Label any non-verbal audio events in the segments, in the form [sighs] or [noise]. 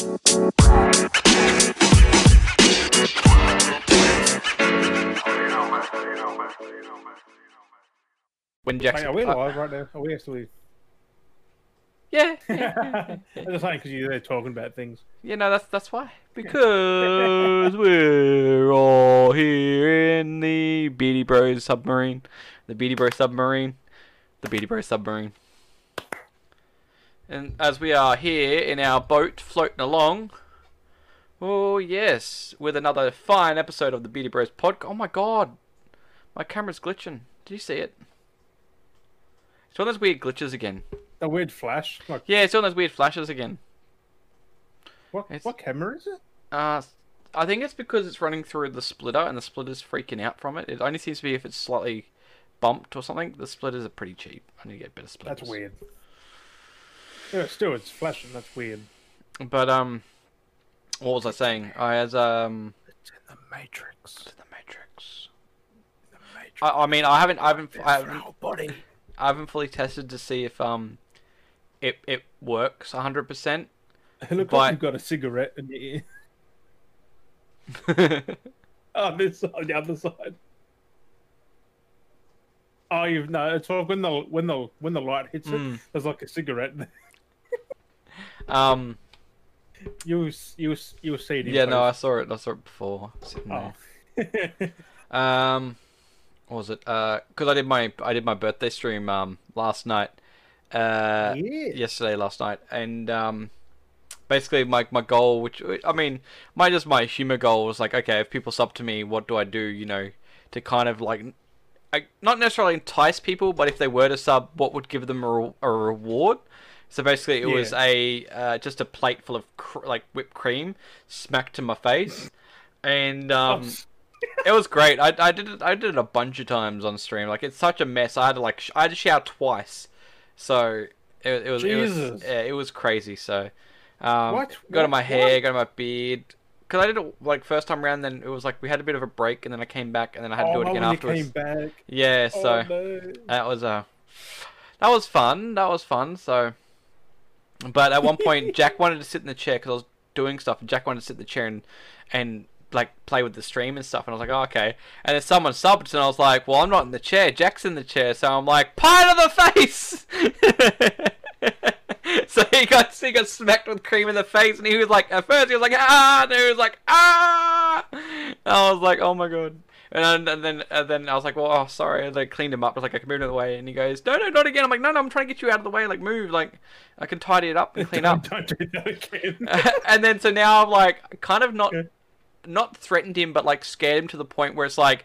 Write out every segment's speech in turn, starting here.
When Jackson, are we live right now? Are we actually? yeah, [laughs] I'm just saying because you're there talking about things. you know that's that's why [laughs] because we're all here in the Beardy Bros submarine, the Beardy Bros submarine, the Beardy Bros submarine. And as we are here in our boat floating along, oh yes, with another fine episode of the Beardy Bros podcast. Oh my god, my camera's glitching. Did you see it? It's one of those weird glitches again. A weird flash. Like Yeah, it's one of those weird flashes again. what? It's- What camera is it? Uh, I think it's because it's running through the splitter and the splitter's freaking out from it. It only seems to be if it's slightly bumped or something. The splitters are pretty cheap. I need to get better splitters. That's weird. Yeah, still, it's flashing. That's weird. But um, what was I saying? I as um It's in the Matrix. In the Matrix. The Matrix. I, I mean, I haven't, I haven't, I haven't, body. I haven't fully tested to see if um, it it works hundred percent. [laughs] It looks But- like you've got a cigarette in your ear. [laughs] Oh, this on the other side. Oh, you've no. It's like when the when the when the light hits it, Mm. there's like a cigarette. there. Um, You you you see it. yeah, no, I saw it. I saw it before. Oh. [laughs] Um, what was it? Uh, because I did my I did my birthday stream um last night. Uh, yeah. yesterday last night, and um, basically my my goal, which I mean, my just my humor goal was like, okay, if people sub to me, what do I do? You know, to kind of like. I, not necessarily entice people, but if they were to sub, what would give them a, re- a reward? So basically, it was a uh, just a plate full of cr- like whipped cream smacked to my face, and um, it was great. I, I did it. I did it a bunch of times on stream. Like it's such a mess. I had to like sh- I had to shower twice. So it, it was it was yeah, it was crazy. So um, What? got in my hair, What? got in my beard. Because I did it like first time around, then it was like we had a bit of a break, and then I came back, and then I had to oh, do it again afterwards. You came back. Yeah, so oh, no. that was uh that was fun. That was fun. So, but at one point, [laughs] Jack wanted to sit in the chair because I was doing stuff, and Jack wanted to sit in the chair and and like play with the stream and stuff. And I was like, oh, okay. And then someone subbed, and I was like, well, I'm not in the chair. Jack's in the chair, so I'm like, pie to the face. [laughs] so he got he got smacked with cream in the face, and he was like, at first he was like, ah, and he was like, ah. And I was like, oh my god. And then, and then, and then I was like, well, oh, sorry. And they cleaned him up. I was like, I can move out of the way. And he goes, no, no, not again. I'm like, no, no, I'm trying to get you out of the way. Like, move. Like, I can tidy it up and clean up. [laughs] Don't, don't do that again. [laughs] and then, so now I'm like, kind of not, not threatened him, but like scared him to the point where it's like,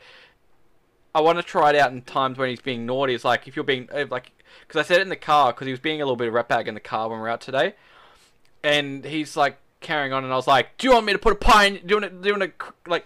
I want to try it out in times when he's being naughty. It's like, if you're being, like, because I said it in the car, because he was being a little bit of rat bag in the car when we were out today. And he's like carrying on, and I was like, do you want me to put a pie in, do you want to, do you want to, like,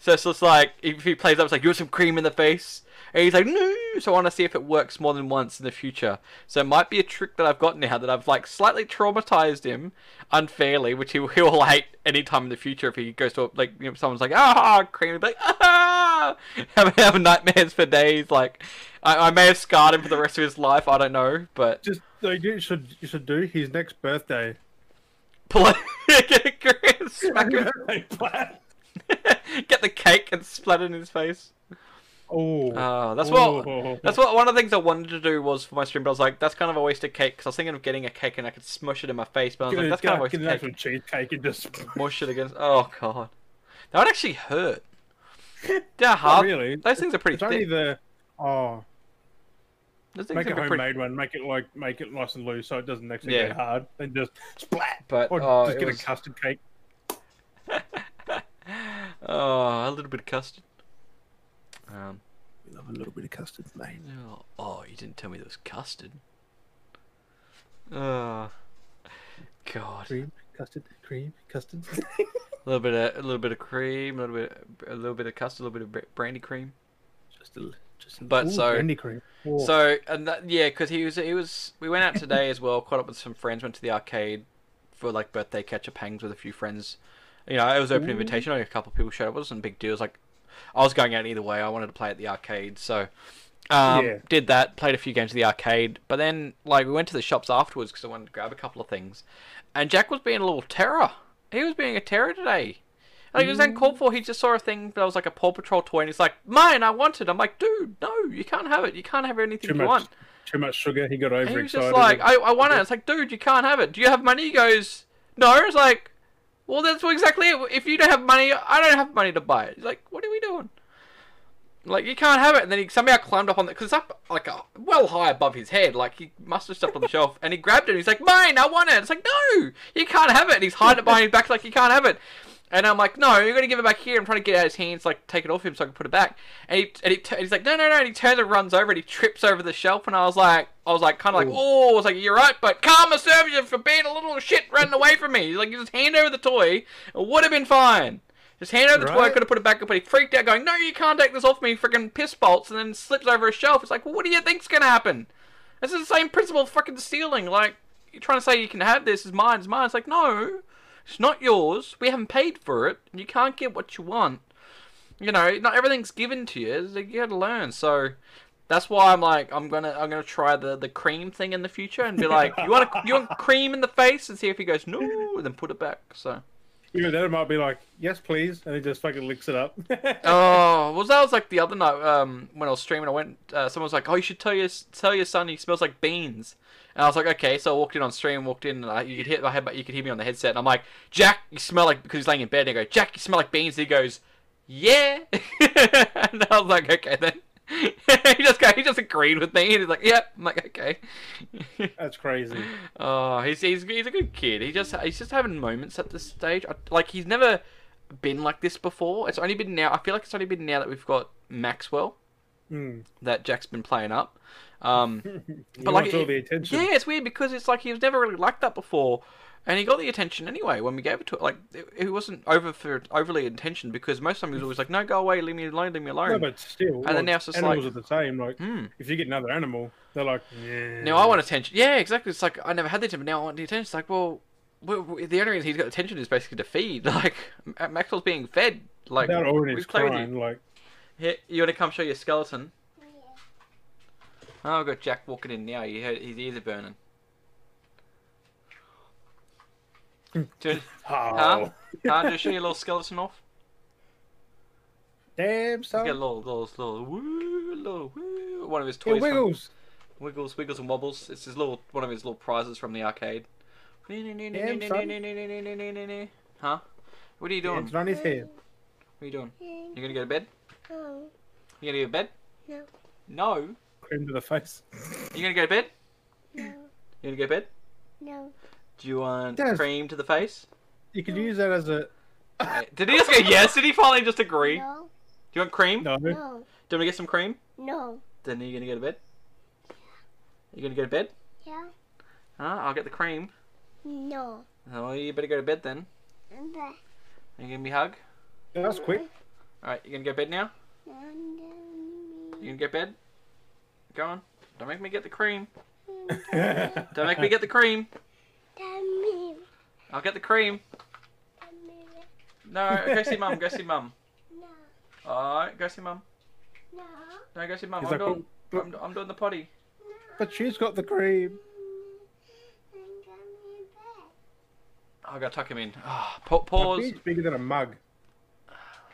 So it's just like if he plays up, it's like you want some cream in the face, and he's like no. So I want to see if it works more than once in the future. So it might be a trick that I've got now that I've like slightly traumatized him unfairly, which he [laughs] will hate anytime in the future if he goes to like you know someone's like ah cream, he'll be like ah [laughs] have, have nightmares for days. Like I, I may have scarred him for the rest of his life. I don't know, but Just like you should you should do his next birthday. it, [laughs] smack him. [laughs] get the cake and splat it in his face. Oh, Uh, that's what. Oh. That's what one of the things I wanted to do was for my stream, but I was like, that's kind of a waste of cake because I was thinking of getting a cake and I could smush it in my face, but I was like, that's kind of a waste of cake. cheesecake and just. Mush it against. Oh god, that would actually hurt. [laughs] Yeah, hard. really. Those things are pretty It's only the. Oh, make a pretty. homemade one. Make it like make it nice and loose so it doesn't actually Yeah. get hard. And just splat. But Or oh, just get was- a custard cake. [laughs] oh, [laughs] a little bit of custard. Um. We love a little bit of custard, mate. Oh, oh, you didn't tell me there was custard. Oh, God. Cream, custard, cream, custard. [laughs] A little bit of a little bit of cream, a little bit a little bit of custard, a little bit of brandy cream. just a, just a But ooh, so- brandy cream. Whoa. So and that, yeah, because he was he was we went out today as well. Caught up with some friends. Went to the arcade for like birthday catch up hangs with a few friends. You know, it was open Ooh. invitation. Only a couple of people showed up. It wasn't a big deal. It was like I was going out either way. I wanted to play at the arcade, so um, Yeah. did that. Played a few games at the arcade, but then like we went to the shops afterwards because I wanted to grab a couple of things. And Jack was being a little terror. He was being a terror today. Like, it was uncalled for. He just saw a thing that was like a Paw Patrol toy, and he's like, "Mine, I want it." I'm like, "Dude, no, you can't have it. You can't have anything Too you much, want." too much sugar. He got And he was just like, I, I want it. It's like, dude, you can't have it. Do you have money? He goes, no. It's like, well, that's exactly it. If you don't have money, I don't have money to buy it. He's like, what are we doing? Like, you can't have it. And then he somehow climbed up on it, because it's up, like, uh, well high above his head. Like, he must have stepped on the [laughs] shelf. And he grabbed it, and he's like, mine, I want it. It's like, no, you can't have it. And he's hiding it behind his back like, you can't have it. And I'm like, no, you're gonna give it back here. I'm trying to get it out of his hands, like take it off him so I can put it back. And he and, he and he's like, no, no, no. And he turns and runs over, and he trips over the shelf. And I was like, I was like, kind of like, oh, I was like, you're right, but karma serves you for being a little shit running away from me. He's like, you just hand over the toy, it would have been fine. Just hand over the toy, I could have put it back up, but he freaked out, going, no, you can't take this off me, freaking piss bolts, and then slips over a shelf. It's like, well, what do you think's gonna happen? This is the same principle of fucking stealing. Like, you're trying to say you can have this, it's mine, it's mine. It's like, no, it's not yours. We haven't paid for it. You can't get what you want. You know, not everything's given to you. Like, You gotta learn. So that's why I'm like, I'm gonna, I'm gonna try the the cream thing in the future and be [laughs] like, you want a, you want cream in the face, and see if he goes no, and then put it back. So. Even then, it might be like, yes, please, and he just fucking licks it up. [laughs] Oh, well, that was like the other night um, when I was streaming. I went. Uh, someone was like, "Oh, you should tell your tell your son he smells like beans." And I was like, "Okay." So I walked in on stream, walked in, and I, you could hear my head, you could hear me on the headset. And I'm like, "Jack, you smell like," because he's laying in bed. And I go, "Jack, you smell like beans." And he goes, "Yeah." [laughs] and I was like, "Okay then." [laughs] he just he just agreed with me, and he's like, "Yep." I'm like, "Okay." That's crazy. [laughs] Oh, he's, he's he's a good kid. He just he's just having moments at this stage. I, like he's never been like this before. It's only been now. I feel like it's only been now that we've got Maxwell Mm. that Jack's been playing up. Um, [laughs] but like, all the attention. yeah, it's weird because it's like he was never really like that before, and he got the attention anyway when we gave it to it. Like it, it wasn't over for overly intention because most of the time he was always like, "No, go away, leave me alone, leave me alone." No, but still, And then now it's animals like- are the same. Like, Hmm. if you get another animal, they're like, yeah. Now I want attention. Yeah, exactly. It's like I never had the attention, but now I want the attention. It's like, well, the only reason he's got attention is basically to feed. [laughs] Like Maxwell's being fed. Like Without already we with you. crying, like, Here, you want to come show your skeleton? Oh, I've got Jack walking in now. You heard his ears are burning. Do you, [laughs] oh, huh? Huh? Do you show your little skeleton off? damn, son. Get a little, little, little, woo, little, woo, one of his It toys. from- wiggles. Wiggles, wiggles and wobbles. It's his little, one of his little prizes from the arcade. Damn, [laughs] Huh? What are you doing? It's on his head. What are you doing? You gonna go to bed? No, You gonna go to bed? no, No. Cream to the face. You gonna go to bed? no, You gonna go to bed? no. Do you want Yes. cream to the face? You could use that as a. Did he just go yes? Did he finally just agree? No. Do you want cream? No. no, Do you want to get some cream? no. Then are you gonna go to bed? You gonna go to bed? Yeah, Huh? I'll get the cream. no. Oh, you better go to bed then. But, Are you gonna be hug? That's quick. Alright, you gonna go to bed now? no, You gonna go to bed? Go on. Don't make me get the cream. [laughs] Don't make me get the cream. I'll get the cream. No, go see mum. Go see mum. no, Alright, go see mum. no, No, go see mum. I'm like, doing, "Oh, I'm, I'm doing the potty. But she's got the cream. and dummy back. I gotta tuck him in. Ah, My pause. feet's bigger than a mug.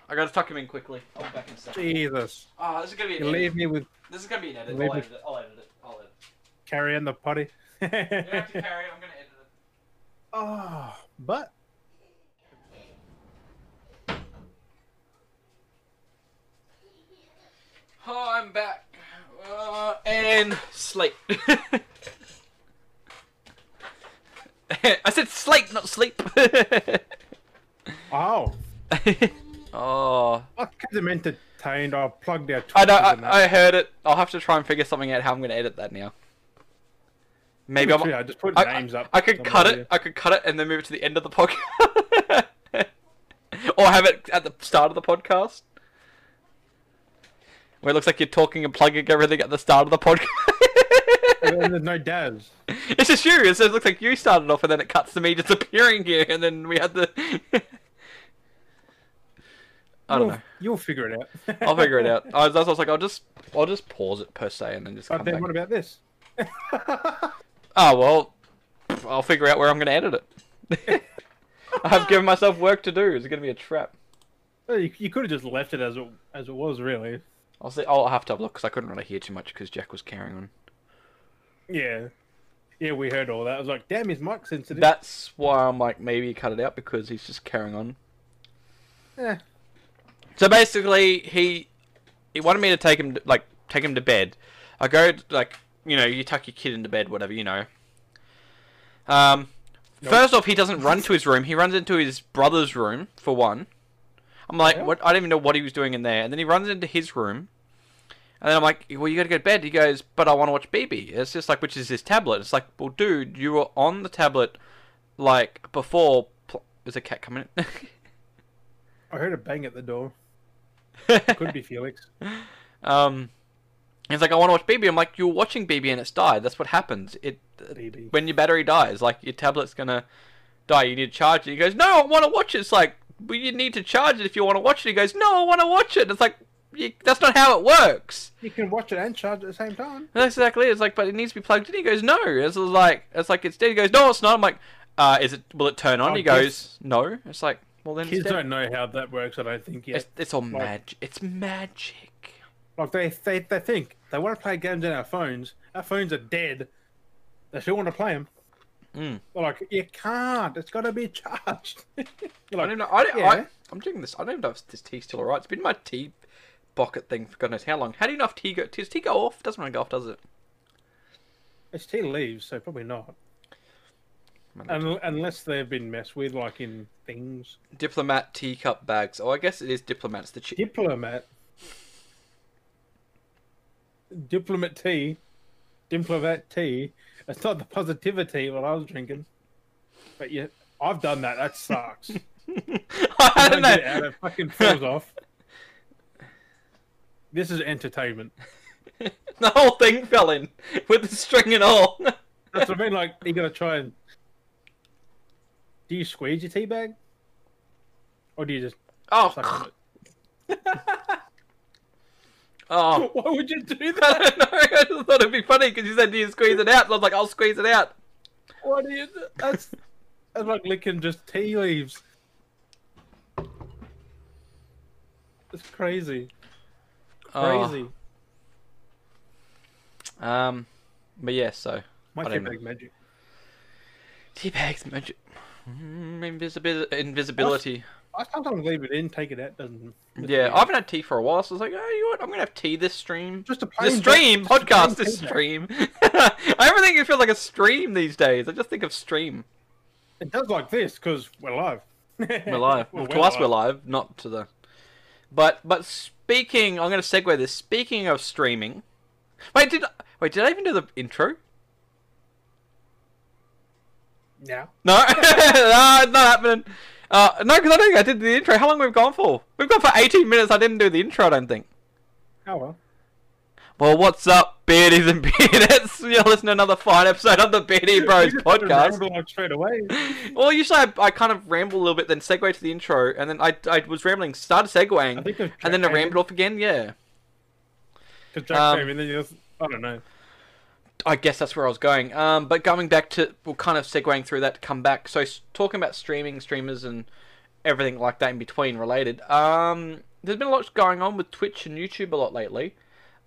I gotta tuck him in quickly. I'll be back in a second. Jesus. Ah, this is gonna be an You edit. leave me with This is gonna be an edit. I'll it- edit it. I'll edit it. I'll edit it. carry in the potty. [laughs] You don't have to carry it. I'm gonna edit it. oh, but Oh, I'm back. Uh, and sleep. [laughs] I said sleep, not sleep. [laughs] oh, oh, I kept them entertained. I plugged our. I know. Twitches and that. I, I heard it. I'll have to try and figure something out how I'm going to edit that now. Maybe I'm. Yeah, just put I, names up. I could cut it. I could cut it and then move it to the end of the podcast, [laughs] or have it at the start of the podcast. Where it looks like you're talking and plugging everything at the start of the podcast. [laughs] and then there's no Daz. it's just you. It looks like you started off, and then it cuts to me disappearing here, and then we had the. [laughs] I don't You'll- know. You'll figure it out. I'll figure it out. [laughs] I was, I was like, I'll just, I'll just pause it per se, and then just come But then back. what about this? Oh [laughs] well, I'll figure out where I'm going to edit it. [laughs] I've given myself work to do. Is it going to be a trap? Well, you, you could have just left it as it as it was, really. I'll see. I'll have to have a look because I couldn't really hear too much because Jack was carrying on. Yeah. Yeah, we heard all that. I was like, damn, his mic sensitive. That's why I'm like maybe cut it out because he's just carrying on. Eh. So basically, he he wanted me to take him to, like take him to bed. I go like you know you tuck your kid into bed, whatever you know. Um, Nope. first off, he doesn't run to his room. He runs into his brother's room for one. I'm like, Yeah. what? I don't even know what he was doing in there. And then he runs into his room. And then I'm like, well, you gotta go to bed. He goes, but I want to watch BB. It's just like, which is his tablet. It's like, well, dude, you were on the tablet, like before. Pl- Is a cat coming in? [laughs] I heard a bang at the door. [laughs] Could be Felix. Um, he's like, I want to watch BB. I'm like, you're watching BB and it's died. That's what happens. It BB. when your battery dies, like your tablet's gonna die. You need to charge it. He goes, no, I want to watch it. It's like, well, you need to charge it if you want to watch it. He goes, no, I want to watch it. It's like, you, that's not how it works. You can watch it and charge at the same time. That's exactly it. It's like, but it needs to be plugged in. He goes, no. It's like, it's like it's dead. He goes, no, it's not. I'm like, uh, is it? Will it turn on? Oh, he goes, no. It's like, well then Kids don't know how that works, I don't think yet. It's, it's all Like- magic. It's magic. Like they, they, they think they want to play games on our phones. Our phones are dead. They still want to play them. Mm. They're like, you can't. It's got to be charged. [laughs] You're I like, don't know. I, don't- yeah. I, I'm doing this. I don't even know if this tea's still alright. It's been my tea bucket thing for God knows how long. How do you know if tea go? Does tea go off? Doesn't really go off, does it? it's tea leaves, so probably not. Un- unless they've been messed with, like in things. Diplomat teacup bags. Oh, I guess it is diplomat. It's the chi- Diplomat. Diplomat tea. Diplomat tea. It's not the positivity what I was drinking. But yeah, I've done that. That sucks. [laughs] [laughs] I I don't get it out, know. it fucking falls off. [laughs] This is entertainment. the whole thing fell in with the string and all. That's what I mean. Like you gotta try and. Do you squeeze your tea bag? Or do you just oh, [laughs] oh. [laughs] Why would you do [laughs] I that? don't know. I just thought it'd be funny because you said do you squeeze it out, and I was like, I'll squeeze it out. What do you? do- That's that's like licking just tea leaves. It's crazy, Oh, crazy. um, but yeah, so My I tea magic. tea bags magic. Mm, invisibil- invisibility. I sometimes leave it in, take it out. Doesn't. Yeah, I haven't had tea for a while, so I was like, oh, you know what? I'm gonna have tea this stream. just a plain This stream just podcast. This stream. [laughs] I ever think it feels like a stream these days. I just think of stream. It does like this because we're live. We're live. [laughs] Well, Well, to we're us, we're live, not to the. But but speaking, I'm gonna segue this. Speaking of streaming, wait did wait did I even do the intro? No, [laughs] no, it's not happening. Uh, no, because I don't think I did the intro. How long we've gone for? We've gone for 18 minutes. I didn't do the intro. I don't think. Oh well. Well, what's up, beardies and [laughs] beardettes? You're listening to another fine episode of the Beardy [laughs] Bros podcast. straight away. Well, usually I, I kind of ramble a little bit, then segue to the intro, and then I, I was rambling, started segueing, I think if and then I rambled off again. Yeah, Because Jack Um, came in, then you just, I don't know. I guess that's where I was going. Um, but going back to, well, kind of segueing through that to come back. So talking about streaming, streamers, and everything like that in between related. Um, there's been a lot going on with Twitch and YouTube a lot lately.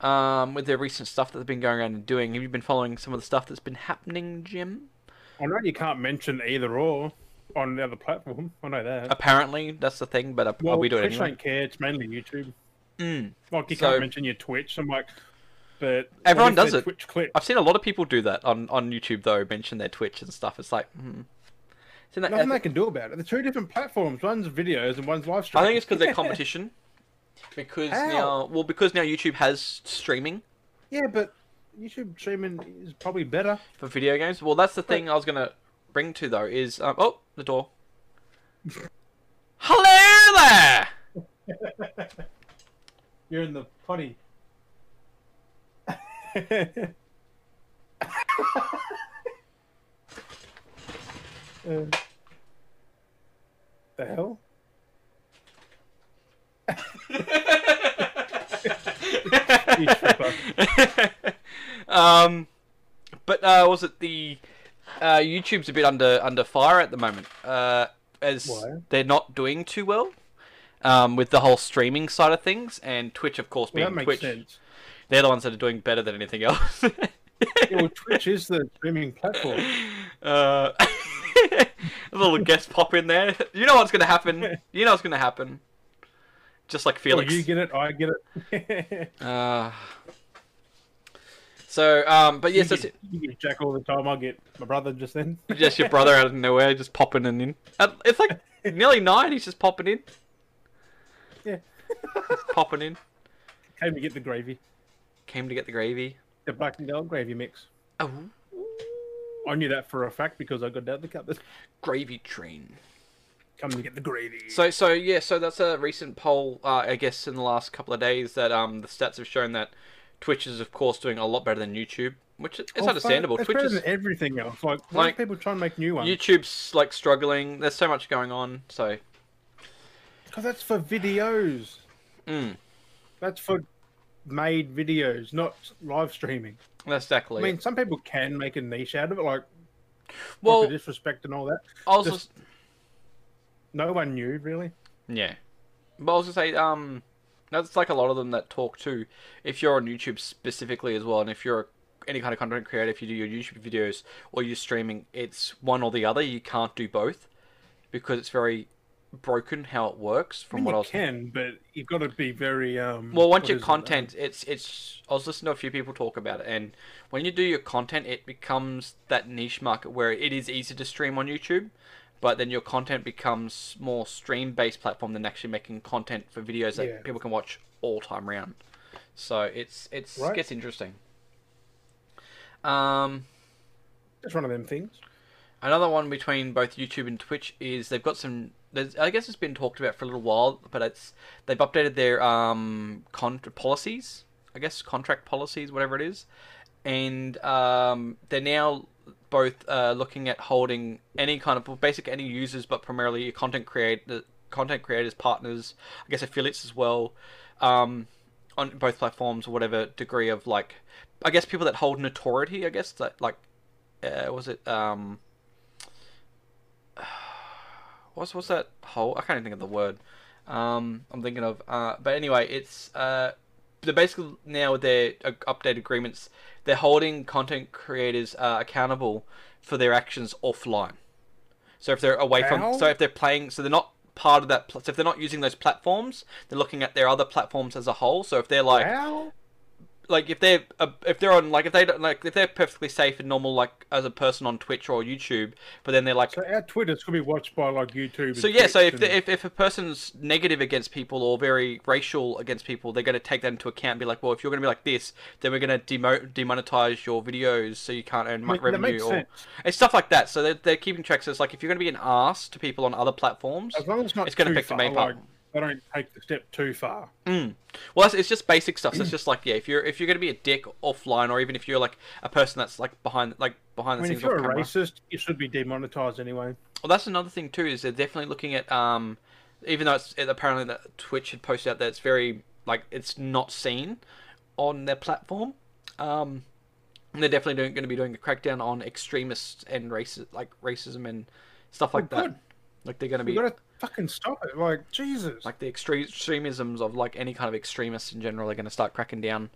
Um, with their recent stuff that they've been going around and doing. Have you been following some of the stuff that's been happening, Jim? I know you can't mention either or on the other platform. I know that. Apparently, that's the thing, but uh, well, we do it Twitch anyway. don't care. It's mainly YouTube. Mm. Like you So- can't mention your Twitch. I'm like, but Everyone does it. Twitch clip. I've seen a lot of people do that on, on YouTube though, mention their Twitch and stuff. It's like, hmm. Isn't that- Nothing they can do about it. They're two different platforms. One's videos and one's live stream. I think it's because they're [laughs] competition. Because How? now, well, because now YouTube has streaming yeah, but YouTube streaming is probably better. for video games. Well, that's the thing I was gonna bring to though. Is um, oh the door. [laughs] Hello there. You're in the potty. Uh, the hell? Um, but uh, was it the uh, YouTube's a bit under under fire at the moment, uh, as Why? they're not doing too well um, with the whole streaming side of things, and Twitch, of course, Well, being that makes Twitch, sense. They're the ones that are doing better than anything else. Yeah, [laughs] well, Twitch is the streaming platform. uh, a [laughs] little guest pop in there. You know what's gonna happen. You know what's gonna happen. Just like Well, Felix. you get it, I get it. [laughs] Uh, so, um, but you, yes, that's get, you get Jack all the time. I get my brother just then. just your brother out of nowhere, just popping in. in. It's like nearly nine. He's just popping in, Yeah. popping in. Came to get the gravy, Came to get the gravy. the black and gold gravy mix. Oh, I knew that for a fact because I got down the cupboard. gravy train. Come to get the gravy. So, so yeah, so that's a recent poll, uh, I guess, in the last couple of days that um the stats have shown that Twitch is, of course, doing a lot better than YouTube, which is it's Oh, understandable. It's Twitch better is than everything else. Like, Like, people try and make new ones? YouTube's like struggling. There's so much going on. So, Because that's for videos. mm, That's for made videos, not live streaming. that's exactly. I mean, it. some people can make a niche out of it, like well, disrespect and all that. I was just- just, No one knew really. Yeah. But I was gonna say, um, that's like a lot of them that talk too. If you're on YouTube specifically as well, and if you're any kind of content creator, if you do your YouTube videos or you're streaming, it's one or the other. You can't do both because it's very broken how it works. I From mean, what I was. can, but you've got to be very um. Well, once your is it, content, it's it's. I was listening to a few people talk about it, and when you do your content, it becomes that niche market where it is easy to stream on YouTube, but then your content becomes more stream-based platform than actually making content for videos that Yeah. people can watch all time round. So it's it's Right. gets interesting. Um, It's one of them things. Another one between both YouTube and Twitch is they've got some. I guess it's been talked about for a little while, but it's they've updated their um con- policies. I guess contract policies, whatever it is, and um, they're now both uh, looking at holding any kind of basic any users, but primarily content create content creators, partners, I guess affiliates as well, um, on both platforms or whatever degree of like, I guess people that hold notoriety. I guess that like, uh, was it um what's what's that whole? I can't even think of the word. Um, I'm thinking of. Uh, but anyway, it's uh, they're basically now with their uh, updated agreements, they're holding content creators uh, accountable for their actions offline. So if they're away How? from, so if they're playing, so they're not part of that. pl- So if they're not using those platforms, they're looking at their other platforms as a whole. So if they're like, How? Like if they're uh, if they're on like if they don't like if they're perfectly safe and normal like as a person on Twitch or YouTube, but then they're like So our Twitter's gonna be watched by like YouTube. so yeah, so Twitch if, the, and- if if a person's negative against people or very racial against people, they're going to take that into account and be like, well, if you're going to be like this, then we're going to demo- demonetize your videos so you can't earn I mean, revenue or it's stuff like that. So they're, they're keeping track. So it's like if you're going to be an ass to people on other platforms, As long as it's not it's gonna affect the main part. like, they don't take the step too far. Mm. Well, it's, it's just basic stuff. So it's just like yeah, if you're if you're going to be a dick offline, or even if you're like a person that's like behind like behind I the mean, scenes if you're a camera. racist, you should be demonetized anyway. Well, that's another thing too. Is they're definitely looking at um, even though it's it, apparently that Twitch had posted out that it's very like it's not seen on their platform. Um, they're definitely doing, going to be doing a crackdown on extremists and races like racism and stuff like Well, that. Like they're going to be gotta fucking stop it. Like Jesus. like the extreme extremisms of like any kind of extremists in general. They're going to start cracking down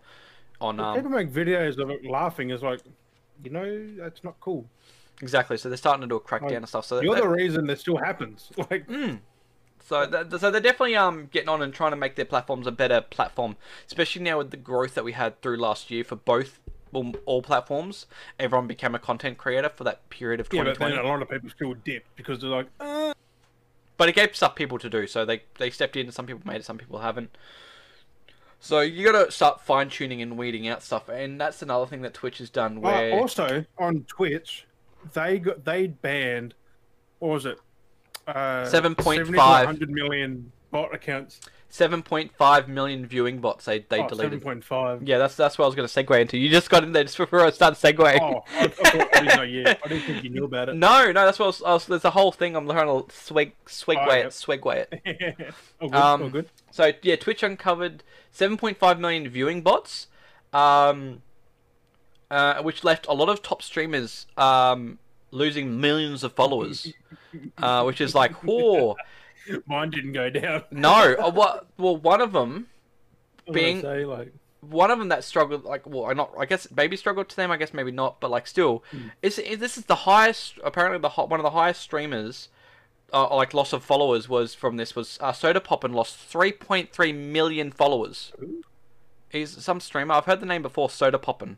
on um, people make videos of it laughing is like, you know, that's not cool. exactly. So they're starting to do a crackdown Like, and stuff. So You're that- the reason this still happens. [laughs] Like, Mm. So, that, so they're definitely um getting on and trying to make their platforms a better platform, especially now with the growth that we had through last year for both well, all platforms. Everyone became a content creator for that period of yeah, but 2020. then a lot of people still dip because they're like, uh, But it gave stuff people to do, so they they stepped in. Some people made it, some people haven't. So you got to start fine tuning and weeding out stuff, and that's another thing that Twitch has done. Well, Where also on Twitch, they got they banned, what was it? Uh, 7.5. 70 to 100 million bot accounts. 7.5 million viewing bots they, they oh, deleted. 7.5. Yeah, that's that's what I was going to segue into. You just got in there just before I started segueing. Oh, I, I, I didn't know you. I didn't think you knew about it. No, no, that's what I was, I was, there's a whole thing. I'm trying to swig, swigway Oh, it, yep. swigway it. [laughs] all good. Um, all good. So yeah, Twitch uncovered 7.5 million viewing bots, um, uh, which left a lot of top streamers um, losing millions of followers, uh, which is like, whoa, [laughs] [laughs] Mine didn't go down. no. Uh, what? Well, one of them, I was gonna Being- say, like, one of them that struggled, like, well, I not, I guess maybe struggled to them, I guess maybe not, but like still, Hmm. is, is this is the highest, apparently the ho- one of the highest streamers. Uh, like loss of followers was from this was uh, Sodapoppin lost 3.3 million followers. Who? He's some streamer. I've heard the name before, Sodapoppin.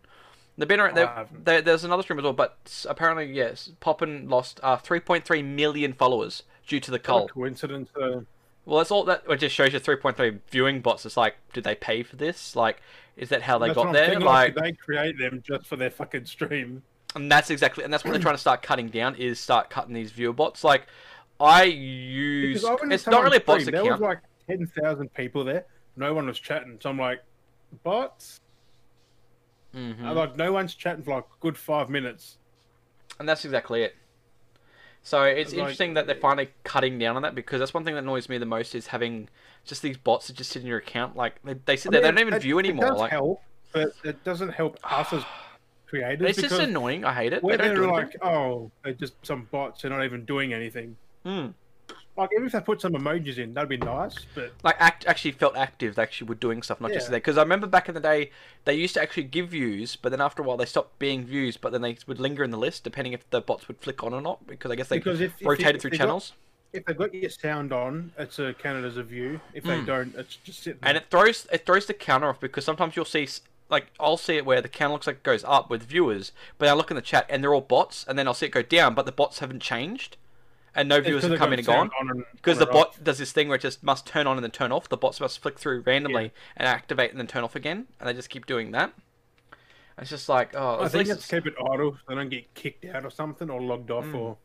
They've been around. I There, haven't. there's another streamer as well, but apparently yes, Poppin lost uh, 3.3 million followers due to the a coincidence. Uh, Well, that's all that it just shows you 3.3 viewing bots. It's like, did they pay for this? Like, is that how they that's got there? Like, they create them just for their fucking stream. and that's exactly, and that's what they're trying to start cutting down is start cutting these viewer bots. Like, I use I it's not really a bots stream, There was like ten thousand people there. No one was chatting. So I'm like, bots. Mhm. I'm like, no one's chatting for like a good five minutes. And that's exactly it. So it's Like- interesting that they're finally cutting down on that because that's one thing that annoys me the most is having just these bots that just sit in your account. Like they, they sit I there, they don't even it- view it anymore. does Like help, but it doesn't help us as [sighs] creators it's just annoying. I hate it. They we're don't they're anything. like, oh, they're just some bots. They're not even doing anything. Hmm. Like even if they put some emojis in, that'd be nice. But Like act actually felt active. They actually were doing stuff, not just Yeah. there. Because I remember back in the day, they used to actually give views, but then after a while they stopped being views. But then they would linger in the list depending if the bots would flick on or not. Because I guess they because if, rotated if through they got- channels. if they've got your sound on, it's a counted as a view. If they Mm. don't, it's just sitting. and it throws it throws the counter off because sometimes you'll see like I'll see it where the counter looks like it goes up with viewers, but I look in the chat and they're all bots, and then I'll see it go down, but the bots haven't changed, and no viewers have come in and gone sound on and- because the bot off. does this thing where it just must turn on and then turn off. The bots must flick through randomly and activate and then turn off again, and they just keep doing that. It's just like oh, I think it's keep it idle so they don't get kicked out or something or logged off Mm. or.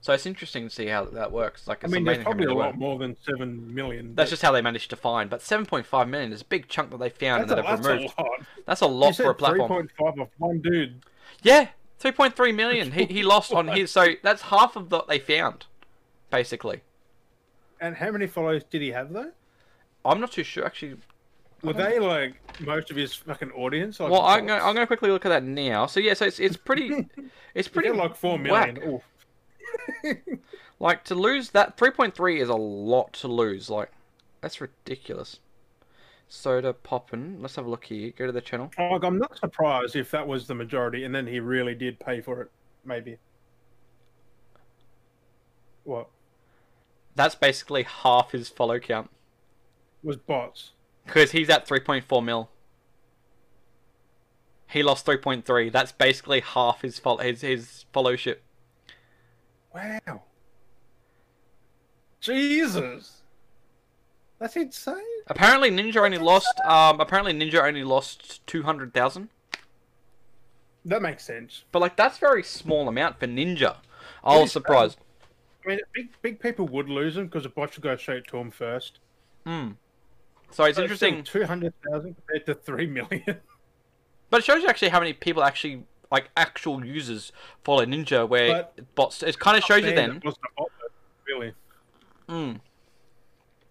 so it's interesting to see how that works. Like I mean, there's probably a lot more than seven million. That's just how they managed to find, but 7.5 million is a big chunk that they found that's, and that have that's a removed. lot. That's a lot for a platform. 3.5 of one dude. Yeah, three point three million. He he lost on his, so that's half of what they found, basically. And how many followers did he have though? I'm not too sure actually. Were they like most of his fucking audience? Like Well, I'm gonna. I'm gonna quickly look at that now. So yeah, so it's it's pretty, [laughs] it's pretty like four million. Like to lose that three point three is a lot to lose. Like that's ridiculous. Sodapoppin'. Let's have a look here. Go to the channel. I'm not surprised if that was the majority, and then he really did pay for it. Maybe. What That's basically half his follow count was bots? because he's at three point four mil. He lost three point three. That's basically half his fol- his his followship. Wow. Jesus. That's insane. Apparently, Ninja only lost. Um, apparently, Ninja only lost two hundred thousand. That makes sense. But like, that's very small amount for Ninja. I was surprised. I mean, big big people would lose them because the bots would go straight to him first. Hmm. So it's interesting, Two hundred thousand compared to three million. [laughs] but it shows you actually how many people actually like actual users follow Ninja. Where bots, it kind of shows you then. It bot, really. Mm.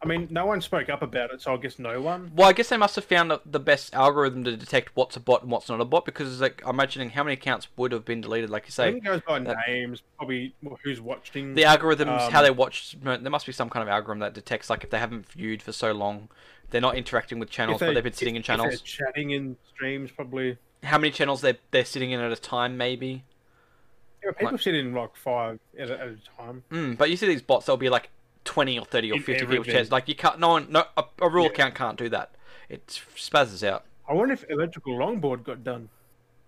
I mean, no one spoke up about it, so I guess no one. Well, I guess they must have found the- best algorithm to detect what's a bot and what's not a bot because like I'm imagining how many accounts would have been deleted. Like you say. I think it goes by that- names, probably who's watching. the algorithms how Um, they watch there must be some kind of algorithm that detects like if they haven't viewed for so long they're not interacting with channels If but they've been sitting in if they're channels chatting in streams, probably. how many channels they're, they're sitting in at a time maybe Yeah, people sit in like five at a, at a time. mm, but you see these bots they'll be like 20 or 30 or In 50 people's everything. chairs like you can't no one no a, a rule Yeah. account can't do that it spazzes out I wonder if electrical longboard got done.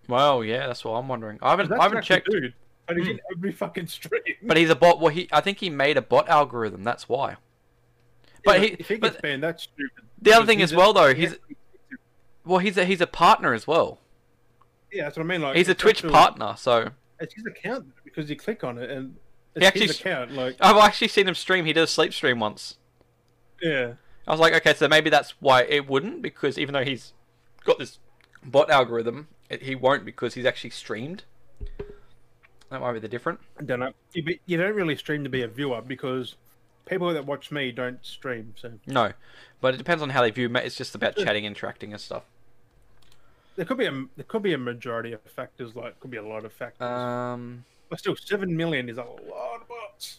well yeah that's what i'm wondering i haven't, I haven't checked Dude, but he's Hmm. in every fucking stream. but he's a bot well he i think he made a bot algorithm that's why but Yeah, he if he gets but banned, that's stupid. the other thing as well though he's has- well he's a he's a partner as well yeah, that's what I mean. Like he's a twitch partner so It's his account because you click on it and He actually account. Like I've actually seen him stream. He did a sleep stream once. Yeah. I was like, okay, so maybe that's why it wouldn't, because even though he's got this bot algorithm, it, he won't because he's actually streamed. That might be the different. I don't know. You, be- you don't really stream to be a viewer because people that watch me don't stream. So No, but it depends on how they view. It's just about chatting, interacting, and stuff. there could be a there could be a majority of factors. Like could be a lot of factors. Um, but still, seven million is a lot of bots.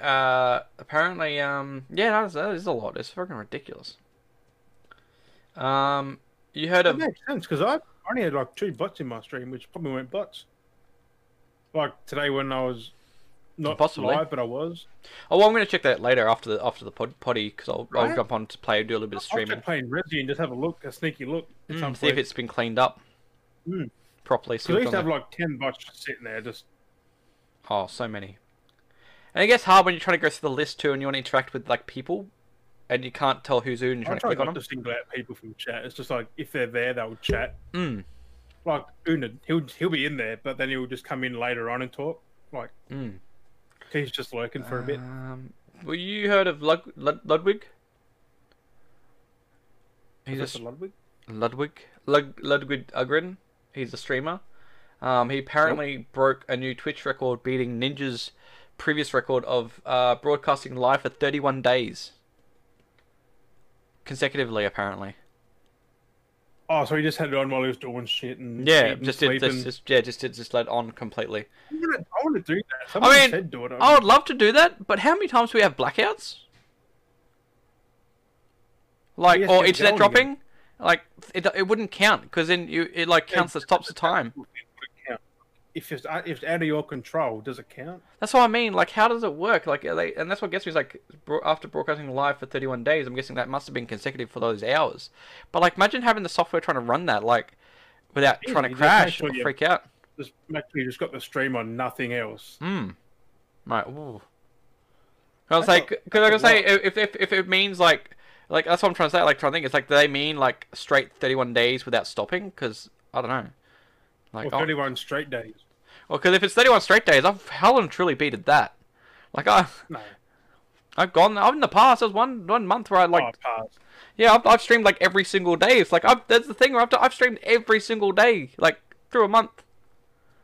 uh, apparently, um, yeah, that is, that is a lot. It's fucking ridiculous. Um, you heard That of makes sense because I only had like two bots in my stream, which probably weren't bots. Like today when I was not Possibly. live, but I was. Oh, well, I'm gonna check that later after the after the pod, potty because I'll, I'll jump on to play, do a little bit of streaming. I'll playing Resi and just have a look, a sneaky look. Mm, see if it's been cleaned up Mm. properly. See 'Cause I what's used to have there. like ten bots just sitting there, just Oh, so many. And it gets hard when you're trying to go through the list too, and you want to interact with like people, and you can't tell who's who, and you're I trying to try click on them. to single out people from chat. It's just like if they're there, they'll chat. Mm, Like Unid, he'll he'll be in there, but then he'll just come in later on and talk. Like mm. he's just lurking for a bit. Um, well, you heard of Lud- Lud- Ludwig? He's a Ludwig. Ludwig Lud- Ludwig Ahgren. He's a streamer. Um, he apparently broke a new Twitch record, beating Ninja's previous record of uh, broadcasting live for 31 days consecutively. Apparently, Oh, so he just had it on while he was doing shit and yeah, eating, just did just, just yeah, just did just let on completely. I want to, I do that. Someone mean, said do it. I would love to do that, but how many times do we have blackouts? Like or internet dropping? Like it, it wouldn't count because then you it like counts the stops of time. If it's uh, if it's out of your control, does it count? That's what I mean. Like, how does it work? Like, they, and that's what gets me is like, after broadcasting live for 31 days, I'm guessing that must have been consecutive for those hours. But like, imagine having the software trying to run that like without Easy, trying to crash sure or freak out. Just make sure you just got the stream on, nothing else. Hmm. Right. Ooh. I was like, because I I was say if, if if it means like like that's what I'm trying to say. Like trying to think, it's like do they mean like straight 31 days without stopping? Because I don't know. Like, Or oh, 31 straight days. Well, because if it's 31 straight days, I've hell and truly beated that. Like I, No. I've gone. I've in the past. There was one one month where I like, oh, yeah, I've, I've streamed like every single day. It's like I've that's the thing. Where I've I've streamed every single day, like through a month.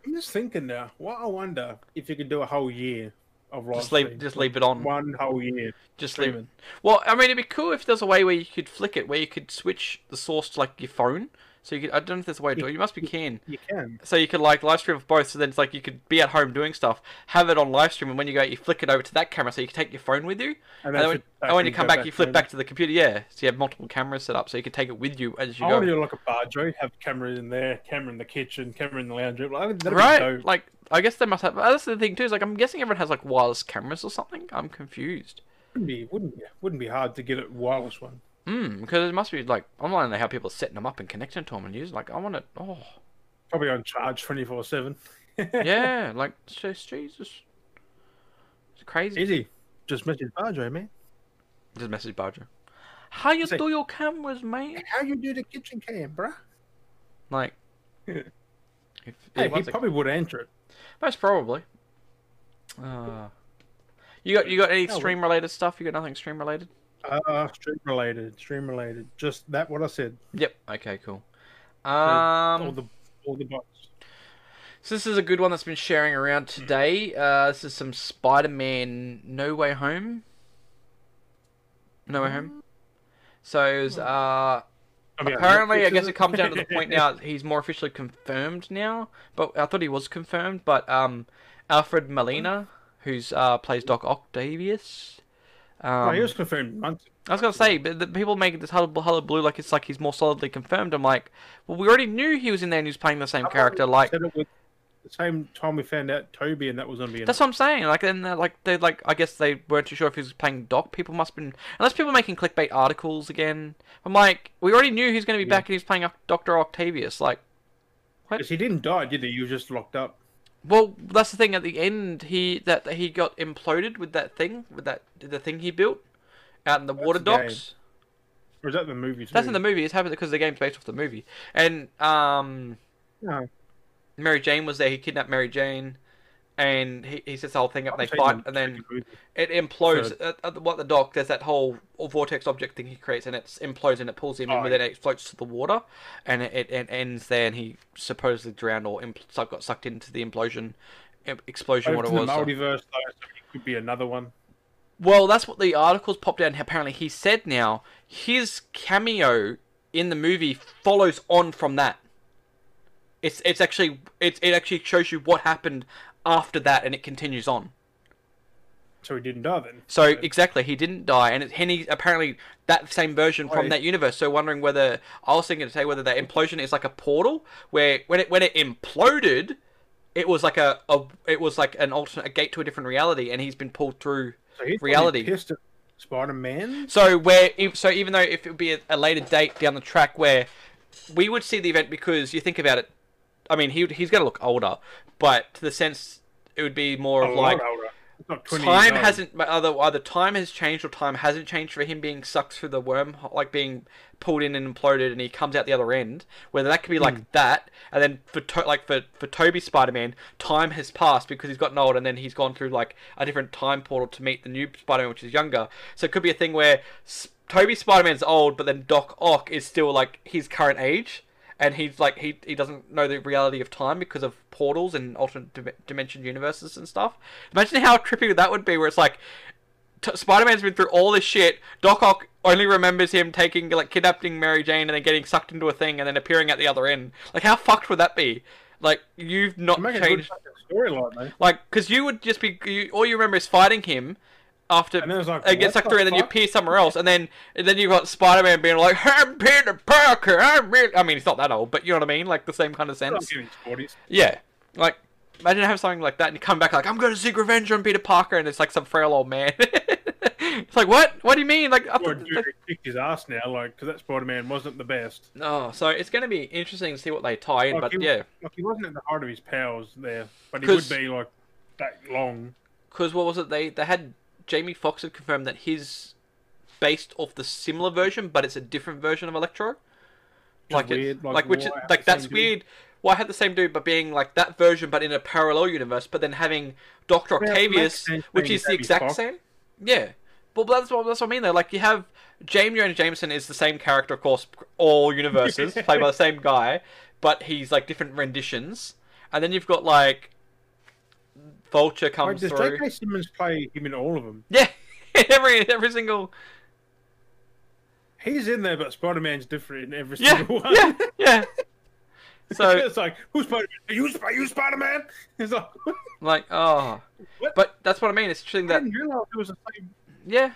I'm just thinking now. What I wonder if you could do a whole year of live Just leave stream. just leave it on. one whole year Just leave it. streaming. Well, I mean, it'd be cool if there's a way where you could flick it, where you could switch the source to like your phone. So you could. I don't know if there's a way to do it. You must be keen. You can. So you could like live stream of both. So then it's like you could be at home doing stuff, have it on live stream, and when you go, you flick it over to that camera, so you can take your phone with you. And, And then when, and when you come go back, you flip back to the computer. Yeah, so you have multiple cameras set up, so you can take it with you as you I go. want to do like a bar joke, have camera in there, camera in the kitchen, camera in the lounge room. Like, that'd be right? Like, I guess they must have. That's the thing too. Is like, I'm guessing everyone has like wireless cameras or something. I'm confused. Wouldn't be, wouldn't be, wouldn't be hard to get a wireless one. Hmm. Because it must be like online know how people are setting them up and connecting to them and using. Like, I want to. Oh, Probably on charge 24 7. [laughs] yeah. like, just Jesus. It's crazy. Easy. Just message Barjo, man. Just message Barger. How you Say- do your cameras, man? How you do the kitchen cam, bruh? Like, [laughs] if, Hey, he was a- probably would answer it. most probably. Uh, you got you got any Oh, well. stream related stuff? You got nothing stream related? Uh, stream related, stream related. Just that what I said. Yep. Okay. Cool. all Um. the all the bots. So this is a good one that's been sharing around today. Uh, this is some Spider-Man No Way Home. No Way Home. So it was, uh, I mean, apparently, I guess it comes down to the point [laughs] now he's more officially confirmed now. But I thought he was confirmed. But um, Alfred Molina, who's uh plays Doc Octavius. Um, oh, he was confirmed months. I was gonna say, but the people make this hullabaloo blue like it's like he's more solidly confirmed. I'm like, well, we already knew he was in there and he was playing the same character. Like, Said it with the same time we found out Tobey and that was gonna be. That's what I'm saying. Like, then they're like they like I guess they weren't too sure if he was playing Doc. People must have been unless people are making clickbait articles again. I'm like, we already knew he's going to be Yeah. back and he's playing Doctor Octavius. Like, Because he didn't die, did he? He was just locked up. Well, that's the thing. At the end, he that he got imploded with that thing with that the thing he built out in the water the docks. Or is that the movie? Too? That's in the movie. It's happened because the game's based off the movie. And um, No. Mary Jane was there. He kidnapped Mary Jane, and he, he sets the whole thing up. and They fight, and then it implodes. At, at what the dock, there's that whole vortex object thing he creates, and it implodes and it pulls him in, Oh, but then it floats to the water, and it, it, it ends there, and he supposedly drowned or impl- got sucked into the implosion, explosion, what it to the was. multiverse though, so it could be another one. Well, that's what the articles popped out. Apparently, he said now his cameo in the movie follows on from that. It's it's actually it's it actually shows you what happened after that, and it continues on. So he didn't die then. So exactly, he didn't die, and it, Henny apparently that same version from oh, that universe. So wondering whether I was thinking to say whether that implosion is like a portal where when it when it imploded, it was like a, a it was like an alternate a gate to a different reality, and he's been pulled through. so reality. Spider-Man. So where so even though if it would be a, a later date down the track where we would see the event because you think about it, I mean he he's going to look older, but to the sense it would be more of like older. It's not 20 time hasn't either either time has changed or time hasn't changed for him being sucked through the worm like being pulled in and imploded and he comes out the other end whether that could be like Hmm. that and then for to- like for for Tobey Spider-Man time has passed because he's gotten old and then he's gone through like a different time portal to meet the new Spider-Man which is younger so it could be a thing where S- Tobey Spider-Man's old but then Doc Ock is still like his current age and he's like he he doesn't know the reality of time because of portals and alternate dim- dimension universes and stuff. Imagine how trippy that would be, where it's like t- Spider-Man's been through all this shit. Doc Ock only remembers him taking like kidnapping Mary Jane and then getting sucked into a thing and then appearing at the other end. Like how fucked would that be? Like you've not Make a good changed. storyline. Like because you would just be you, all you remember is fighting him. After And then it's like, it gets what sucked the through, and then you appear somewhere else, and then and then you got Spider Man being like, "I'm Peter Parker, I'm really." I mean, he's not that old, but you know what I mean, like the same kind of sense. Yeah, like imagine having something like that, and you come back like, "I'm going to seek revenge on Peter Parker," and it's like some frail old man. [laughs] it's like, what? What do you mean? Like, the- dude, kicked his ass now, like, because that Spider-Man wasn't the best. oh, so it's going to be interesting to see what they tie in, Like, but he, yeah, like he wasn't at the heart of his powers there, but he would be like that long. because what was it? They they had Jamie Foxx had confirmed that his based off the similar version, but it's a different version of Electro. Like weird, like, like, which is why have like that's dude? weird. Why have the same dude, but being like that version, but in a parallel universe, but then having Doctor Octavius, which is the exact Foxx. same. Yeah, but that's what that's what I mean though. Like you have James Jonah Jameson is the same character, of course, all universes, [laughs] played by the same guy, but he's like different renditions. And then you've got like Vulture comes does through. J.K. Simmons play him in all of them? Yeah, [laughs] every every single He's in there, but Spider-Man's different in every yeah single one. yeah yeah. [laughs] So it's like, who's Spider-Man? Are you, Sp- are you Spider-Man? [laughs] It's like, like oh, What? but that's what I mean. It's interesting I that didn't realize it was the same. yeah.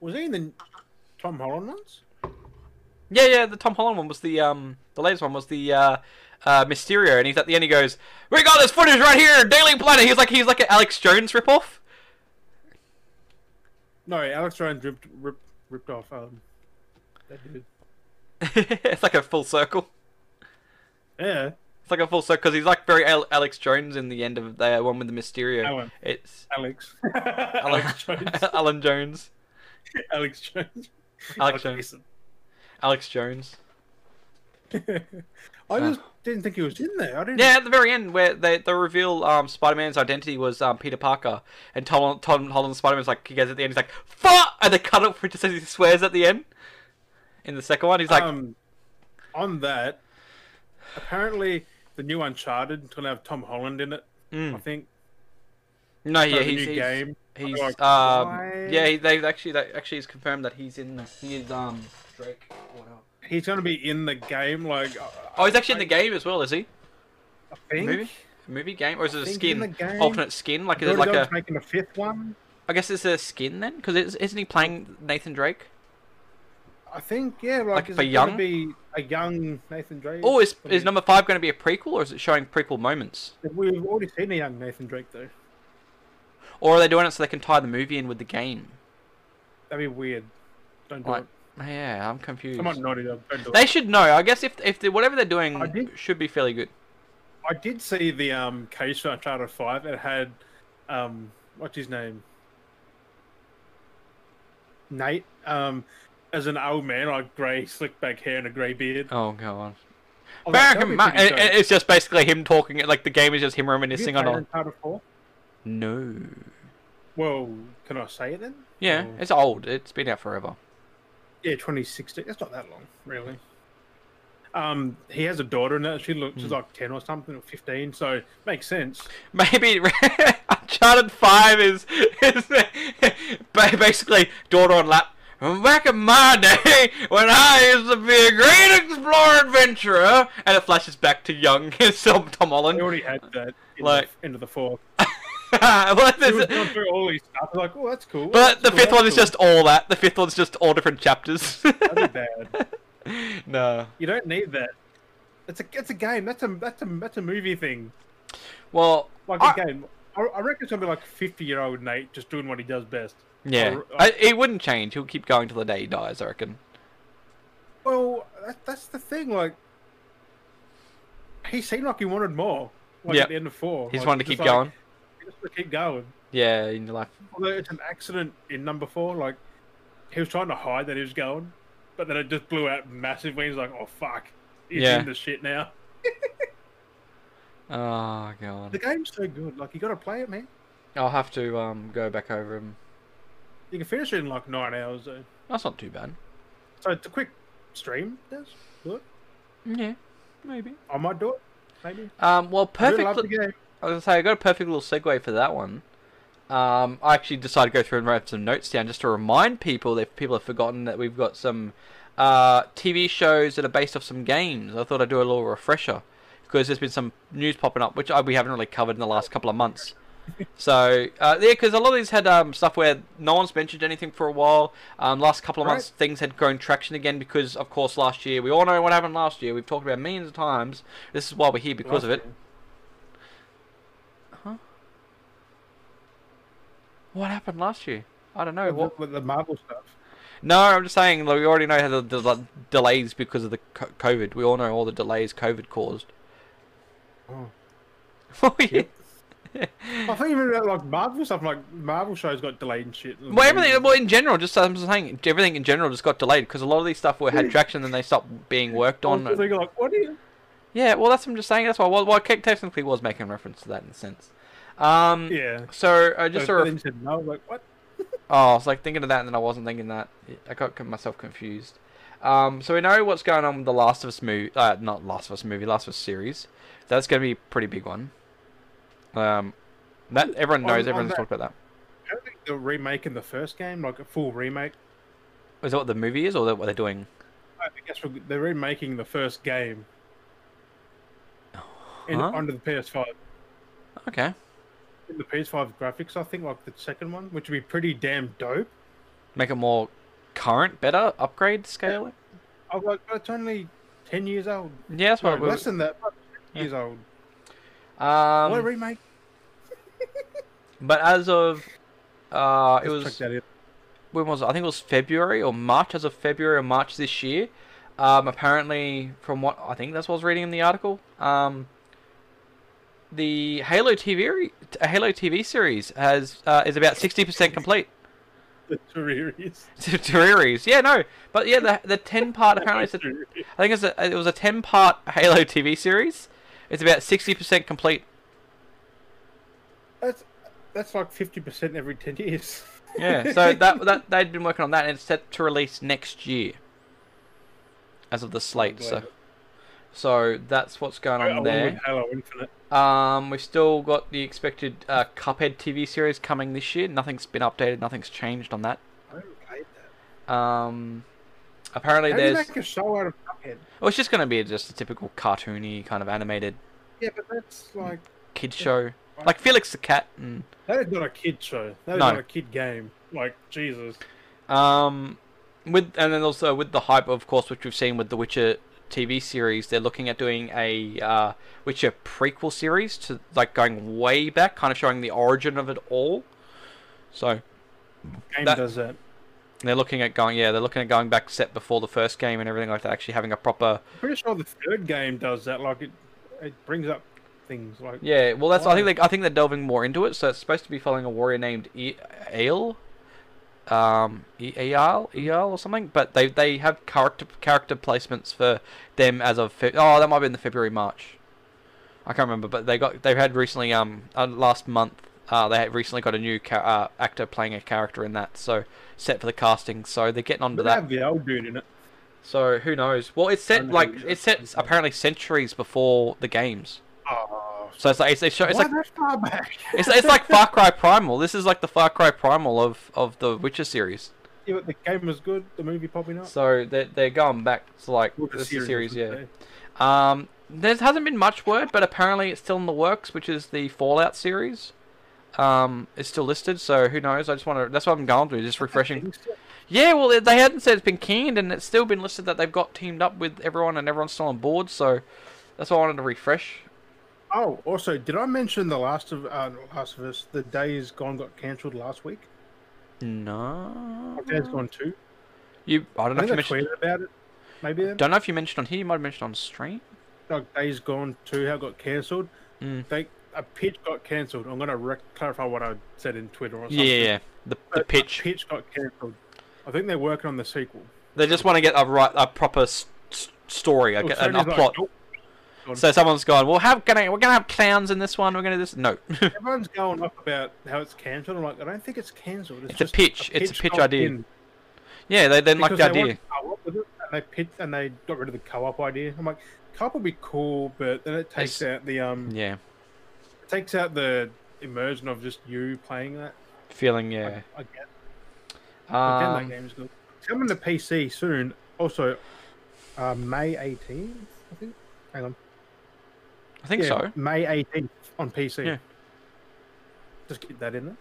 Was he in the Tom Holland ones? Yeah, yeah, the Tom Holland one was the um the latest one was the uh uh Mysterio and he's at the end he goes, We got this footage right here, Daily Planet he's like he's like an Alex Jones ripoff. No, Alex Jones ripped, ripped, ripped off um, that dude. [laughs] it's like a full circle. Yeah, It's like a full circle because he's like very Al- Alex Jones in the end of the one with the Mysterio. Alan. It's Alex. [laughs] Alex Jones. [laughs] Alan Jones. Alex Jones. Alex Jones. Alex Jones. I just didn't think he was in there. I didn't. Yeah, at the very end where they they reveal um Spider Man's identity was um Peter Parker and Tom Tom Holland Spider Man's like he goes at the end he's like fuck and they cut it for just as he swears at the end. In the second one he's like um, on that, apparently the new Uncharted is gonna have Tom Holland in it. I mm. think. no yeah he's new he's, game. he's Like, um yeah he, they actually they actually is confirmed that he's in he is um Drake or whatever. He's gonna be in the game. Like. Uh, oh, he's actually in the game as well, is he? I think. Movie? A movie game, or is it a skin? Alternate skin? Like is it like a? making a fifth one. I guess it's a skin then, because isn't he playing Nathan Drake? I think yeah, like, Like is for it young? be a young Nathan Drake. Oh, is is number five going to be a prequel, or is it showing prequel moments? We've already seen a young Nathan Drake though. Or are they doing it so they can tie the movie in with the game? That'd be weird. Don't do Like, it. Yeah, I'm confused. Come on, Naughty Dog. It. They should know. I guess if if they, whatever they're doing did- should be fairly good. I did see the um case for Uncharted Five. It had um what's his name? Nate. Um as an old man, like grey slick back hair and a grey beard. Oh god. Oh, Back that'd in be my, pretty and- dope. and it's just basically him talking. Like the game is just him Have you reminiscing on. Uncharted 4? No. Well, can I say it then? Yeah, Or- it's old. It's been out forever. Yeah, 2016. It's not that long, really. Um, he has a daughter now. She looks Hmm. she's like 10 or something, or 15. So makes sense. Maybe [laughs] Uncharted Five is is basically daughter on lap. Back in my day, when I used to be a great explorer adventurer, and it flashes back to young [laughs] Tom Holland. already had that in Like- the, into the fourth. [laughs] [laughs] Well, He was there's- through all these stuff. Like, oh, that's cool. but that's the cool, fifth one is just all that. The fifth one's just all different chapters. [laughs] That'd be bad. [laughs] no. You don't need that. It's a it's a game. That's a that's a that's a movie thing. Well, Like I- a game. I, I reckon it's gonna be like fifty year old Nate just doing what he does best. yeah, Or- I, uh, it wouldn't change. He'll keep going till the day he dies. I reckon. Well, that, that's the thing. Like, he seemed like he wanted more. Like Yeah. at the end of four, He just Like, wanted to keep like, going. Just to keep going. Yeah, in your life. Although it's an accident in number four, like he was trying to hide that he was going, but then it just blew out massively. He's like, "Oh fuck, he's Yeah. in the shit now." [laughs] Oh god. The game's so good. Like you got to play it, man. I'll have to um go back over him. You can finish it in like nine hours though. That's not too bad. So it's a quick stream. Does. Yeah, maybe. I might do it. Maybe. Um, well, perfect. Love the li- game. I was gonna say I got a perfect little segue for that one. Um, I actually decided to go through and write some notes down just to remind people that if people have forgotten that we've got some uh, TV shows that are based off some games. I thought I'd do a little refresher because there's been some news popping up which we haven't really covered in the last couple of months. [laughs] so uh, yeah, because a lot of these had um, stuff where no one's mentioned anything for a while. Um, last couple of Right. months, things had grown traction again because, of course, last year we all know what happened last year. We've talked about it millions of times. This is why we're here because of it. What happened last year? I don't know. With, What? with the Marvel stuff. No, I'm just saying. Like, we already know how the del- delays because of the COVID. We all know all the delays COVID caused. Oh. Oh [laughs] yeah. I think even about like Marvel stuff, like Marvel shows got delayed and shit. Well, everything. Well, in general, just I'm just saying, everything in general just got delayed because a lot of these stuff were had [laughs] traction, and they stopped being worked I on. Oh, was thinking, like, what do you? Yeah, well, that's what I'm just saying. That's why. Well, well, I technically was making reference to that in a sense. Um, Yeah. So uh, just so then you no. I was like, what? [laughs] Oh, I was like thinking of that, and then I wasn't thinking that. I got myself confused. Um, so we know what's going on with the Last of Us movie, uh, not Last of Us movie, Last of Us series. That's going to be a pretty big one. Um, that everyone knows. on Everyone's that- talked about that. I don't think they're remaking the first game, like a full remake. Is that what the movie is, or that what they're doing? I guess we're, they're remaking the first game in, Huh? onto the PS5. Okay. In the PS5 graphics, I think, like the second one, which would be pretty damn dope. Make it more current, better, upgrade scale. I was like, but it's only 10 years old. Yeah, that's No, what. we less than that. Yeah. years old. Um, what um, remake? [laughs] but as of, uh, it Let's was. that when was it? I think it was February or March, as of February or March this year. Um, apparently, from what I think that's what I was reading in the article, um, the Halo TV Halo TV series has uh, is about sixty percent complete. The series. Series, [laughs] yeah, no, but yeah, the the ten part apparently it's a, I think it's a, it was a ten part Halo TV series. It's about sixty percent complete. That's that's like 50% every 10 years. Yeah, so [laughs] that that they'd been working on that, and it's set to release next year, as of the slate. So, so that's what's going on I- I there. Halo Infinite. Um, we've still got the expected uh, Cuphead TV series coming this year. Nothing's been updated. Nothing's changed on that. I haven't played that. Um, apparently How do you there's. make a show out of Cuphead? Well, it's just going to be just a typical cartoony kind of animated Yeah, but that's like kid show, like Felix the Cat and that is not a kid show. That is No. not a kid game. Like Jesus. Um, with and then also with the hype, of course, which we've seen with the Witcher TV series, they're looking at doing a uh, Witcher prequel series to like going way back, kind of showing the origin of it all. So Game That- does that. they're looking at going, yeah, they're looking at going back set before the first game and everything like that. Actually having a proper, I'm pretty sure the third game does that. Like it, it brings up things like yeah. Well, that's I think Why? they, I think they're delving more into it. So it's supposed to be following a warrior named e- Ale. Um, E- EL, EL or something. But they they have character character placements for them as of Fe- oh that might be in the February March. I can't remember, but they got they've had recently um uh, last month uh, they had recently got a new ca- uh, actor playing a character in that, so set for the casting. So they're getting onto they that. have the old dude in it. So who knows? Well, it's set like it's set apparently centuries before the games. Oh, So it's like it's, it's, it's like far back? [laughs] it's, it's like Far Cry Primal. This is like the Far Cry Primal of, of the Witcher series. yeah, but the game was good. The movie probably not. So they're, they're going back to like Well, the this is series, I yeah. Um, there hasn't been much word, but apparently it's still in the works, which is the Fallout series. Um, it's still listed, so who knows? I just want to. That's what I'm going through, just refreshing. Yeah, well, they- they hadn't said it's been canned, and it's still been listed that they've got teamed up with everyone, and everyone's still on board. So that's why I wanted to refresh. Oh, also, did I mention the Last of uh, Last of Us? The Days Gone got cancelled last week. No, Days Gone two. you. I don't know I if you mentioned. about it. Maybe then. Don't know if you mentioned on here. You might have mentioned on stream. Like Days Gone two, how got cancelled. Mm. They a pitch got cancelled. I'm gonna rec- clarify what I said in Twitter or something. yeah, yeah. The the pitch. pitch got cancelled. I think they're working on the sequel. They just want to get a right, a proper story, a, Well, a, a Sony's like, plot. "Nope." So someone's gone. Well, how we're gonna have clowns in this one? We're gonna do this. No, [laughs] Everyone's going off about how it's cancelled. I'm like, I don't think it's cancelled. It's, It's a just pitch. It's a pitch idea. in yeah, they didn't like the idea. wanted co-op with it, and they pitch and they got rid of the co-op idea. I'm like, co-op would be cool, but then it takes It's- out the um, Yeah, it takes out the immersion of just you playing that. feeling yeah. I guess. Again, that Um, game is good. It's coming to PC soon. Also, uh, May 18th, I think. Hang on. I think yeah, so. May 18th on PC. Yeah. Just get that in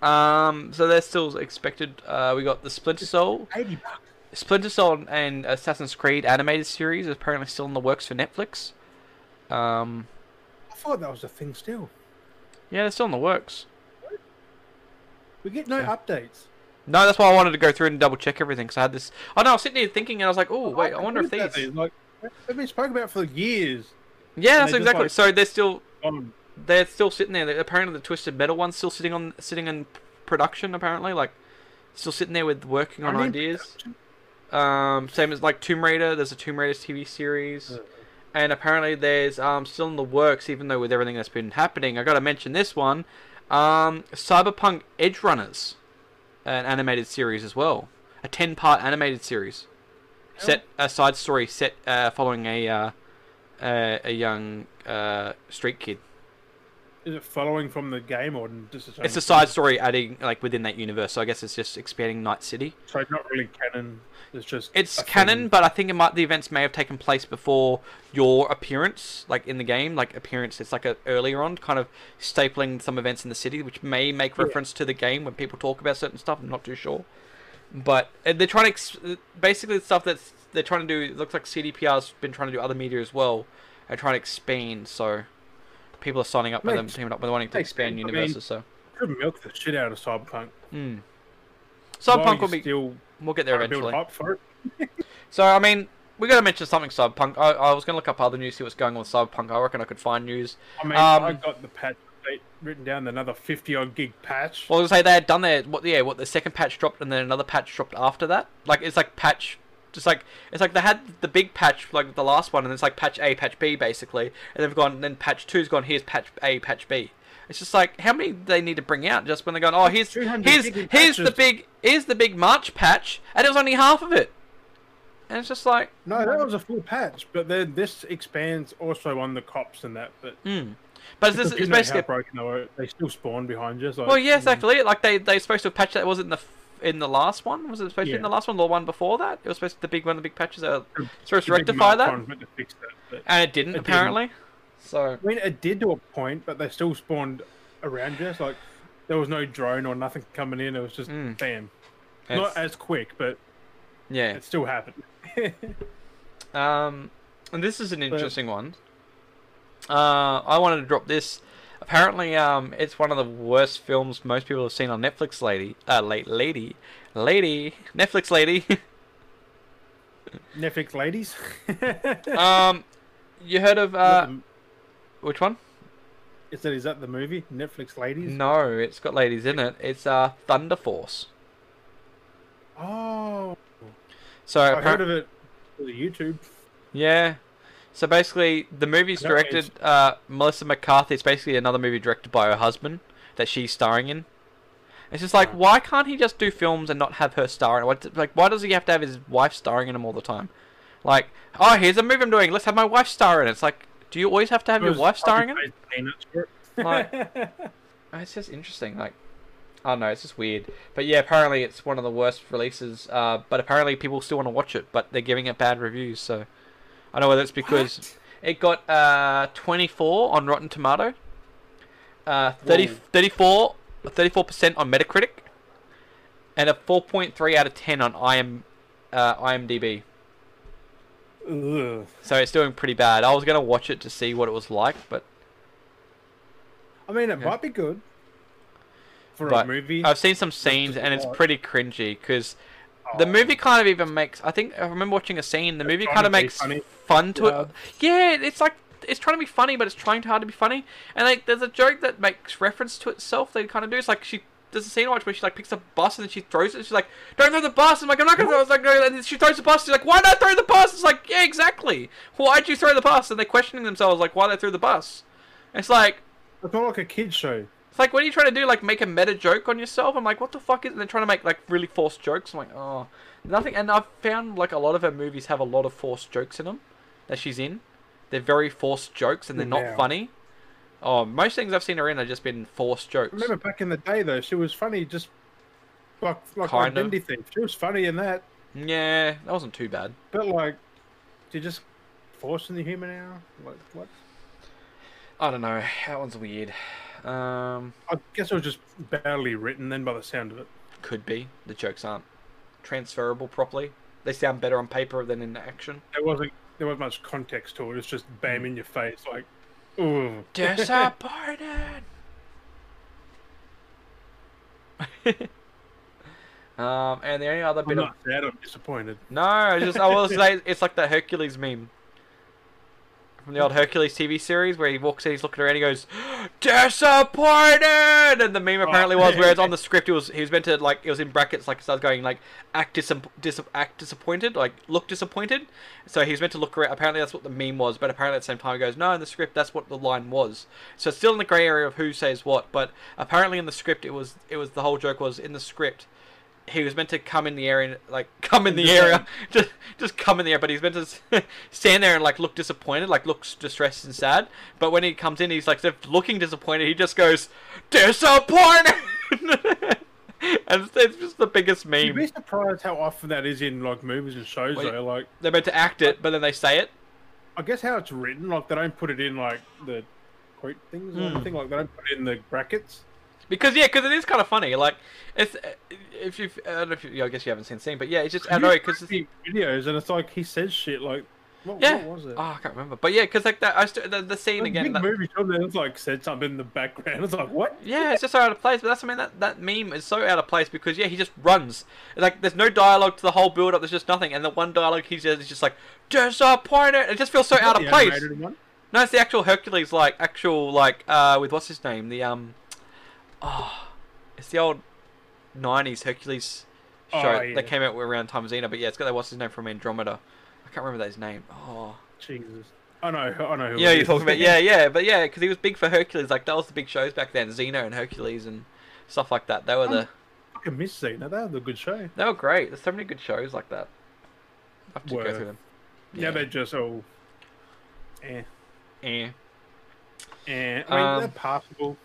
there. Um, so they're still expected. Uh, we got the Splinter Cell, 80 bucks. Splinter Cell and Assassin's Creed animated series is apparently still in the works for Netflix. Um, I thought that was a thing still. yeah, they're still in the works. We get no Yeah. updates. No, that's why I wanted to go through and double check everything. because I had this. Oh no, I was sitting here thinking, and I was like, oh wait, I wonder if these. Like, they've been spoken about for years. Yeah, that's exactly. like- So they're still they're still sitting there. Apparently, the Twisted Metal one's still sitting on sitting in production. Apparently, like still sitting there with working on ideas. Um, same as like Tomb Raider. There's a Tomb Raider TV series, Uh, and apparently there's um still in the works. Even though with everything that's been happening, I got to mention this one, um, Cyberpunk Edgerunners, an animated series as well, a ten part animated series, set a side story set uh, following a uh, a, a young uh, street kid. Is it following from the game or just its It's a side story adding like within that universe. So I guess it's just expanding Night City. So it's not really canon. It's just It's canon, thing. but I think it might the events may have taken place before your appearance, like in the game, like appearance. It's like a earlier on, kind of stapling some events in the city, which may make Yeah. reference to the game when people talk about certain stuff. I'm not too sure, but uh, they're trying to ex- basically the stuff that's they're trying to do. It looks like CDPR's been trying to do other media as well, and trying to expand. So people are signing up with them, teaming up with wanting to expand sense. I mean, universes. so. could milk the shit out of Cyberpunk. Mm. Cyberpunk will be. still We'll get there eventually. [laughs] So I mean, we got to mention something Cyberpunk. I, I was gonna look up other news, see what's going on with Cyberpunk. I reckon I could find news. I mean, Um, I got the patch written down, another 50 odd gig patch. Well, I was gonna say they had done their what? Yeah, what the second patch dropped, and then another patch dropped after that. Like it's like patch, just like it's like they had the big patch like the last one, and it's like patch A, patch B, basically, and they've gone. Then patch two's gone. Here's patch A, patch B. It's just like how many do they need to bring out just when they're going. Oh, here's 200 here's here's the big here's the big March patch, and it was only half of it. And it's just like, no, that was a full patch, but then this expands also on the cops and that. But hmm. But it's, because just, you it's basically how broken they were. They still spawn behind you. So Well, yeah, mm, exactly. Like they they supposed to patch patched that. wasn't the f- in the last one? Was it supposed to be in the last one or the one before that? It was supposed to be the big one, the big patches. Are supposed to rectify that, that, but- and it didn't It didn't. apparently. So I mean, it did to a point, but they still spawned around you. Like, there was no drone or nothing coming in. It was just Mm. bam. it's- Not as quick, but yeah. it still happened. [laughs] Um, and this is an interesting one. Uh, I wanted to drop this. Apparently, um, it's one of the worst films most people have seen on Netflix. Lady, uh, late lady, lady, Netflix lady. [laughs] Netflix ladies. [laughs] um, you heard of uh, which one? is that is that the movie Netflix ladies? No, it's got ladies in it. It's uh Thunder Force. Oh, So I heard of it on YouTube. Yeah. So basically, the movie's That directed uh, Melissa McCarthy. It's basically another movie directed by her husband that she's starring in. It's just like, why can't he just do films and not have her star in it? What- Like, why does he have to have his wife starring in them all the time? Like, oh, here's a movie I'm doing. Let's have my wife star in it. It's like, do you always have to have your wife starring in it? be paid peanuts for it. Like- [laughs] It's just interesting. Like, I don't know. It's just weird. But yeah, apparently it's one of the worst releases. Uh, but apparently people still want to watch it, but they're giving it bad reviews. So I don't know whether it's because it got uh 24 on Rotten Tomato, uh 30, 34 34% on Metacritic, and a 4.3 out of 10 on IM uh, IMDb. Ugh. So it's doing pretty bad. I was gonna watch it to see what it was like, but I mean, it Yeah. might be good for But a movie. I've seen some scenes and it's pretty cringy because the Oh. movie kind of even makes. I think I remember watching a scene. The It's movie kind of makes funny. Fun to Yeah. it. Yeah, it's like it's trying to be funny, but it's trying too hard to be funny. And like, there's a joke that makes reference to itself. They kind of do. It's like she. There's a scene I watch where she like picks up a bus and then she throws it. And she's like, "Don't throw the bus." I'm like, "I'm not gonna throw." it." I was like, "No." And she throws the bus. She's like, "Why not throw the bus?" It's like, "Yeah, exactly. Why'd you throw the bus?" And they're questioning themselves like, "Why they threw the bus?" And it's like, It's not like a kids show. it's like, what are you trying to do? Like, make a meta joke on yourself? I'm like, what the fuck is? And they're trying to make like really forced jokes. I'm like, oh, nothing. And I've found like a lot of her movies have a lot of forced jokes in them that she's in. They're very forced jokes and they're not Yeah. funny. Oh, most things I've seen her in have just been forced jokes. Remember back in the day though, she was funny. Just like like Kind of. Identity Thief. She was funny in that, Yeah, that wasn't too bad. but like, she just forcing the human hour. Like what? I don't know. That one's weird. Um, I guess it was just badly written then, by the sound of it. could be the jokes aren't transferable properly. They sound better on paper than in action. There wasn't there wasn't much context to it. It's just bam in your face, like, ooh. Disappointed. [laughs] um, and the only other I'm bit of not sad. I'm disappointed. no, I just I will [laughs] say it's like the Hercules meme from the old Hercules TV series where he walks in, he's looking around, he goes, "Disappointed," and the meme oh. apparently was where it's on [laughs] the script. It was he was meant to like it was in brackets like it starts going like act dis- dis- act disappointed, like look disappointed. So he was meant to look around. Apparently that's what the meme was, but apparently at the same time he goes, "No, in the script that's what the line was." So it's still in the grey area of who says what, but apparently in the script it was it was the whole joke was in the script he was meant to come in the area, like [laughs] come in the area, [laughs] just just come in the air. But he's meant to [laughs] stand there and like look disappointed, like looks distressed and sad. But when he comes in, he's like instead of looking disappointed, he just goes disappointed, and it's, it's just the biggest You'd meme. be surprised how often that is in like movies and shows. Wait. though. Like, They're meant to act it, but then they say it. I guess how it's written, like they don't put it in like the quote things or Hmm. anything. Like they don't put it in the brackets. Because yeah, because it is kind of funny. Like it's if you I don't know if you, I guess you haven't seen the scene, but yeah, it's just I know because videos and it's like he says shit like, what, yeah, what was it? oh I can't remember, but yeah, because like that I st- the, the scene Like, again. that- movie film there, it's like said something in the background. [laughs] It's like what? Yeah, it's just so out of place. But that's I mean that that meme is so out of place because yeah, he just runs. Like there's no dialogue to the whole build up. There's just nothing, and the one dialogue he says is just like disappointed. It just feels so out of place. one? No, it's the actual Hercules, like actual like uh with what's his name? The um, oh, it's the old '90s Hercules show Oh, yeah. that came out around time of Xena. But yeah, it's got that what's his name from Andromeda. I can't remember that his name. Oh. Jesus. I know. I know. Who Yeah, you're talking about [laughs] yeah, yeah, but yeah, because he was big for Hercules. Like that was the big shows back then, Xena and Hercules and stuff like that. They were the I fucking miss Xena. They had a good show. they were great. There's so many good shows like that. I have to go through them. Yeah, they're just all. Eh. Eh. Eh. I mean, Um, they're passable.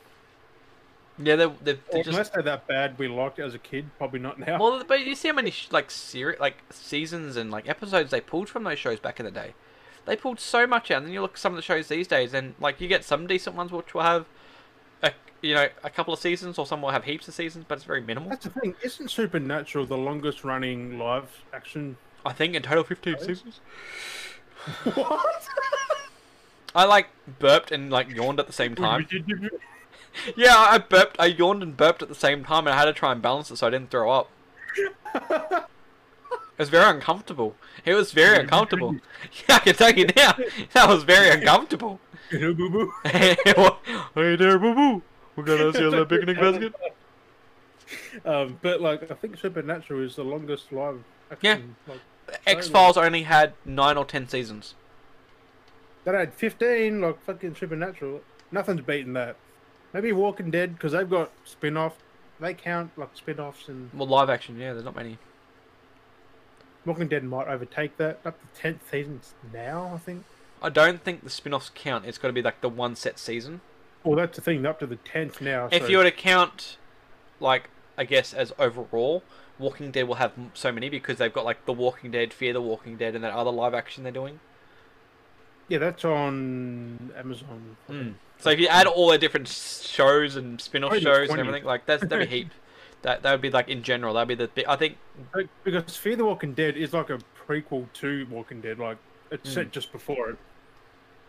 Yeah, they're, they're, they're just Unless they're that bad we liked it as a kid, probably not now. well, but you see how many like seri- like seasons and like episodes they pulled from those shows back in the day. They pulled so much out. And then you look at some of the shows these days, and like you get some decent ones which will have, a you know, a couple of seasons, or some will have heaps of seasons, but it's very minimal. That's the thing. Isn't Supernatural the longest running live action? I think in total fifteen Shows? seasons. [laughs] what? I like burped and like yawned at the same time. [laughs] Yeah, I burped, I yawned and burped at the same time, and I had to try and balance it so I didn't throw up. [laughs] It was very uncomfortable. It was very uncomfortable. [laughs] Yeah, I can tell you now, that was very uncomfortable. Boo boo. hey there, boo boo. We're gonna see the picnic basket. um, but like I think Supernatural is the longest live. Yeah. Like, X Files only had nine or ten seasons. that had fifteen. Like fucking Supernatural. Nothing's beating that. Maybe Walking Dead because they've got spin off. They count like spin offs and Well, live action, yeah, there's not many. Walking Dead might overtake that. Up to tenth seasons now, I think. I don't think the spin-offs count. It's got to be like the one set season. Well, that's the thing. Up to the tenth now. If so- you were to count, like I guess as overall, Walking Dead will have so many because they've got like The Walking Dead, Fear the Walking Dead, and that other live action they're doing. yeah, that's on Amazon. Think. So if you add all the different shows and spin-off shows and everything, like that's that'd be heap. [laughs] That that would be like in general. That'd be the. bi- I think Because Fear the Walking Dead is like a prequel to Walking Dead. Like it's Mm. set just before it.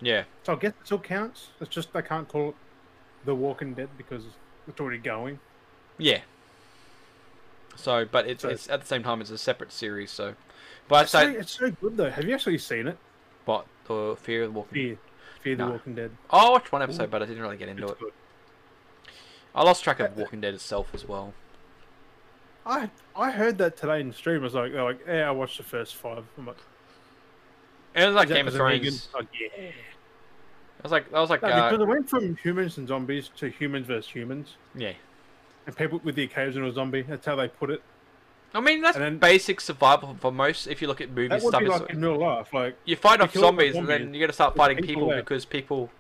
yeah. So I guess it still counts. It's just they can't call it The Walking Dead because it's already going. Yeah. So, but it's So- it's at the same time it's a separate series. So, but It's so, it's so good though. Have you actually seen it? what the Fear of the Walking. Fear, Fear the No. Walking Dead. Oh, I watched one episode, but I didn't really get into It's it. good. I lost track of Walking Dead itself as well. I I heard that today in the stream. I was like, they're like, yeah, I watched the first five. I'm like, It was like Game of Negan? Thrones. Like, yeah. I was like that was like No, uh, because it went from humans and zombies to humans versus humans, yeah. and people with the occasional zombie. That's how they put it. I mean that's then- basic survival for most. If you look at movies, That would stuff, be it's- like in real life. Like, you fight you off kill all the zombies, and then zombies, you got to start fighting people people because people.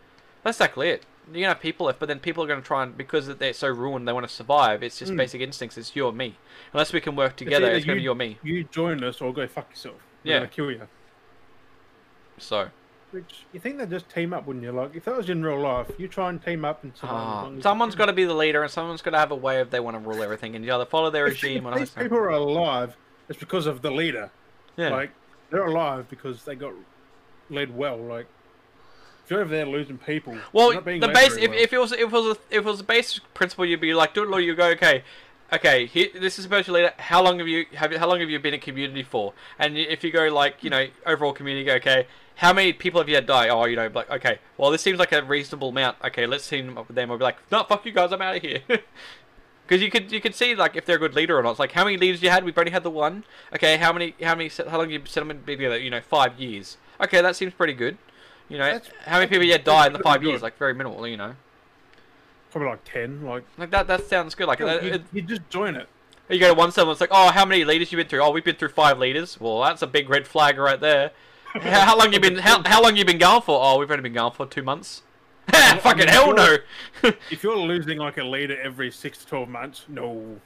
That's exactly it. You're gonna have people left, but then people are gonna try and because they're so ruined, they want to survive. It's just Mm. basic instincts. It's you or me. Unless we can work together, either it's gonna be you- you or me. you join us or go fuck yourself. We're Yeah. gonna kill you. So. Which you think they just team up, wouldn't you? Like, if that was in real life, you try and team up and as Ah, you someone's got to be the leader, and someone's got to have a way of they want to rule everything, and you either follow their regime if or these people are alive, it's because of the leader. Yeah, Like, they're alive because they got led well. Like, if you're over there losing people, well, not being the base if, well. if it was if it was a, if it was a basic principle, you'd be like, do it, or you go, okay, okay, here, this is supposed to leader. How long have you have you- how long have you been a community for? And if you go like you know overall community, go, okay, how many people have you had die? Oh, you know, like okay, well this seems like a reasonable amount. Okay, let's team up with them. Or be like, no, fuck you guys, I'm out of here. [laughs] Because you could you could see like if they're a good leader or not. It's like how many leaders you had? We've only had the one. Okay, how many how many how long you settlement been together? You know, five years. Okay, that seems pretty good. You know, That's- how many people you had die in the five years? Like very minimal. You know, probably like ten. Like, like that that sounds good. Like you, uh, you, it- you just join it. you go to one settlement. it's like, oh, how many leaders you been through? Oh, we've been through five leaders. Well, that's a big red flag right there. How, how long you been how, how long you been gone for? Oh, we've only been gone for two months. [laughs] Fucking hell no. If you're losing like a leader every six to twelve months, no,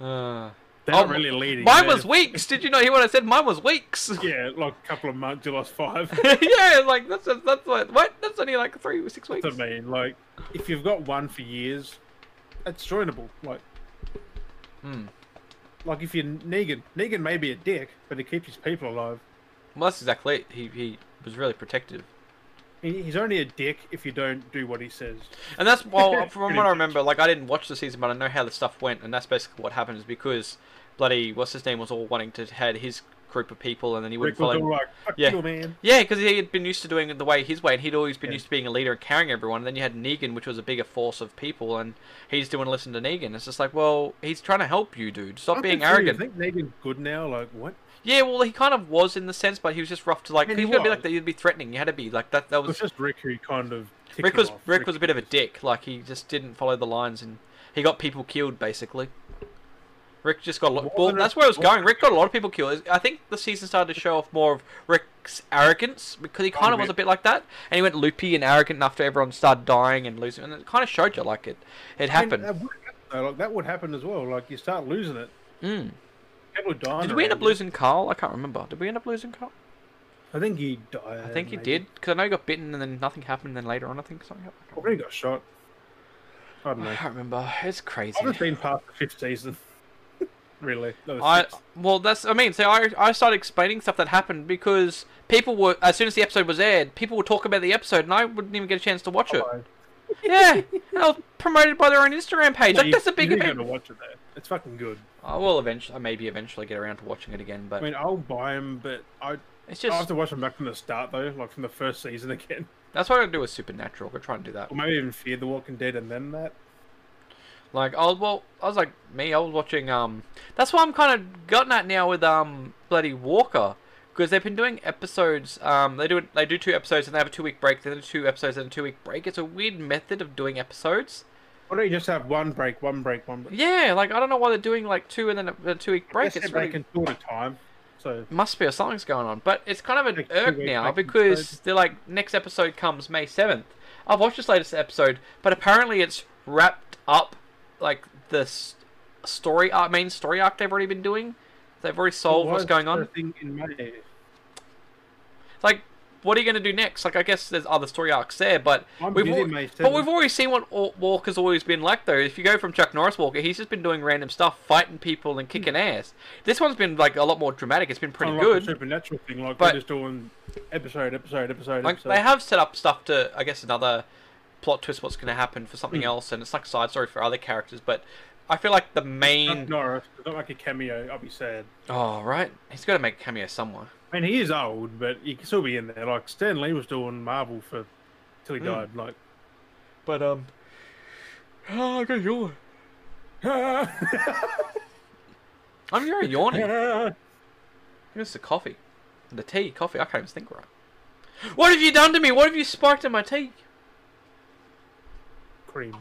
uh, they're Oh, not really leading. mine was just- weeks. Did you not hear what I said? Mine was weeks. [laughs] Yeah, like a couple of months, you lost five. [laughs] yeah, like that's that's like what? That's only like three six weeks. That's what I mean. Like, if you've got one for years, that's joinable. Like, Hmm. like if you're Negan, Negan may be a dick, but he keeps his people alive. Well, that's exactly it. He he was really protective. He's only a dick if you don't do what he says. And that's well, [laughs] from what I remember, like I didn't watch the season, but I know how the stuff went, and that's basically what happened. Is because bloody what's his name was all wanting to had his group of people, and then he wouldn't Rick follow. like, Yeah. you, man." Yeah, because he had been used to doing it the way his way, and he'd always been Yeah. used to being a leader and carrying everyone. And then you had Negan, which was a bigger force of people, and he's to listen to Negan. It's just like, well, he's trying to help you, dude. Stop I'm being arrogant. I think Negan's good now. Like, what? Yeah, well, he kind of was in the sense, but he was just rough to like. I mean, he was gonna be like that. You'd be threatening. You had to be like that. That was was just Rick who kind of. Rick was off. Rick was a bit of a dick. Like he just didn't follow the lines, and he got people killed basically. Rick just got a lot. Well, that's where it was going. Rick got a lot of people killed. I think the season started to show off more of Rick's arrogance because he kind of was a bit like that, and he went loopy and arrogant after everyone started dying and losing, and it kind of showed you like it. It I mean, happened. that would happen. Like that would happen as well. Like you start losing it. Mm. Did we end up losing Carl? I can't remember. Did we end up losing Carl? I think he died. I think he maybe. did because I know he got bitten and then nothing happened. And then later on, I think something happened. Probably got shot. I don't know. I can't remember. It's crazy. I haven't been past the fifth season. [laughs] really? I well, that's I mean, so I I started explaining stuff that happened because people were as soon as the episode was aired, people would talk about the episode, and I wouldn't even get a chance to watch it. Oh, Yeah, and I was promoted by their own Instagram page. Like you- that's a big you event. gotta watch it though. It's fucking good. I will eventually, I maybe eventually get around to watching it again, but I mean, I'll buy them, but I it's just I have to watch them back from the start though, like from the first season again, [laughs] that's what I'm gonna do with Supernatural. Go try and do that. or maybe even Fear the Walking Dead and then that. Like I was well, I was like me. I was watching. Um, that's why I'm kind of gotten at now with um bloody Walker because they've been doing episodes. Um, they do they do two episodes and they have a two week break. Then two episodes and a two week break. It's a weird method of doing episodes. Why don't you just have one break, one break, one break? Yeah, like I don't know why they're doing like two and then a, a two week break. It's really, breaking two at a time. So must be or something's going on. But it's kind of an Like irk now because they're like next episode comes May seventh. I've watched this latest episode, but apparently it's wrapped up like the story arc, main story arc they've already been doing. They've already solved what's going on. thing in May? Like, what are you going to do next? Like, I guess there's other story arcs there, but I'm we've busy al- May but we've already seen what Walker's always been like, though. If you go from Chuck Norris Walker, he's just been doing random stuff, fighting people and kicking ass. This one's been like a lot more dramatic. It's been pretty Unlike good. supernatural thing, like But- just doing episode, episode, episode, Like episode. they have set up stuff to, I guess, another plot twist. What's going to happen for something Hmm. else, and it's like side story for other characters. But I feel like the Chuck main. Norris, not like a cameo. I'll be sad. Oh right, he's got to make a cameo somewhere. I mean, he is old, but he can still be in there. Like Stan Lee was doing Marvel for till he Hmm. died. Like, But um, oh, I got yawn. [laughs] I'm very yawning. [laughs] It's the coffee, the tea, coffee. I can't even think right. What have you done to me? What have you sparked in my tea? cream.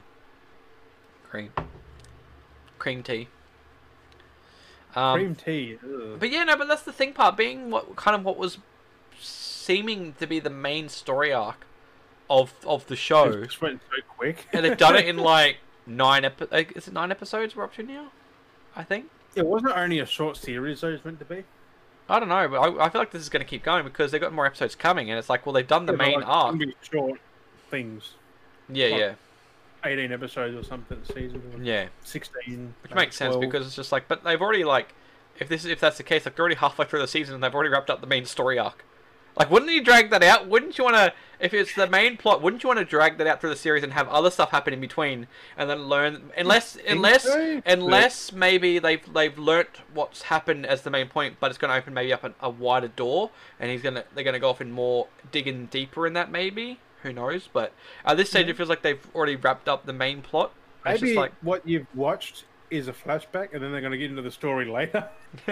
Cream. Cream tea. Um, cream tea. ugh. But yeah, no, but that's the thing part, being what kind of what was seeming to be the main story arc of of the show, It just went so quick. and they've done it in [laughs] like nine epi- like, Is it nine episodes we're up to now? I think. It wasn't only a short series. though, It's meant to be. I don't know, but I, I feel like this is going to keep going because they've got more episodes coming, and it's like, well, they've done the Yeah, main like, arc. it's gonna be short things. Yeah, like- yeah, Eighteen episodes or something season. yeah. Sixteen. Which maybe makes sense because it's just like, but they've already like, if this if that's the case, like they're already halfway through the season and they've already wrapped up the main story arc. Like, wouldn't you drag that out? Wouldn't you want to, if it's the main plot, wouldn't you want to drag that out through the series and have other stuff happen in between, and then learn, unless unless unless maybe they've they've learnt what's happened as the main point, but it's going to open maybe up a, a wider door, and he's gonna they're gonna go off in more digging deeper in that maybe. Who knows? But at this stage, Yeah. it feels like they've already wrapped up the main plot. It's Maybe just like what you've watched is a flashback, and then they're going to get into the story later. [laughs]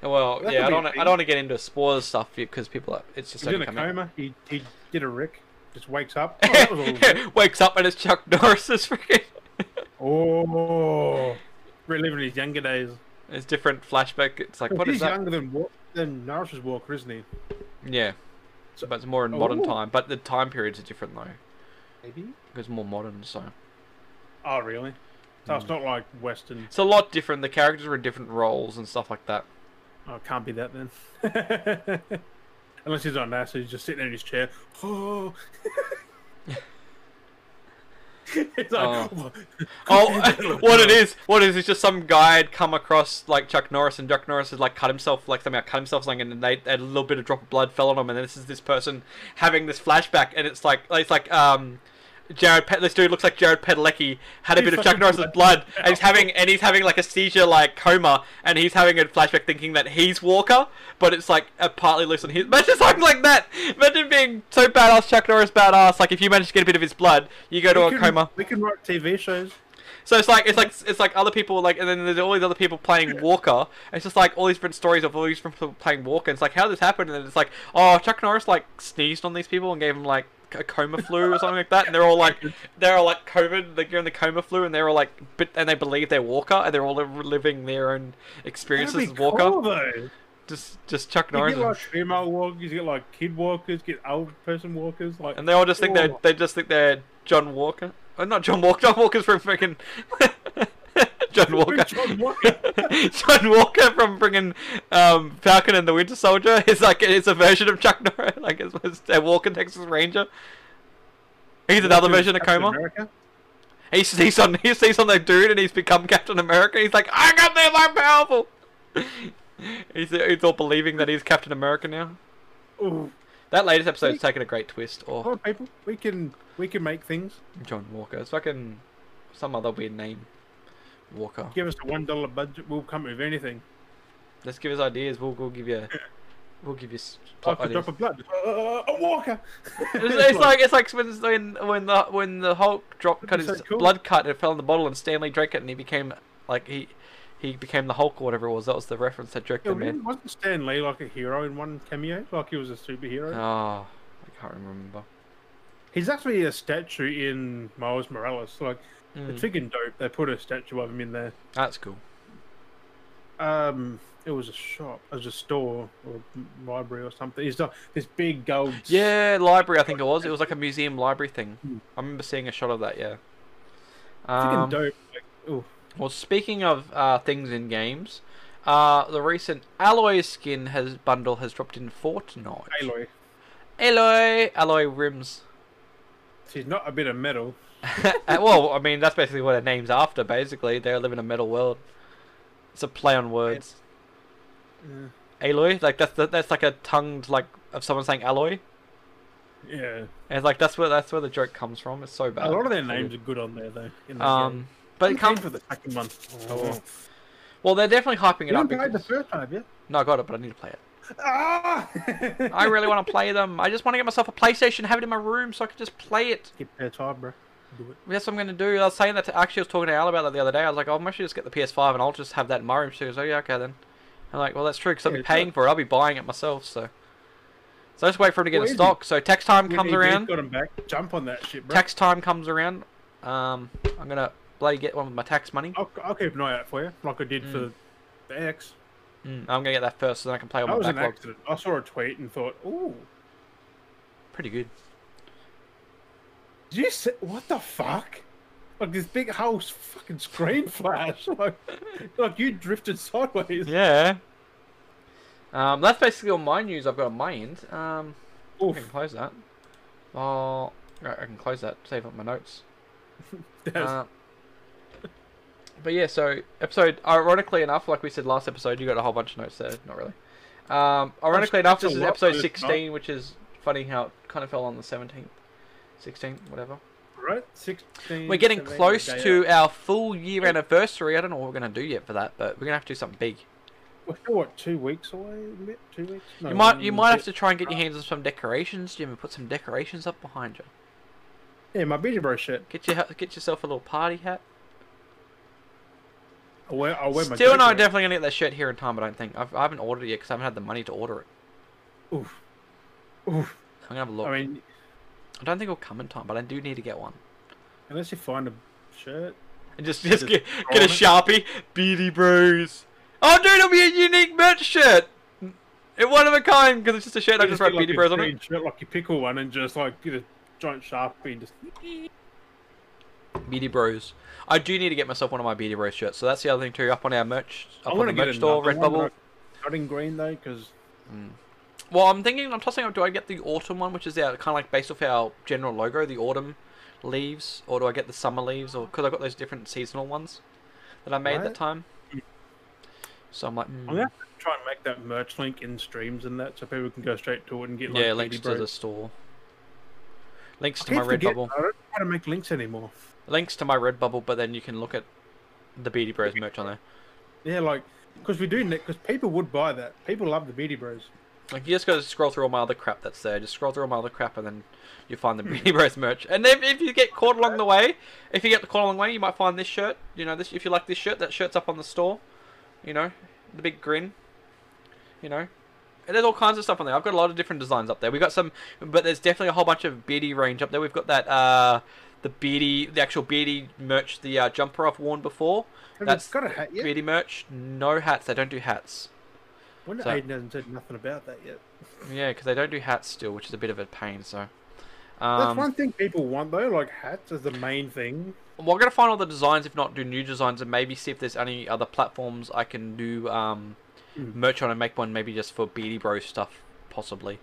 Well, That yeah, I don't. I don't want to get into spoilers stuff because people. Are, it's just He's in a coma. He he did a Rick. Just wakes up. [laughs] Oh, that was all. [laughs] Wakes up and it's Chuck Norris's freaking. oh, reliving his younger days. it's different flashback. It's like what he's is that? younger than than Norris's Walker, isn't he? Yeah, so, but it's more in modern Oh. time. But the time periods are different though. Maybe. Because it's more modern, so Oh, really? So Hmm. it's not like Western. it's a lot different. The characters are in different roles and stuff like that. Oh, it can't be that then. [laughs] Unless he's on NASA, he's just sitting in his chair. Oh. [gasps] [laughs] [laughs] It's like, Oh. Oh, [laughs] [laughs] what it is, what it is, is just some guy had come across like Chuck Norris, and Chuck Norris had like cut himself, like somehow cut himself something, and they had a little bit of drop of blood fell on him, and then this is this person having this flashback, and it's like it's like um. Jared, Pe- this dude looks like Jared Padalecki had a bit of Chuck Norris's blood and he's having and he's having like a seizure, like coma, and he's having a flashback thinking that he's Walker, but it's like a partly loose on his. Imagine something like that. Imagine being so badass, Chuck Norris badass. Like if you manage to get a bit of his blood, you go to we a can, coma. We can write TV shows. So it's like it's like it's like other people like, and then there's all these other people playing Walker. It's just like all these different stories of all these different people playing Walker. It's like how did this happen, and then it's like oh Chuck Norris like sneezed on these people and gave them like a coma flu or something like that, and they're all like they're all like COVID, like you're in the coma flu, and they're all like bit, and they believe they're Walker, and they're all living their own experiences as Walker. cool, though. Just just Chuck Norris. You get like female walkers, you get like kid walkers, get old person walkers, like and they all just think they're Oh. they just think they're John Walker. Oh, not John Walker. John Walker's from freaking [laughs] John Walker. John Walker. [laughs] John Walker from bringing um, Falcon and the Winter Soldier is like it's a version of Chuck Norris, [laughs] like it's, it's a Walker Texas Ranger. He's another version of Captain Coma. America. He sees on [laughs] he sees on the dude and he's become Captain America. He's like, I got this, I'm powerful. he's he's all believing that he's Captain America now. Ooh. That latest episode's taken a great twist. Or on, people, we can we can make things. John Walker. It's fucking some other weird name. Walker. Give us a one dollar budget, we'll come with anything. Let's give us ideas. We'll, we'll give you we'll give you I could drop a blood. Uh, uh, uh, a walker. It's, it's [laughs] like it's like when when when the when the Hulk dropped cut That'd his so cool. blood cut and it fell in the bottle and Stan Lee drank it and he became like he he became the Hulk or whatever it was. That was the reference that jerked Yeah, wasn't Stan Lee like a hero in one cameo? Like he was a superhero? Oh, I can't remember. He's actually a statue in Miles Morales. Like Mm, it's freaking dope. They put a statue of him in there. that's cool. Um, it was a shop, it was a store or a library or something. He's this big gold. Yeah, library. I think it was. It was like a [laughs] museum library thing. Hmm. I remember seeing a shot of that. Yeah. freaking Um, dope. Like, oh, well, speaking of uh, things in games, uh, the recent Alloy skin has bundle has dropped in Fortnite. Aloy. Alloy, alloy rims. She's not a bit of metal. [laughs] Uh, well, I mean that's basically what her name's after. Basically, they live in a metal world. It's a play on words. Yeah. Alloy, like that's that's like a tongued like of someone saying alloy. Yeah. And it's like that's where that's where the joke comes from. It's so bad. A lot of their names are good on there though. In Um, game. but Who it comes. came for the second one. Oh. Well, they're definitely hyping it You up. haven't played the first one, yeah? No, I got it, but I need to play it. Ah! I really want to [laughs] play them. I just want to get myself a PlayStation, have it in my room, so I can just play it. Get their time, bro. Do it. That's what I'm gonna do. I was saying that to, actually, I was talking to Al about that the other day. I was like, oh, I should just get the PS5 and I'll just have that in my room. She goes, oh yeah, okay then. I'm like, well, that's true because I'll Yeah, be paying for it. I'll be buying it myself. So, so I just wait for him to get Well, in stock. So tax time When comes around. Got 'em back. Jump on that shit, bro. Tax time comes around. Um, I'm gonna bloody get one with my tax money. I'll, I'll keep an eye out for you, like I did Mm. for the X. Mm, I'm gonna get that first, so then I can play on That my was an backlog. accident. I saw a tweet and thought, "Ooh, Pretty good. Did you see what the fuck?" Like this big house fucking screen [laughs] flash, like, like you drifted sideways. Yeah. Um, that's basically all my news I've got on my end. Um, I can close that. Oh, right, I can close that. Save up my notes. [laughs] Uh, but yeah, so episode. Ironically enough, like we said last episode, you got a whole bunch of notes there. Not really. Um, ironically enough, this is episode but it's not. sixteen, which is funny how it kind of fell on the seventeenth, sixteenth, whatever. right, sixteen. We're getting 17, close to our full year anniversary. I don't know what we're gonna do yet for that, but we're gonna have to do something big. We're still what two weeks away? a bit? Two weeks? No, you might you might have to try and get your hands on some decorations, Jim, and put some decorations up behind you. Yeah, my Beardy Bro shirt. Get your get yourself a little party hat. I'll wear. I'll wear my. Still, no, Joker. definitely gonna get that shirt here in time. But I don't think I've, I haven't ordered it yet because I haven't had the money to order it. Oof. Oof. I'm gonna have a look. I I, don't think it'll come in time, but I do need to get one. unless you find a shirt. And just just Just get, get a it. sharpie, Beardy Bros. Oh, dude, it'll be a unique merch shirt. It one of a kind because it's just a shirt. I just get, write like, Beardy Bros on it. Shirt, like you pickle one and just like get a giant sharpie and just. Beardy Bros. I do need to get myself one of my Beardy Bros shirts. So that's the other thing too. Up on our merch, up I on the get merch store, Redbubble. Not in green though, because hmm. Well, I'm thinking, I'm tossing up. Do I get the autumn one, which is our kind of like based off our general logo, the autumn leaves, or do I get the summer leaves, or because I've got those different seasonal ones that I made Right. that time. So I'm like, I'm hmm, gonna to try and make that merch link in streams and that, so people can go straight to it and get like. yeah, links to the store, links to my Redbubble, I don't know how to make links anymore. links to my Redbubble, but then you can look at the Beardy Bros merch on there. Yeah, like because we do because people would buy that. People love the Beardy Bros. Like you just gotta scroll through all my other crap that's there. Just scroll through all my other crap, and then you find the Beardy [laughs] Bros merch. And then if you get caught along the way, if you get caught along the way, you might find this shirt. You know, this if you like this shirt, that shirt's up on the store. You know, the big grin. You know, and there's all kinds of stuff on there. I've got a lot of different designs up there. We've got some, but there's definitely a whole bunch of beardy range up there. We've got that uh, the beardy, the actual beardy merch, the uh, jumper I've worn before. Have That's got a hat yet? Beardy merch, no hats. They don't do hats. Wonder so- Aiden hasn't said nothing about that yet. Yeah, because they don't do hats still, which is a bit of a pain. So. That's Um, one thing people want though, like hats as the main thing. Well, I'm gonna find all the designs, if not do new designs, and maybe see if there's any other platforms I can do um, Mm. merch on and make one maybe just for Beardy Bro stuff, possibly.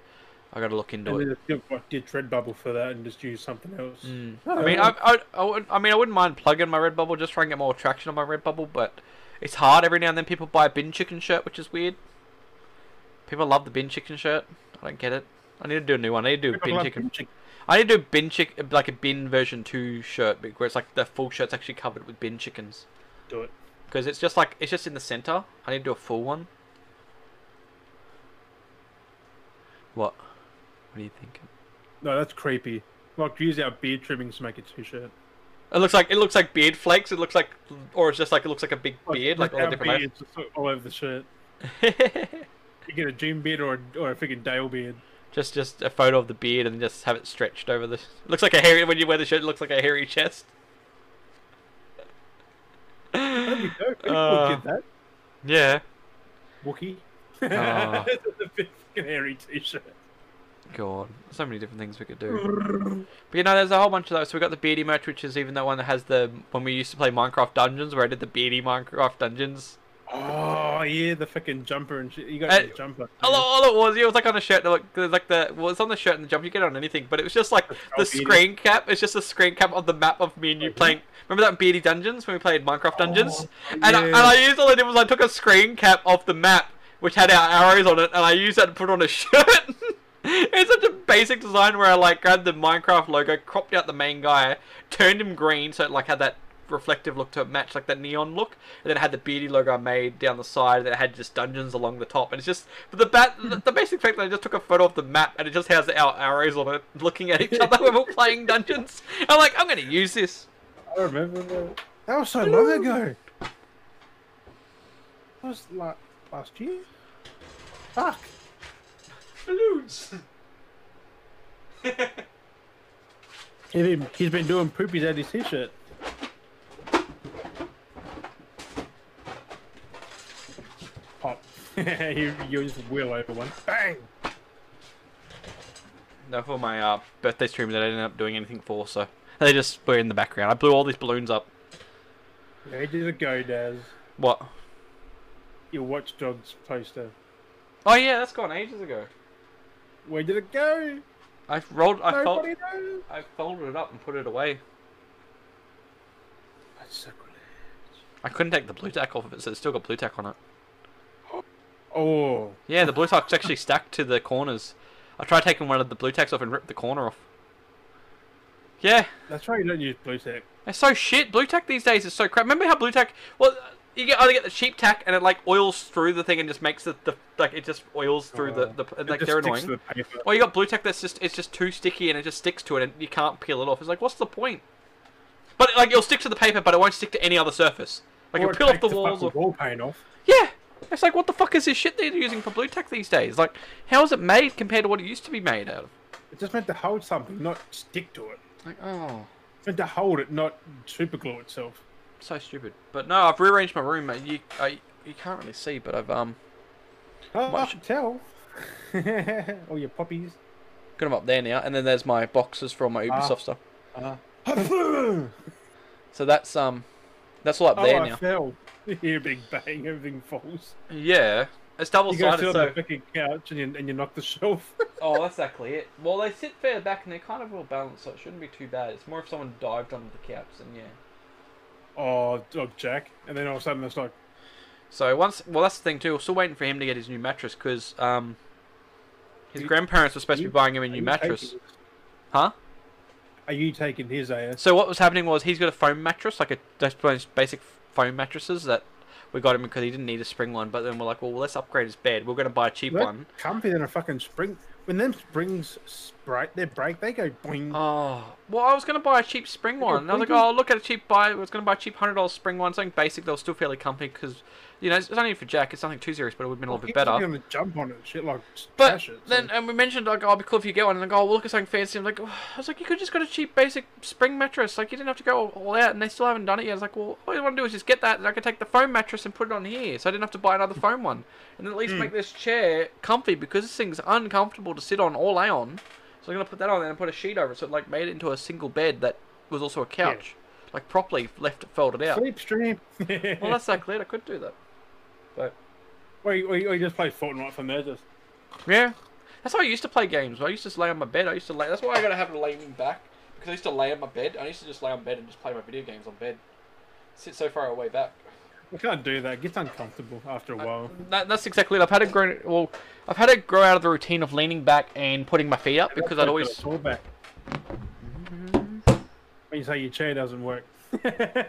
I gotta look into And it. then just get- like, did Redbubble for that and just use something else. Mm. I mean, I, I, I, would, I mean, I wouldn't mind plugging my Redbubble, just trying to get more traction on my Redbubble, but it's hard. Every now and then people buy a bin chicken shirt, which is weird. People love the bin chicken shirt. I don't get it. I need to do a new one. I need to do bin chicken. bin chicken. I need to do bin chick like a bin version two shirt, where it's like the full shirt's actually covered with bin chickens. Do it. Because it's just like it's just in the center. I need to do a full one. What? What are you thinking? No, that's creepy. Like use our beard trimmings to make a t-shirt. It looks like it looks like beard flakes. It looks like, or it's just like it looks like a big beard, like, all our the different beards all over the shirt. [laughs] You get a June beard or a, or a freaking Dale beard. just just a photo of the beard and just have it stretched over the. It looks like a hairy when you wear the shirt. It looks like a hairy chest. That'd be dope. People Uh, get that. Yeah. Wookie. Ah. [laughs] the big hairy t-shirt. God, so many different things we could do. [laughs] But you know, there's a whole bunch of those. So we got the Beardy merch, which is even that one that has the when we used to play Minecraft Dungeons, where I did the Beardy Minecraft Dungeons. Oh yeah, the fucking jumper and shit. You got uh, the jumper. All, all it was, yeah, it was like on a shirt. Like, like the well, it's on the shirt and the jumper. You get it on anything, but it was just like the Oh, screen cap. It's just a screen cap of the map of me and you playing. Remember that Beardy Dungeons when we played Minecraft Dungeons? Oh, and, I, and. I used all I did was I took a screen cap of the map, which had our arrows on it, and I used that to put on a [laughs] shirt. it's such a basic design where I like grabbed the Minecraft logo, cropped out the main guy, turned him green so it like had that reflective look to match like that neon look, and then it had the beardy logo I made down the side, and it had just dungeons along the top, and it's just but the bat the, the basic fact that I just took a photo of the map and it just has our arrows on it, [laughs] looking at each other when we're playing [laughs] dungeons. I'm like, I'm gonna use this. I remember that. That was so long ago. That was like last year. Fuck. Balloons. He's been, he's been doing poopies at his t-shirt. Pop. [laughs] you, you just wheel over one. Bang! No, for my uh, birthday stream that I didn't end up doing anything for, so they just were in the background. I blew all these balloons up. Where did it go, Daz? What? Your Watch Dogs poster. Oh yeah, that's gone ages ago. Where did it go? I rolled. I fold, I folded it up and put it away. That's sacrilege. I couldn't take the blue tack off of it, so it's still got blue tack on it. Oh. Yeah, the blue tack's actually stacked to the corners. I tried taking one of the blue tacks off and ripped the corner off. Yeah, That's right, you don't use blue tack. it's so shit. Blue tack these days is so crap. Remember how blue tack? Well, you get either get the cheap tack and it like oils through the thing and just makes the, the like it just oils through the the uh, like they're annoying. to the. Or you got blue tack that's just it's just too sticky and it just sticks to it and you can't peel it off. It's like what's the point? But like it'll stick to the paper, but it won't stick to any other surface. Like Or it'll peel off the walls. Or... wall paint off. Yeah, it's like what the fuck is this shit they're using for blue tack these days? Like how is it made compared to what it used to be made out of? It's just meant to hold something, not stick to it. Like oh, It's meant to hold it, not super glue itself. so stupid. But no, I've rearranged my room. mate. You I, you can't really see, but I've um Oh, I should tell. [laughs] All your poppies. got them up there now. And then there's my boxes for all my Ah. Ubisoft stuff. Uh, [laughs] So that's um that's all up oh, there I now. fell. [laughs] You hear a big bang, everything falls. Yeah, it's double You go sided. sit on So the fucking couch and you, and you knock the shelf. [laughs] Oh, that's exactly it. Well, they sit fair back and they're kind of well balanced, so it shouldn't be too bad. It's more if someone dived onto the couch than yeah. oh, dog Jack. And then all of a sudden it's like, So once, well, that's the thing too. We're still waiting for him to get his new mattress because um, his You- grandparents were supposed to be buying him a new mattress, huh? Are you taking his ass? So what was happening was he's got a foam mattress, like a those those basic foam mattresses that we got him because he didn't need a spring one. But then we're like, well, let's upgrade his bed. We're going to buy a cheap They're one. comfy than a fucking spring. When them springs break, they break, they go boing. Oh, well, I was going to buy a cheap spring a one. And I was like, oh, look at a cheap buy. I was going to buy a cheap hundred dollars spring one, something basic They'll still fairly comfy because, you know, it's only for Jack. It's nothing too serious, but it would have been a little bit better. going to jump on it, shit like But it. then, and we mentioned like, oh, it'd be cool if you get one, and like, oh, well, look at something fancy. I'm like, oh. I was like, you could just got a cheap basic spring mattress. Like, you didn't have to go all out, and they still haven't done it yet. I was like, well, all you want to do is just get that, and I could take the foam mattress and put it on here, so I didn't have to buy another foam one, and at least Hmm. make this chair comfy because this thing's uncomfortable to sit on or lay on. So I'm gonna put that on there and put a sheet over it, so it like made it into a single bed that was also a couch, like properly left folded out. Sleep stream. [laughs] Well, that's exactly it. I could do that. Or you, or you- just play Fortnite from there, just. Yeah, that's how I used to play games. I used to just lay on my bed. I used to lay. That's why I gotta have it laying back because I used to lay on my bed. I used to just lay on bed and just play my video games on bed. Sit so far away back. I can't do that. It gets uncomfortable after a uh, while. That, that's exactly it. I've had to grow. Well, I've had to grow out of the routine of leaning back and putting my feet up because I'd always. Fall back. Mm-hmm. When you say your chair doesn't work. [laughs]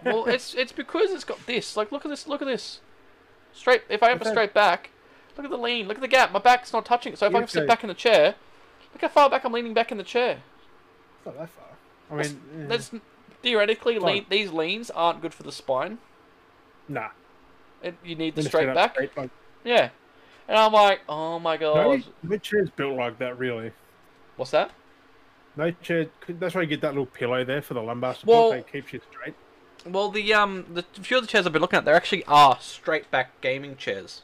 Well, it's it's because it's got this. Like, look at this. Look at this. Straight. If I have a straight back, Look at the lean. Look at the gap. My back's not touching it. So if I Yeah, can sit back in the chair, look how far back I'm leaning back in the chair. It's not that far. I mean, yeah. That's theoretically lean, these leans aren't good for the spine. nah. It, you need the Then straight back. straight, like, Yeah. And I'm like, oh my god. no, no chair's built like that, really. What's that? No chair. That's why you get that little pillow there for the lumbar support. Well- so it keeps you straight. Well, the um, the few of the chairs I've been looking at, there actually are straight back gaming chairs.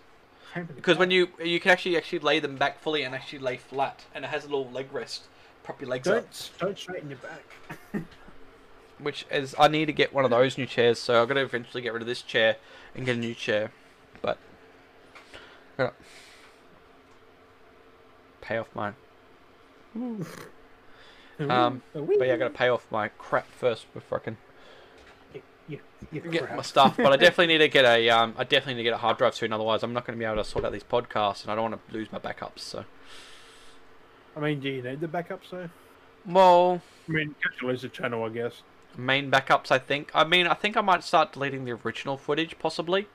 Because when you you can actually actually lay them back fully and actually lay flat, and it has a little leg rest, prop your legs up. don't don't straighten your back. [laughs] Which is I need to get one of those new chairs, so I'm gonna eventually get rid of this chair and get a new chair, but gotta pay off mine. Um, But yeah, I gotta pay off my crap first before I can Yeah, you get crap. my stuff. But I [laughs] definitely need to get a um, I definitely need to get a hard drive soon. Otherwise, I'm not gonna be able to sort out these podcasts, and I don't want to lose my backups. So, I mean, do you need the backups So, well, I mean, you can lose the channel, I guess. main backups. I think. I mean, I think I might start deleting the original footage, possibly.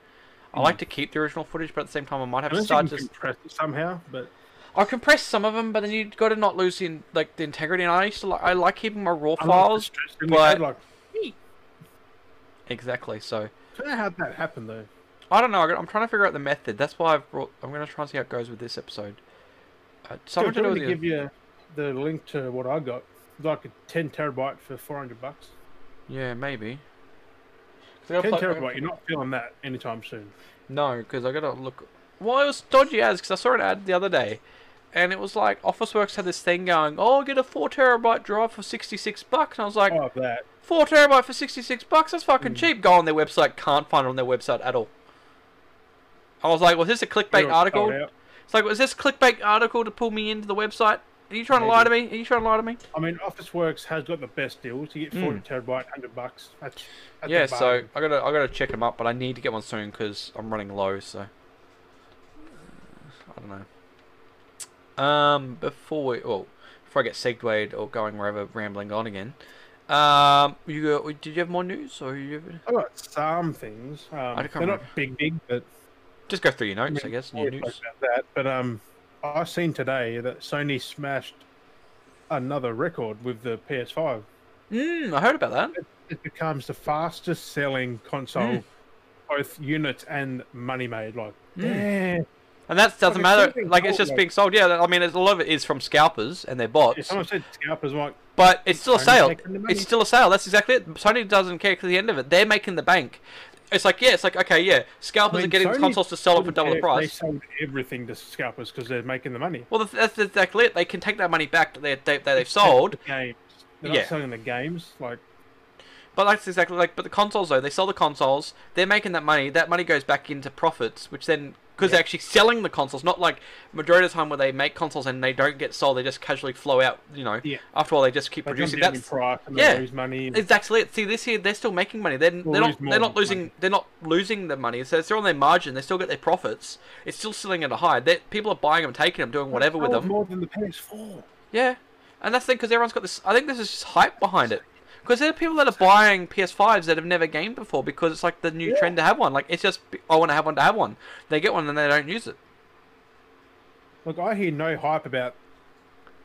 I like to keep the original footage, but at the same time, I might have to Unless you start can just. compress it somehow, but I'll compress some of them, but then you've got to not lose the in- like the integrity. And I used to like I like keeping my raw I like files. stress but- code, like, Exactly. So I don't know how that happened though. I don't know. Got- I'm trying to figure out the method. That's why I've brought. I'm gonna try and see how it goes with this episode. Uh, something to do to with give you the link to what I got. Like a 10 terabyte for 400 bucks. yeah, maybe. 10 gotta plug- terabyte, you're not feeling that anytime soon. No, because I gotta look. Well, it was dodgy ads because I saw an ad the other day, and it was like Officeworks had this thing going. Oh, get a four terabyte drive for sixty six bucks, and I was like, Oh, that. Four terabyte for sixty six bucks? That's fucking Mm. cheap. Go on their website, can't find it on their website at all. I was like, was this a clickbait article? It's like, was this clickbait article to pull me into the website? Are you trying to lie to me? Are you trying to lie to me? I mean, Officeworks has got the best deals. You get 40 terabyte, 100 bucks. That's, that's Hmm. yeah, so. I gotta I gotta check them up, but I need to get one soon because I'm running low. So I don't know. Um, before we well, before I get segued or going wherever rambling on again, um, you go, did you have more news or you I've got some things. Um, can't they're remember. not big, big, but just go through your notes? I mean, guess new news. that. But um, I seen today that Sony smashed another record with the PS5. Mm, I heard about that. It becomes the fastest selling console, Mm. both units and money made. Like, Mm. damn. And that doesn't it's matter. still being Like it's just like- being sold. Yeah, I mean, it's, a lot of it is from scalpers and their If bots. someone said scalpers, like, But it's still a sale. making the money. It's still a sale. That's exactly it. Sony doesn't care because the end of it, they're making the bank. It's like yeah, it's like okay, yeah, scalpers I mean, are getting Sony consoles to sell it for didn't double the price. They sold everything to scalpers because they're making the money. Well, that's that's exactly it. They can take that money back that they, they, that they've sold. The games. They're Yeah. not selling the games. Like, But that's exactly like. But the consoles though, they sell the consoles. They're making that money. That money goes back into profits, which then because they're actually selling the consoles, not like majority of the time where they make consoles and they don't get sold, they just casually flow out. You know, Yeah. after all, they just keep they producing. in That's price and yeah. lose money. Exactly. See, this year they're still making money. They're, they're not they're not losing money. they're not losing the money. So still on their margin. They still get their profits. It's still selling at a high. They people are buying them, taking them, doing whatever with them. More than the PS4. Yeah, and that's the thing because everyone's got this. I think this is just hype behind it. Because there are people that are buying PS5s that have never gamed before because it's like the new Yeah. trend to have one. Like it's just I want to have one to have one. They get one and they don't use it. Look, I hear no hype about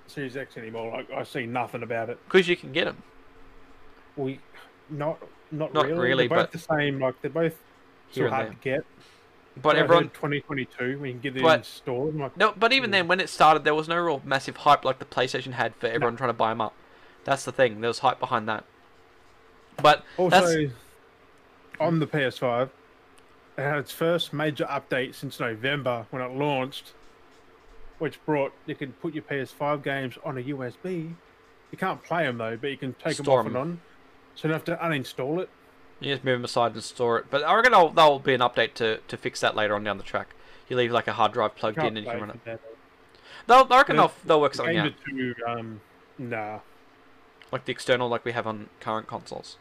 Series X anymore. Like, I see nothing about it. Because you can get them. We, not, not, Not really. really, They're both but- the same. Like, they're both too hard to get. But I everyone heard 2022 we can get them But- in store. Like, No, but even hmm. then, when it started, there was no real massive hype like the PlayStation had for everyone trying to buy them up. That's the thing. There was hype behind that. But Also, on the PS5, it had its first major update since November when it launched, which brought you can put your PS5 games on a USB. You can't play them though, but you can take them off 'em. and on. So you don't have to uninstall it. you just move them aside and store it. But I reckon there'll, there'll be an update to, to fix that later on down the track. You leave like a hard drive plugged in and you can run it. They'll, I reckon The- they'll, they'll work something out. um, nah. Like the external, like we have on current consoles.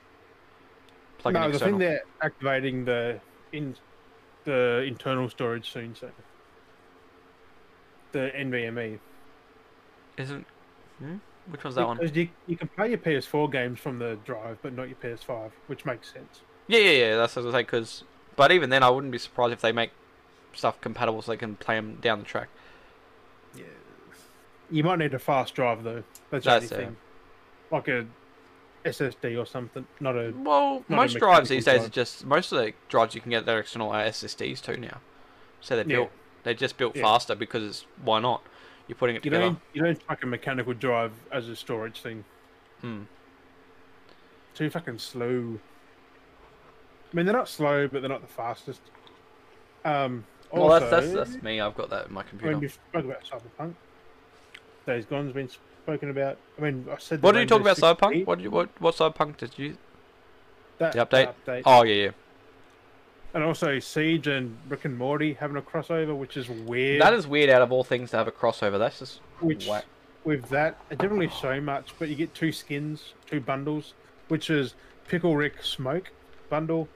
Plug in no, the external. thing they're activating the in the internal storage soon, so the NVMe. Isn't. Hmm? Which one's that one? Because you, you can play your PS4 games from the drive, but not your PS5, which makes sense. Yeah, yeah, yeah. That's what I was saying. Because, but even then, I wouldn't be surprised if they make stuff compatible so they can play them down the track. Yeah. You might need a fast drive though. That's, That's the it. only thing. Like a SSD or something. Not a. Well, Not a most drives mechanical these days are just most of the drives you can get they're external SSDs too now. So they're Yeah. built they're just built Yeah. faster because why not? You're putting it You together. don't. You don't chuck a mechanical drive as a storage thing. Hmm. Too fucking slow. I mean, they're not slow, but they're not the fastest. Um. Well, that's, that's that's me. I've got that in my computer. mean, we spoke about Cyberpunk. Days Gone's been spoken about. I mean, I said. What did you talk about Cyberpunk? What did you, what what Cyberpunk did you? that- the update? update. Oh yeah, yeah. And also Siege and Rick and Morty having a crossover, which is weird. That is weird. Out of all things to have a crossover, that's just which whack. with that it didn't really show much, but you get two skins, two bundles, which is Pickle Rick Smoke bundle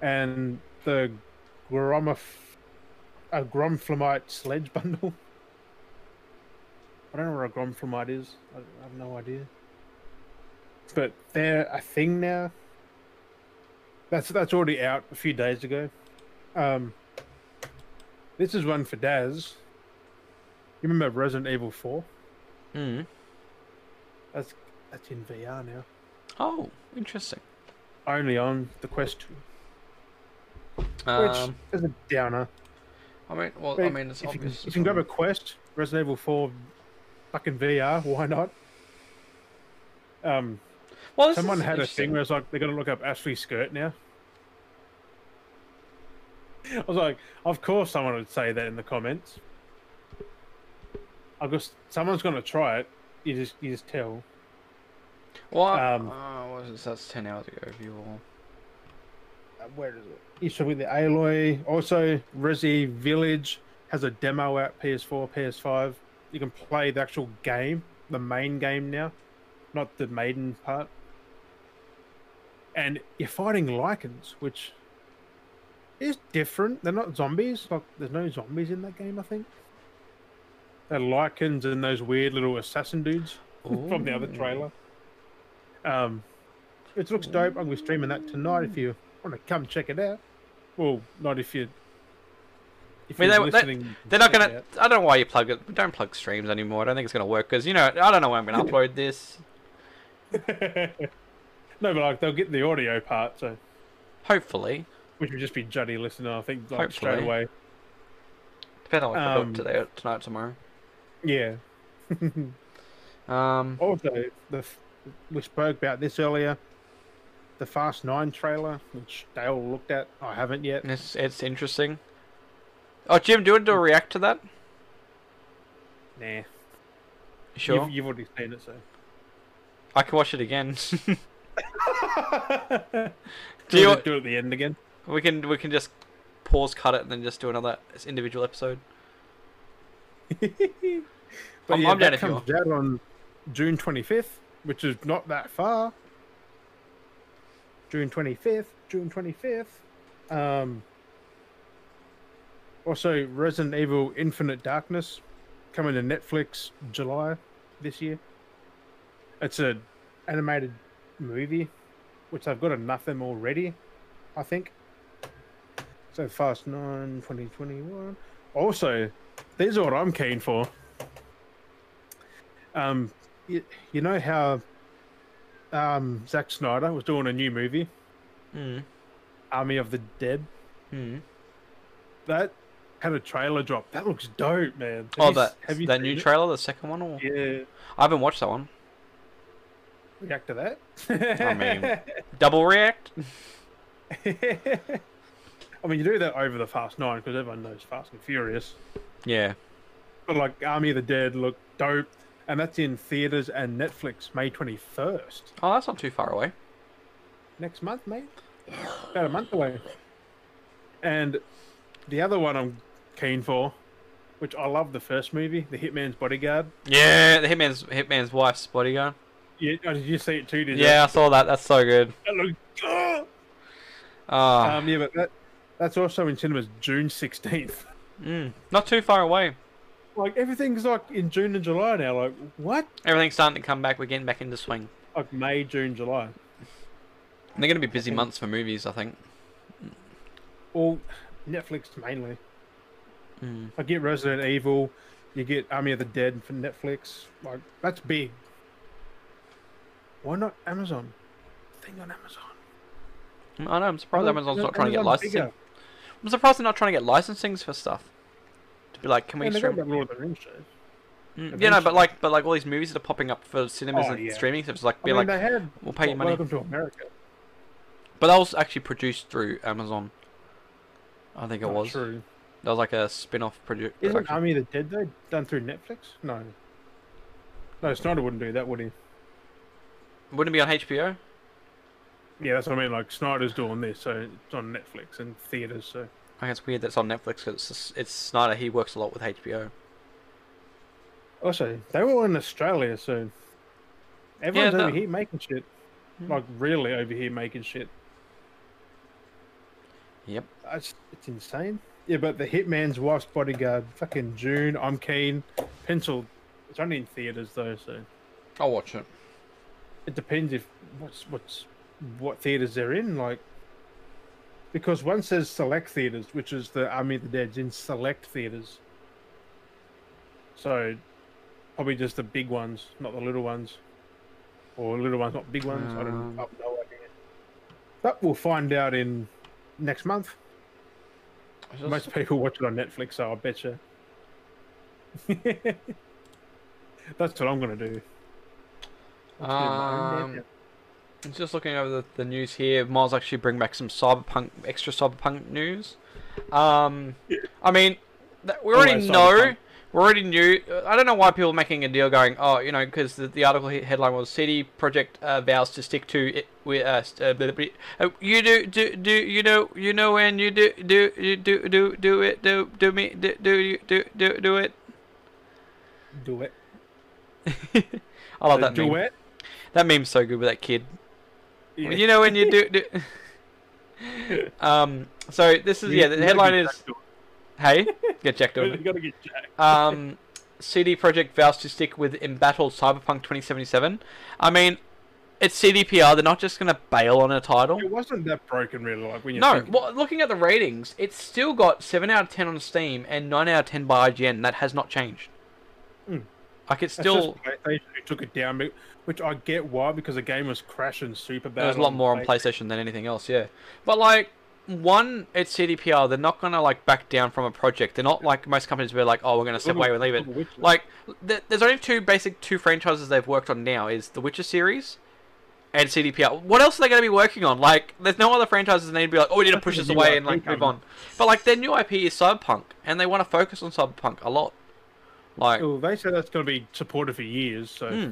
and the Gromif a Gromflomite Sledge bundle. [laughs] I don't know what a Gromflomite is. I I have no idea. But they're a thing now. That's that's already out a few days ago. Um, this is one for Daz. You remember Resident Evil 4? Mm. That's that's in VR now. Oh, interesting. Only on the Quest 2. Which Um, is a downer. I mean, well, But I mean, it's if you, can, you can grab a Quest, Resident Evil 4 fucking VR, why not? Um, well, someone had a thing where it's like they're gonna look up Ashley's skirt now. I was like, of course someone would say that in the comments. I guess someone's gonna try it. You just you just tell. What? um, uh, what is this? That's ten hours ago. View all. Uh, where is it? You Issue with the Aloy. Also, Resi Village has a demo out PS4, PS5. You can play the actual game, the main game now, not the maiden part. And you're fighting Lycans, which is different. They're not zombies. Like, there's no zombies in that game, I think. They're Lycans and those weird little assassin dudes [laughs] from the other trailer. Um, it looks dope. I'm gonna be streaming that tonight. If you want to come check it out, well, not if you. I mean, they- they- listening, you can They're not gonna. I don't know why you plug it. Don't plug streams anymore. I don't think it's gonna work because you know I don't know when I'm gonna upload this. [laughs] no, but like they'll get the audio part, so Hopefully, which would just be Juddy listening. I think like straight away. depends on what I Um, do today, tonight, tomorrow. Yeah. [laughs] Um, Also, the we spoke about this earlier. The Fast Nine trailer, which they all looked at. I haven't yet. it's it's interesting. Oh, Jim, do you want to do a react to that? Nah. You Sure. You've, you've already seen it, so. I can watch it again. [laughs] do Do you- want... To do it at the end again? we can we can just pause, cut it, and then just do another individual episode. [laughs] But I'm- yeah, I'm down that comes out on June 25th, which is not that far. June 25th, June 25th. Um, also, Resident Evil Infinite Darkness coming to Netflix July this year. It's a animated movie, which I've got enough of them already, I think. So Fast 9, 2021. Also, these are what I'm keen for. Um, you, you know how um, Zack Snyder was doing a new movie, Hmm. Army of the Dead. Hmm. That had a trailer drop. That looks dope, man. Have Oh, you- that have you that new it? trailer, the second one. Or... Yeah, I haven't watched that one. react to that. I [laughs] mean- Double react. [laughs] I mean, you do that over the Fast Nine because everyone knows Fast and Furious. Yeah. But like Army of the Dead look dope, and that's in theaters and Netflix May twenty first Oh, that's not too far away. next month, mate. About a month away. And the other one I'm keen for, which I love the first movie, The Hitman's Bodyguard. Yeah, the Hitman's Hitman's wife's bodyguard. Yeah, oh, did you see it too? Did you? Yeah, I saw that. That's so good. It looked good. Ah, Um, yeah, but that that's also in cinemas June sixteenth. mm, not too far away. Like everything's like in June and July now. Like what? Everything's starting to come back. We're getting back into swing. Like May, June, July. They're going to be busy months for movies, I think. All Netflix mainly. Mm. I get Resident Evil, you get Army of the Dead for Netflix. Like that's big. Why not Amazon? Thing on Amazon. I know. I'm surprised Amazon's not trying to get Amazon's licensing. bigger. I'm surprised they're not trying to get licensings for stuff. To be like, can we Yeah, stream? Lord of the Rings show. Mm, yeah, no, but like, but like all these movies that are popping up for cinemas Oh, and yeah. streaming services, like, I be mean, like, had we'll pay you money. Welcome to America. But that was actually produced through Amazon. I think it Not was. true. That was like a spin-off project. Isn't. Army of the Dead though done through Netflix? No. No, Snyder wouldn't do that, would he? Wouldn't it be on HBO? Yeah, that's what I mean. Like Snyder's doing this, so it's on Netflix and theaters. So I think it's weird that it's on Netflix because it's, it's Snyder. He works a lot with HBO. also they were all in Australia, so everyone's no. over here making shit. Hmm. Like really over here making shit. Yep. It's, it's insane. Yeah, but the Hitman's Wife's Bodyguard, fucking June. I'm keen. Pencil. It's only in theaters though, so I'll watch it. it depends if what's what's what theaters they're in. Like because one says select theaters, which is the Army of the Dead's in select theaters. So probably just the big ones, not the little ones, or little ones, not big ones. I don't Um. I have no idea. But we'll find out in next month. Just- Most people watch it on Netflix, so I bet you. [laughs] That's what I'm gonna do. I'll just do my own Um, just looking over the, the news here. Miles actually bring back some cyberpunk, extra cyberpunk news. Um, I mean, we already know. We already knew. I don't know why people are making a deal going, oh, you know, because the, the article headline was CD Projekt uh, vows to stick to it. With uh, uh. Uh, you do do do you know you know when you do do you do do do it do do me do do you do do do it. do it. [laughs] I love The that meme. It. That meme's so good with that kid. Yeah. You know when you do, do [laughs] [laughs] um so this is yeah the headline is hey get Jack it. [laughs] You gotta get Jack. um CD Projekt vows to stick with embattled Cyberpunk 2077 I mean it's CDPR they're not just gonna bail on a title It wasn't that broken, really. Like when you no think well looking at the ratings it's still got 7 out of 10 on Steam and 9 out of 10 by IGN that has not changed Mm. like it's That's still just PlayStation who took it down, which I get why because the game was crashing super bad. There's a lot more on PlayStation than anything else, yeah. But like one, it's CDPR. They're not gonna like back down from a project. They're not like most companies where like, oh, we're gonna step away and leave it. Like, th- there's only two basic two franchises they've worked on now: is the Witcher series and CDPR. What else are they gonna be working on? Like, there's no other franchises they need to be like, oh, we need to push this away and like move on. But like their new IP is Cyberpunk, and they want to focus on Cyberpunk a lot. Like, Well, they say that's going to be supported for years. So hmm.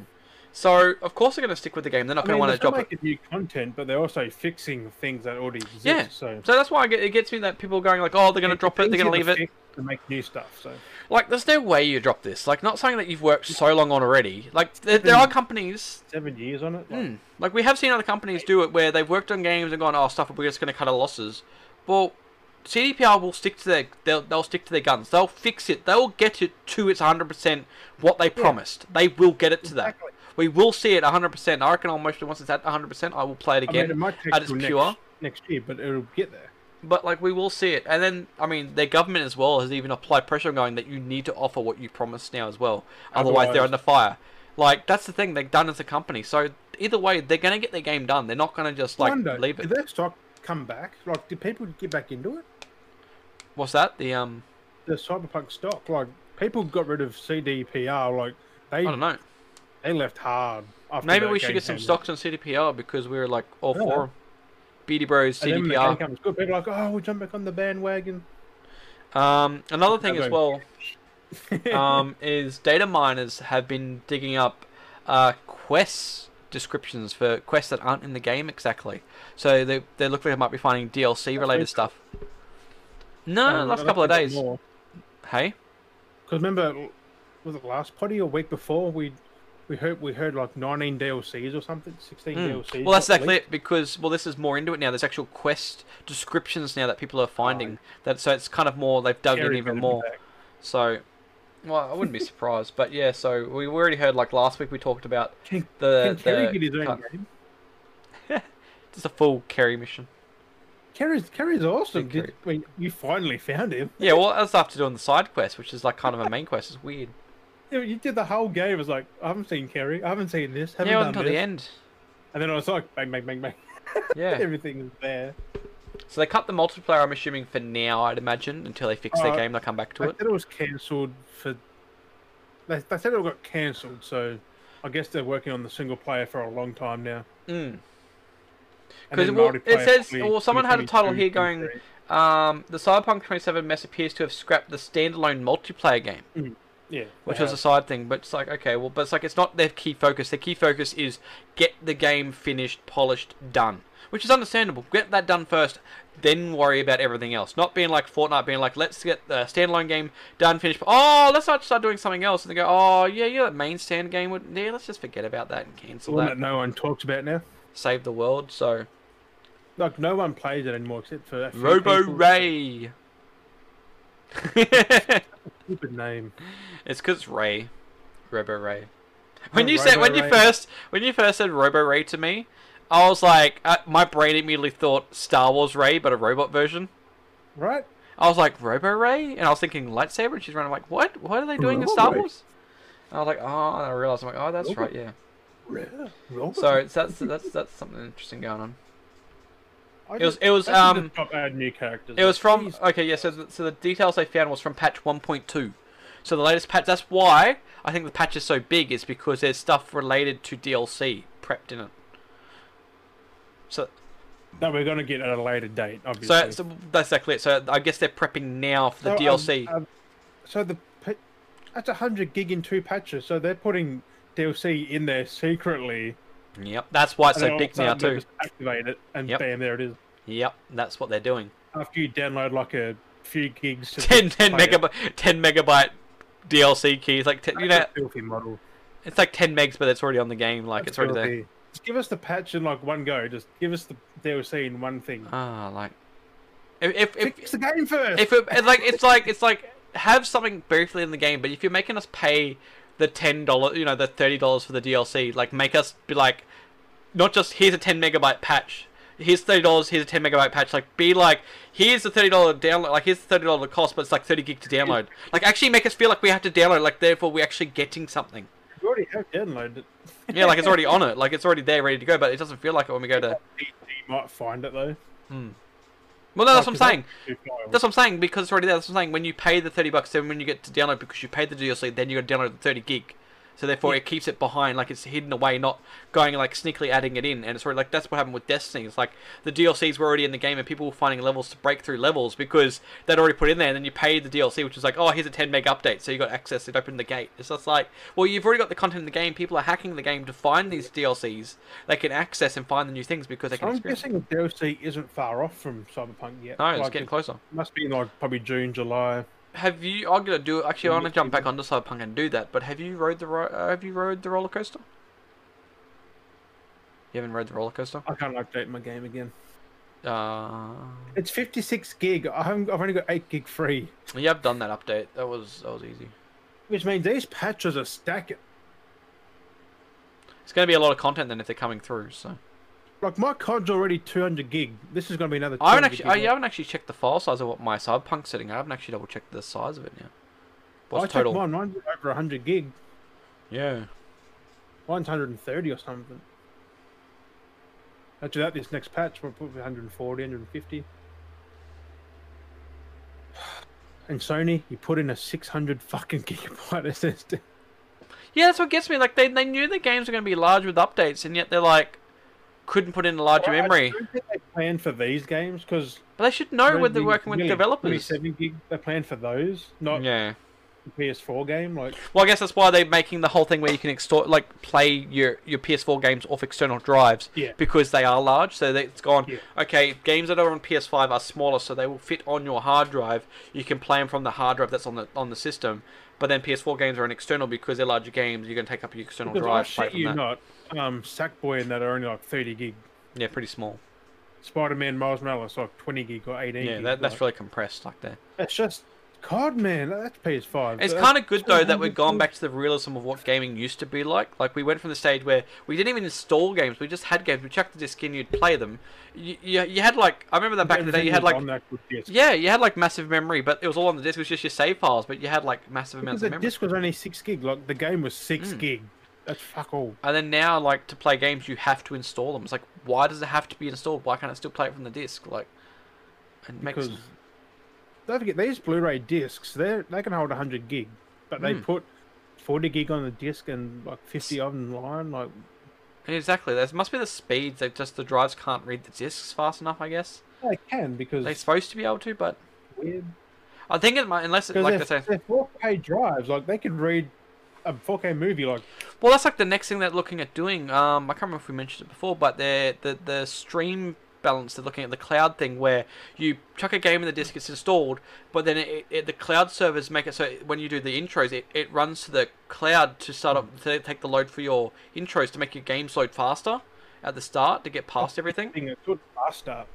So of course they're gonna stick with the game. They're not I gonna want to drop it. new content, but they're also fixing things that already exist. Yeah. So So that's why I get, it gets me that people are going like, oh, they're gonna drop it, they're gonna leave it. to make new stuff. So Like, there's no way you drop this. Like, not something that you've worked so long on already. Like, there, there are companies. seven years on it. Like, Hmm, like, we have seen other companies do it where they've worked on games and gone, oh, stuff, we're just going to cut our losses. Well, CDPR will stick to their. They'll, they'll stick to their guns. They'll fix it. They'll get it to its 100% what they promised. They will get it to that. We will see it 100%. I reckon almost once it's at 100%, I will play it again. I mean, it might take at its pure. next, next year, but it'll get there. But like we will see it, and then I mean, their government as well has even applied pressure on going that you need to offer what you promised now as well. Otherwise, they're Otherwise- under fire. Like that's the thing they've done as a company. So either way, they're gonna get their game done. They're not gonna just like Wonder, leave did it. their stock come back? Like, did people get back into it? What's that? The um, The cyberpunk stock, like, people got rid of CDPR. Like, they I don't know. They left hard. After Maybe we should get some stocks on CDPR because we were like all Yeah. for. Beardy Bros And then when the game CDPR. comes good, people are like, oh, we'll jump back on the bandwagon. Um, another thing as well. [laughs] um, is data miners have been digging up uh, quests descriptions for quests that aren't in the game exactly. So they they look like they might be finding DLC related That's stuff. No, last couple of days. Hey, Because remember, was it last potty or week before we we heard we heard like 19 DLCs or something, 16 Mm. DLCs. well that's exactly it because well this is more into it now. There's actual quest descriptions now that people are finding. That so it's kind of more they've dug in even more. So. Well, I wouldn't be surprised, but yeah. So we already heard like last week we talked about Can, the can Kerry get his own cut- game? [laughs] just a full carry mission. Kerry's Kerry's awesome. Did, I mean, you finally found him. Yeah, well, that's after doing the side quest, which is like kind of a main quest. It's weird. You did the whole game. It was like, I haven't seen Kerry. I haven't seen this. Haven't yeah, done until this. the end. And then I was like, bang, bang, bang, bang. [laughs] Yeah. Everything is there. So they cut the multiplayer. I'm assuming for now, I'd imagine until they fix their Uh, game, they'll come back to I it. said it was cancelled for. They, they said it got cancelled, so I guess they're working on the single player for a long time now. Mm. And 'Cause, then well, it says- well, someone had a title here going- Um, the Cyberpunk 27 mess appears to have scrapped the standalone multiplayer game. Yeah, which was a side thing. But it's like okay, well, but it's like it's not their key focus. Their key focus is get the game finished, polished, done, which is understandable. Get that done first, then worry about everything else. Not being like Fortnite, being like let's get the standalone game done, finished. Oh, let's not start doing something else, and they go, oh yeah, yeah, that main stand game would yeah, let's just forget about that and cancel one that. that no one talks about now. Save the world. So Like no one plays it anymore except for Robo people. Ray. [laughs] [laughs] Stupid name. It's because Ray, Robo Ray. When Oh, you said when Robo you first when you first said Robo Ray to me, I was like, uh, my brain immediately thought Star Wars Ray, but a robot version. Right? I was like Robo Ray, and I was thinking lightsaber, and she's running like, what? What are they doing in Star Ray. Wars? And I was like, oh, and I realized I'm like, oh, that's Robo- right, yeah. Robo. So it's, that's that's that's something interesting going on. It was- it was, um, stop new characters. It was from okay, yeah. So the, so the details they found was from patch 1.2. So the latest patch. That's why I think the patch is so big. Is because there's stuff related to DLC prepped in it. So that we're going to get at a later date, obviously. so, so that's exactly it. So I guess they're prepping now for the So, um, DLC. um, so the that's hundred gig in two patches. So they're putting DLC in there secretly. Yep, that's why it's so big now too. Just activate it, and Yep. bam, there it is. Yep, that's what they're doing. After you download like a few gigs, to [laughs] 10, 10 megabyte, 10 megabyte DLC keys. Like ten, you know, filthy model. it's like 10 megs, but it's already on the game. Like That's it's already there. Just give us the patch in like one go. Just give us the DLC in one thing. Ah, like if if, if Fix the game first. if it, like it's like it's like have something briefly in the game, but if you're making us pay the ten dollars, you know, the thirty dollars for the DLC, like make us be like, not just here's a ten megabyte patch, here's thirty dollars, here's a ten megabyte patch. Like be like, here's the thirty dollar download, like here's the thirty dollar cost, but it's like thirty gig to download. Like actually make us feel like we have to download, like therefore we're actually getting something. you already have downloaded it. Yeah, like it's already [laughs] on it, like it's already there, ready to go, but it doesn't feel like it when we go to. You might find it though. Hmm. Well, no, that's what I'm saying. That's what I'm saying because it's already there. That's what I'm saying. When you pay the thirty bucks, then when you get to download because you paid the DLC, then you got to download the thirty gig. So therefore, Yeah. it keeps it behind, like it's hidden away, not going like sneakily adding it in. And it's sort of like that's what happened with Destiny. It's like the DLCs were already in the game, and people were finding levels to break through levels because they'd already put in there. And then you paid the DLC, which was like, oh, here's a 10 meg update, so you got access. It opened the gate. It's just like, well, you've already got the content in the game. People are hacking the game to find these DLCs. They can access and find the new things because they can. I'm experience. guessing DLC isn't far off from Cyberpunk yet. No, it's Like, getting it closer. Must be like probably June, July. Have you? I'm gonna do. Actually, I want to jump back onto Cyberpunk and do that. But have you rode the uh, Have you rode the roller coaster? You haven't rode the roller coaster. I can't update my game again. Uh, It's 56 gig. I haven't. I've only got 8 gig free, you have done that update. That was that was easy. which means these patches are stacking. It's gonna be a lot of content then if they're coming through. So Like my COD's already 200 gig. This is going to be another. I haven't 200 actually. I haven't actually checked the file size of what my Cyberpunk's setting. I haven't actually double checked the size of it yet. I What's checked total? mine. Mine's over 100 gig. Yeah. Mine's 130 or something. After that, this next patch will put 140, 150. [sighs] And Sony, you put in a 600 fucking [laughs] gigabyte SSD. Yeah, that's what gets me. Like they they knew the games were gonna be large with updates, and yet they're like couldn't put in a larger Well, I memory. don't think they planned for these games because But they should know when they're working with developers. 27 gig, they plan for those, not Yeah. the PS4 game. Like, Well, I guess that's why they're making the whole thing where you can extort, like, play your, your PS4 games off external drives Yeah. because they are large. So that it's gone. Yeah. Okay, games that are on PS5 are smaller, so they will fit on your hard drive. You can play them from the hard drive that's on the on the system. But then PS4 games are an external because they're larger games. You're gonna take up your external because drive. Play shit you that. not, um, Sackboy and that are only like 30 gig. Yeah, pretty small. Spider-Man Miles Morales like 20 gig or 18 Yeah, gig. that, that's like, really compressed like that. It's just COD, man, that's PS5. It's kind of good though that we've 200 gone [laughs] back to the realism of what gaming used to be like. Like we went from the stage where we didn't even install games; we just had games. We chucked the disc in, you'd play them. You, you, you had like I remember that back in the day. You had like was on that good disc. yeah, you had like massive memory, but it was all on the disc. It was just your save files, but you had like massive amounts the of memory. disc was only six gig. Like the game was six Mm. gig. That's fuck all. And then now, like to play games, you have to install them. It's like, why does it have to be installed? Why can't I still play it from the disc? Like, it makes Because don't forget these Blu-ray discs, they they can hold hundred gig, but they Mm. put forty gig on the disc and like fifty of them line. Like exactly. There must be the speeds that just the drives can't read the discs fast enough. I guess they can because they're supposed to be able to, but weird. I think it might unless it, like they say. they're 4K drives. Like they can read a 4K movie. Like Well, that's like the next thing they're looking at doing. Um, I can't remember if we mentioned it before, but they're, the the stream balance. They're looking at the cloud thing where you chuck a game in the disc, it's installed, but then it, it, the cloud servers make it so when you do the intros, it, it runs to the cloud to start up to take the load for your intros to make your games load faster at the start to get past everything. thing that's good fast start.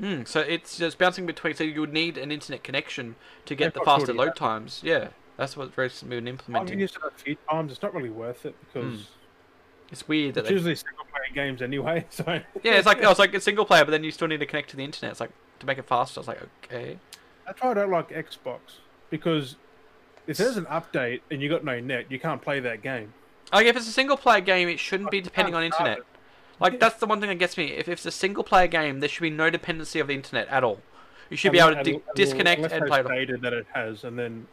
Mm, so it's just bouncing between. So you would need an internet connection to get the faster load times. Yeah, that's what recently been I've implementing. used it a few times. It's not really worth it because hmm. It's weird that it's they usually single player games anyway. [laughs] So Yeah, it's like I was like a single player, but then you still need to connect to the internet. It's like to make it faster. I was like, okay. That's why I don't like Xbox because if there's an update and you got no net, you can't play that game. Like if it's a single player game, it shouldn't be depending on internet. Like that's the one thing that gets me. If, if it's a single player game, there should be no dependency of the internet at all. You should be able to di- disconnect and play it. stated that it has, and then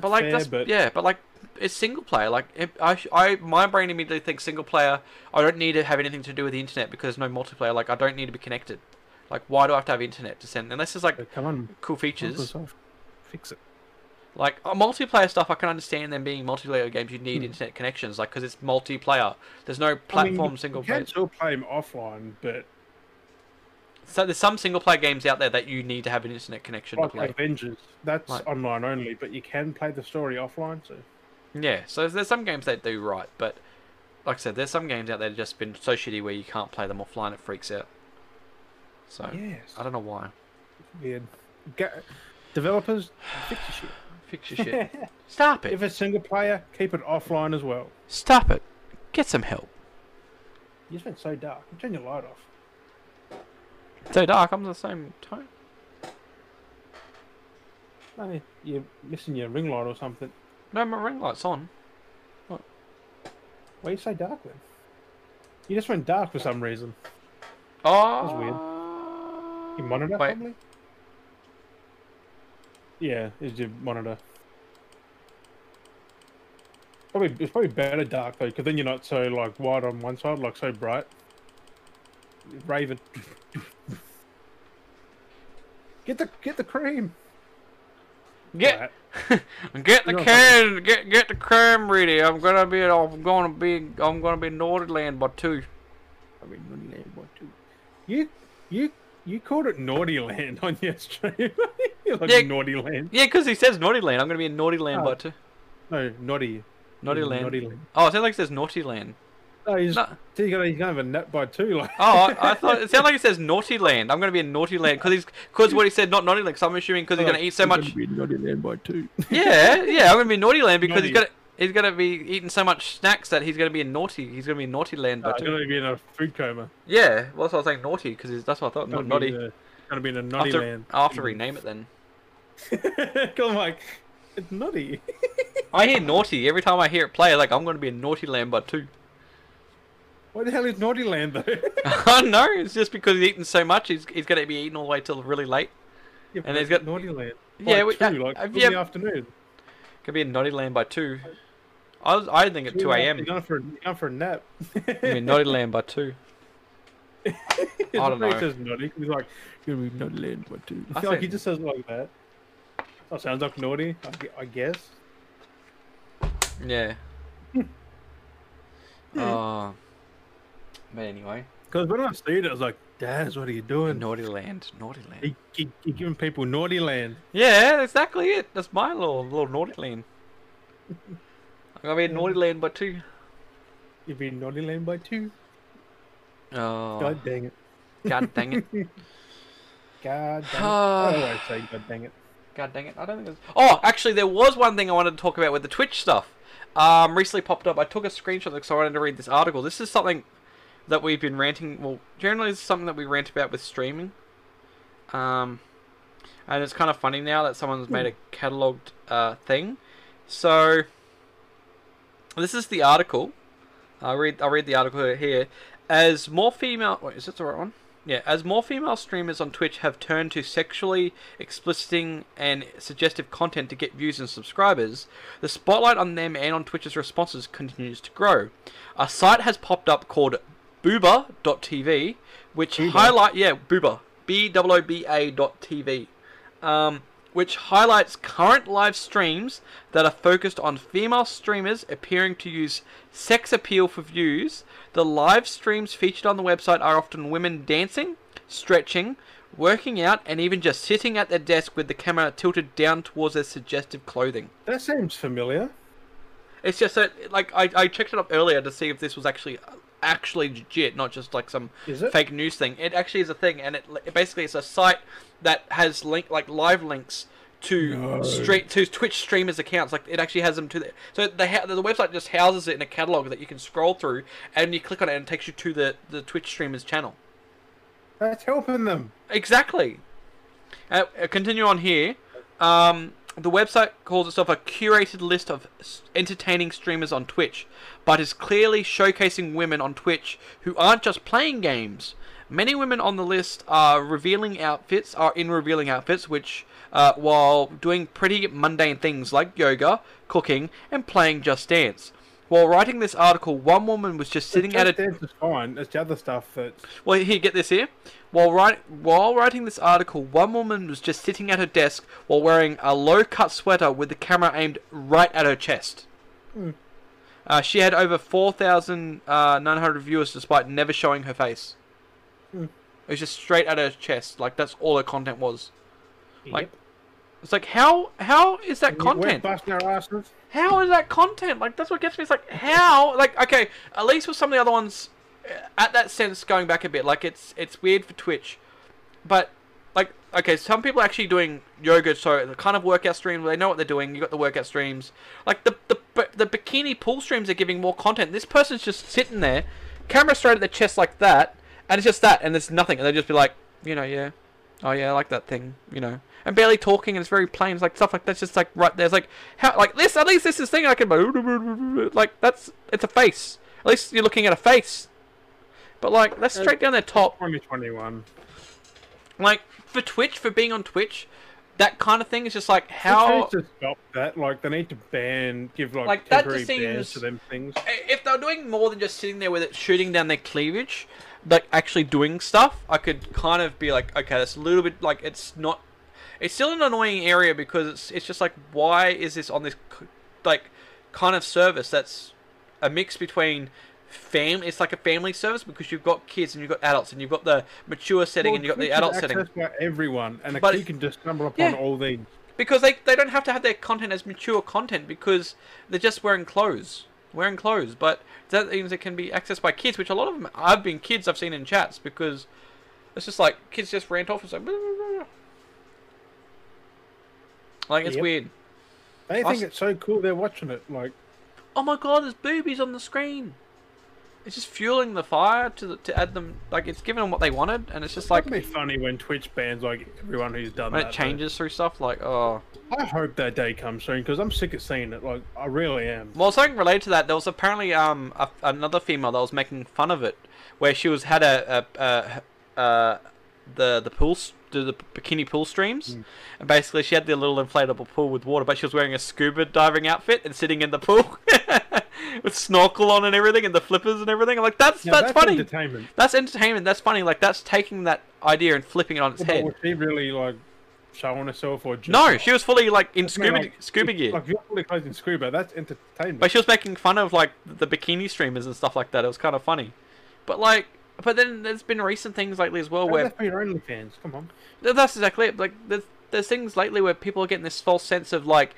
But like fair, that's but yeah, but like it's single player. Like if I, I, my brain immediately thinks single player. I don't need to have anything to do with the internet because no multiplayer. Like I don't need to be connected. Like why do I have to have internet to send? Unless there's like but come on, cool features. Fix it. Like uh, multiplayer stuff, I can understand them being multiplayer games. You need Hmm. internet connections, like because it's multiplayer. There's no I mean, platform you- single You player. can still play them offline, but So there's some single player games out there that you need to have an internet connection to like play. Avengers, that's Like- online only. But you can play the story offline. So Yeah, so there's some games that do right, but like I said, there's some games out there that just been so shitty where you can't play them offline. It freaks out. So yes, I don't know why. weird. Ga- developers, fix your shit. [sighs] Fix your shit. [laughs] Stop it. if it's single player, keep it offline as well. Stop it. Get some help. You just went so dark. Turn your light off. So dark. I'm the same tone. No, you're missing your ring light or something. No, my ring light's on. What? Why are you so dark then? You just went dark for some reason. Ah. Oh, That's weird. Your monitor, Wait. probably? Yeah, is your monitor. Probably it's probably better dark though, because then you're not so like white on one side, like so bright. Raven. get the get the cream. Get Right. [laughs] Get the You know can, get get the cream ready. I'm gonna be, I'm gonna be, I'm gonna be Naughty Land by two. I mean, Naughty Land what too? You you you called it Naughty Land on your stream. [laughs] You're like Yeah. Naughty Land. Yeah, 'cause he says Naughty Land. I'm gonna be in Naughty Land oh. by Oh. two. No, Naughty. Naughty Yeah, Land. Naughty Land. Oh, it sounds like it says Naughty Land. No, he's, No. so you're gonna, you're gonna have a net by two. Like, Oh, I, I [laughs] thought it sounded like it says Naughty Land. I'm gonna be in Naughty Land because he's because what he said not Naughty Land. Because I'm assuming because he's gonna eat so much. Be Naughty Land by two. Yeah, yeah, I'm gonna be Naughty Land because he's gonna he's gonna be eating so much snacks that he's gonna be in Naughty. He's gonna be in Naughty Land by Uh, two. gonna be in a food coma. Yeah, well, that's what I was saying Naughty because that's what I thought. Gonna Not Naughty. in a, gonna be in a I'll naughty have to, land. I'll have to rename it then. [laughs] I'm like, it's naughty. I hear naughty every time I hear it play. Like I'm going to be in naughty land by two. What the hell is naughty land though? [laughs] oh no, it's just because he's eaten so much. He's he's going to be eating all the way till really late. Yeah, And he's got- naughty land. Yeah, we- two, uh, like have two you in the afternoon. Could be in naughty land by two. I was I think at two a.m. You're going for you're going for a nap. I mean naughty land by two. [laughs] I don't know. He says naughty. He's like, gonna be naughty land by two. I I feel like he just says it like that. That sounds like naughty. I I guess. Yeah. [laughs] Oh. But anyway, Because when I see it, I was like, Daz, what are you doing? naughty land, naughty land. You, you're giving people naughty land. Yeah, exactly it. That's my little little naughty land. I'm gonna be in naughty land by two. You've been naughty land by two. Oh, God dang it. God dang it. [laughs] God dang it. [sighs] I always say God dang it. God dang it! I don't think. There's... Oh, actually, there was one thing I wanted to talk about with the Twitch stuff. Um, recently popped up. I took a screenshot because I wanted to read this article. This is something that we've been ranting. Well, generally, it's something that we rant about with streaming. Um, and it's kind of funny now that someone's made a cataloged uh, thing. So, this is the article. I'll read. I'll read the article here. As more female, wait, is this the right one? Yeah, as more female streamers on Twitch have turned to sexually expliciting and suggestive content to get views and subscribers, the spotlight on them and on Twitch's responses continues to grow. A site has popped up called Booba.tv, which Booba? highlight yeah Booba B O O B A dot TV, um, which highlights current live streams that are focused on female streamers appearing to use sex appeal for views. The live streams featured on the website are often women dancing, stretching, working out, and even just sitting at their desk with the camera tilted down towards their suggestive clothing. That seems familiar. It's just that, like, I, I checked it up earlier to see if this was actually actually legit, not just like some fake news thing. It actually is a thing, and it, it basically it's a site that has link like live links to No. straight to Twitch streamers' accounts. Like it actually has them to the so the ha- the website just houses it in a catalog that you can scroll through, and you click on it and it takes you to the the Twitch streamers' channel. That's helping them. Exactly. Uh, uh, continue on here. Um, the website calls itself a curated list of entertaining streamers on Twitch, but is clearly showcasing women on Twitch who aren't just playing games. Many women on the list are revealing outfits, are in revealing outfits, which, uh, while doing pretty mundane things like yoga, cooking, and playing Just Dance. While writing this article, one woman was just sitting at a Just is fine. It's the other stuff that. well, here, get this here. While write, while writing this article, one woman was just sitting at her desk while wearing a low-cut sweater with the camera aimed right at her chest. Hmm. Uh, she had over 4,900 viewers despite never showing her face. Hmm. It was just straight at her chest. Like, that's all her content was. Like, It's like, how how is that yet we're content? busting our asses. How is that content? Like that's what gets me. It's like how? Like okay, at least with some of the other ones, uh, at that sense, going back a bit, like it's it's weird for Twitch, but like okay, some people are actually doing yoga, so the kind of workout streams where they know what they're doing. You got the workout streams, like the the the bikini pool streams are giving more content. This person's just sitting there, camera straight at their chest like that, and it's just that, and there's nothing, and they just be like, you know, yeah, oh yeah, I like that thing, you know, and barely talking, and it's very plain. It's like stuff like that's just like right there. It's like how like this. At least this is thing I can like that's it's a face. At least you're looking at a face. But like that's uh, straight down their top. 2021. Like for Twitch, for being on Twitch, that kind of thing is just like How how. to stop that? Like they need to ban, give like, Like, that temporary just bans to them things. If they're doing more than just sitting there with it shooting down their cleavage, like actually doing stuff, I could kind of be like, okay, that's a little bit like it's not. It's still an annoying area because it's it's just like why is this on this like kind of service that's a mix between fam it's like a family service because you've got kids and you've got adults and you've got the mature setting Well, and you've got the adult setting by everyone, and a But kid can just stumble upon Yeah. all these. because they they don't have to have their content as mature content because they're just wearing clothes, wearing clothes. But that means it can be accessed by kids, which a lot of them i've been kids I've seen in chats because it's just like kids just rant off and say, like it's Yep. weird. They think s- it's so cool. They're watching it. Like Oh my god, there's boobies on the screen. It's just fueling the fire to the, to add them like it's giving them what they wanted, and it's just like it'd be funny when Twitch bans like everyone who's done when that. it though. changes through stuff. Like oh. I hope that day comes soon because I'm sick of seeing it. Like I really am. Well, something related to that, there was apparently um a, another female that was making fun of it, where she was had a, a, a, uh the the pool s- the, bikini pool streams, mm. and basically she had the little inflatable pool with water, but she was wearing a scuba diving outfit and sitting in the pool [laughs] with snorkel on and everything, and the flippers and everything. I'm like, that's Now, that's, funny. entertainment. that's entertainment. That's funny. Like that's taking that idea and flipping it on its But head. was she really like showing herself or just No, she was fully like in I mean, scuba like, scuba gear. Like you're fully clothed in scuba. That's entertainment. But she was making fun of like the bikini streamers and stuff like that. It was kind of funny. But like, but then there's been recent things lately as well where for your OnlyFans. Come on. That's exactly it. Like there's there's things lately where people are getting this false sense of like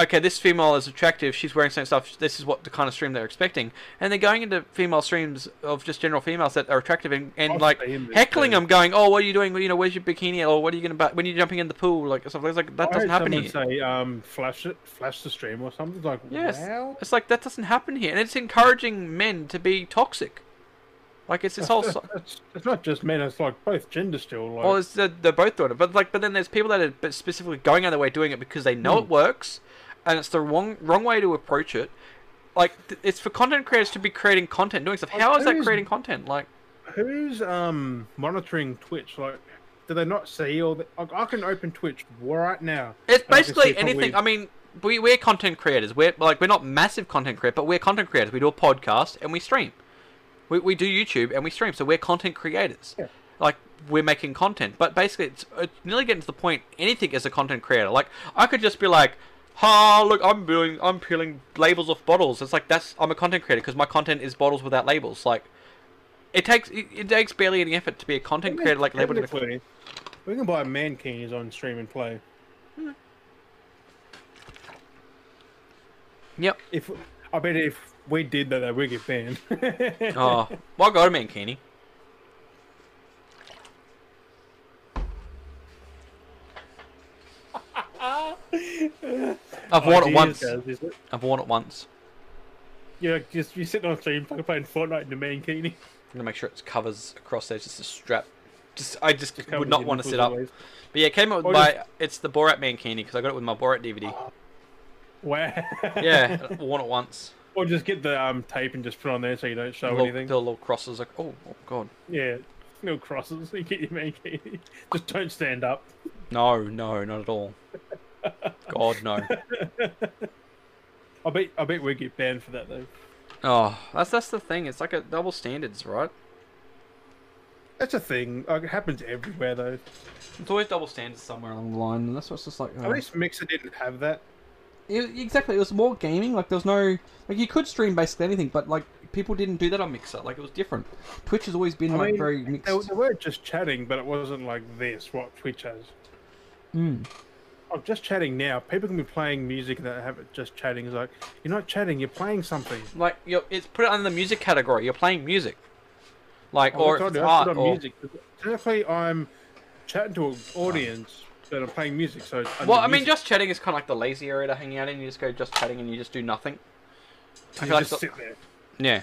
okay, this female is attractive. She's wearing certain stuff. This is what the kind of stream they're expecting, and they're going into female streams of just general females that are attractive and, and like heckling them, going, "Oh, what are you doing? You know, where's your bikini? Or what are you gonna? bu- When are jumping in the pool? Like stuff like that. That I doesn't heard happen here. Say, um, flash it, flash the stream or something. Like, Yes. wow. It's like that doesn't happen here, and it's encouraging men to be toxic. Like it's this whole. It's, [laughs] it's, it's not just men. It's like both genders still. Like, Well, it's, they're, they're both doing it, but like, but then there's people that are specifically going out of their way doing it because they know Hmm. it works, and it's the wrong wrong way to approach it. Like, th- it's for content creators to be creating content, doing stuff. Like, How is that creating content? Like, who's um monitoring Twitch? Like, do they not see all the? Like, I can open Twitch right now. it's and I basically anything. probably- I mean, we we're content creators. We're like we're not massive content creators, but we're content creators. We do a podcast and we stream. We we do YouTube and we stream, so we're content creators. Yeah. Like we're making content, but basically it's, it's nearly getting to the point. Anything as a content creator, like I could just be like, "Ha, look, I'm doing, I'm peeling labels off bottles." It's like that's I'm a content creator because my content is bottles without labels. Like it takes it, it takes barely any effort to be a content creator like label. technically, We can buy mankinis on stream and play. Yep. If I bet if we did that, that we get banned. [laughs] Oh, well, go to Mankini. I've worn it once. guys, it? I've worn it once. Yeah, just you're sitting on stream fucking playing Fortnite in the mankini. I'm gonna make sure it covers across there, just a strap. Just, I just Covers would not want to sit up. always. But yeah, it came up Or with my. It's the Borat Mankini because I got it with my Borat DVD. Wow. Yeah, [laughs] worn it once. Or just get the um tape and just put on there so you don't show little, anything. The little crosses, like oh, oh god. Yeah. little crosses. [laughs] You get your mankini. Just don't stand up. No, no, not at all. [laughs] God no. I bet I bet we get banned for that though. Oh, that's that's the thing. It's like a double standards, right? That's a thing. Like, it happens everywhere though. It's always double standards somewhere along the line, and that's what's just like. At least Mixer didn't have that. It, exactly, it was more gaming. Like there was no like you could stream basically anything, but like people didn't do that on Mixer. Like it was different. Twitch has always been I like mean, very mixed. They, they weren't just chatting, but it wasn't like this. What Twitch has. Mm. I'm just chatting now. People can be playing music that have it just chatting. It's like you're not chatting. You're playing something. Like you're, it's put it under the music category. You're playing music, like Oh, or I if told it's you, art or music. Technically, I'm chatting to an audience, but I'm playing music. So well, I mean, music. just chatting is kind of like the lazy area to hang out in. You just go just chatting and you just do nothing. I you like just the- sit there. Yeah,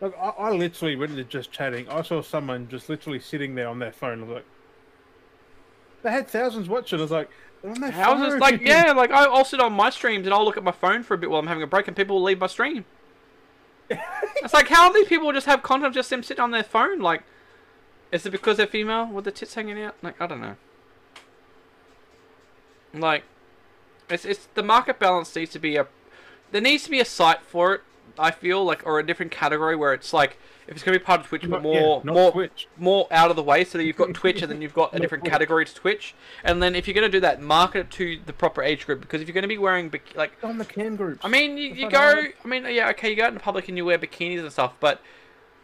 Like I, I literally went into just chatting. I saw someone just literally sitting there on their phone. I was like, they had thousands watching. I was like, they're on their how's this like? [laughs] Yeah, like I- I'll sit on my streams and I'll look at my phone for a bit while I'm having a break, and people will leave my stream. [laughs] it's like how these people just have content of just them sitting on their phone? Like, is it because they're female with the tits hanging out? Like I don't know. Like, it's it's the market balance needs to be a there needs to be a site for it. I feel like or a different category where it's like if it's gonna be part of Twitch, but Not- yeah, more more Twitch. more out of the way so that you've got [laughs] Twitch and then you've got a different Twitch. category to Twitch. And then if you're going to do that, market it to the proper age group because if you're going to be wearing like on the cam groups. I mean, you, you go I mean, yeah, okay, you go out in public and you wear bikinis and stuff, but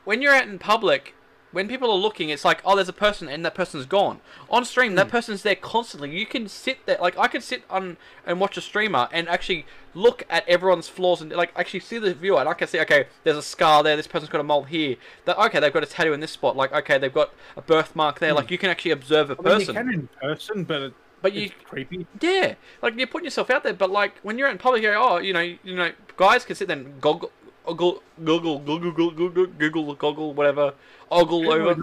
when you're out in public when people are looking, it's like, oh, there's a person and that person's gone. On stream, Hmm. that person's there constantly. You can sit there, like I could sit on and watch a streamer and actually look at everyone's flaws and like actually see the viewer and I can see, okay, there's a scar there. This person's got a mole here. That okay, they've got a tattoo in this spot. Like okay, they've got a birthmark there. Like you can actually observe a Hmm. Mean, person. you can in person, but it, But you it's creepy. yeah, like you're putting yourself out there, but like when you're in public, you're, oh, you know, you know, guys can sit there and goggle, Google, Google, Google, Google, Google, Google, Google, whatever, ogle over.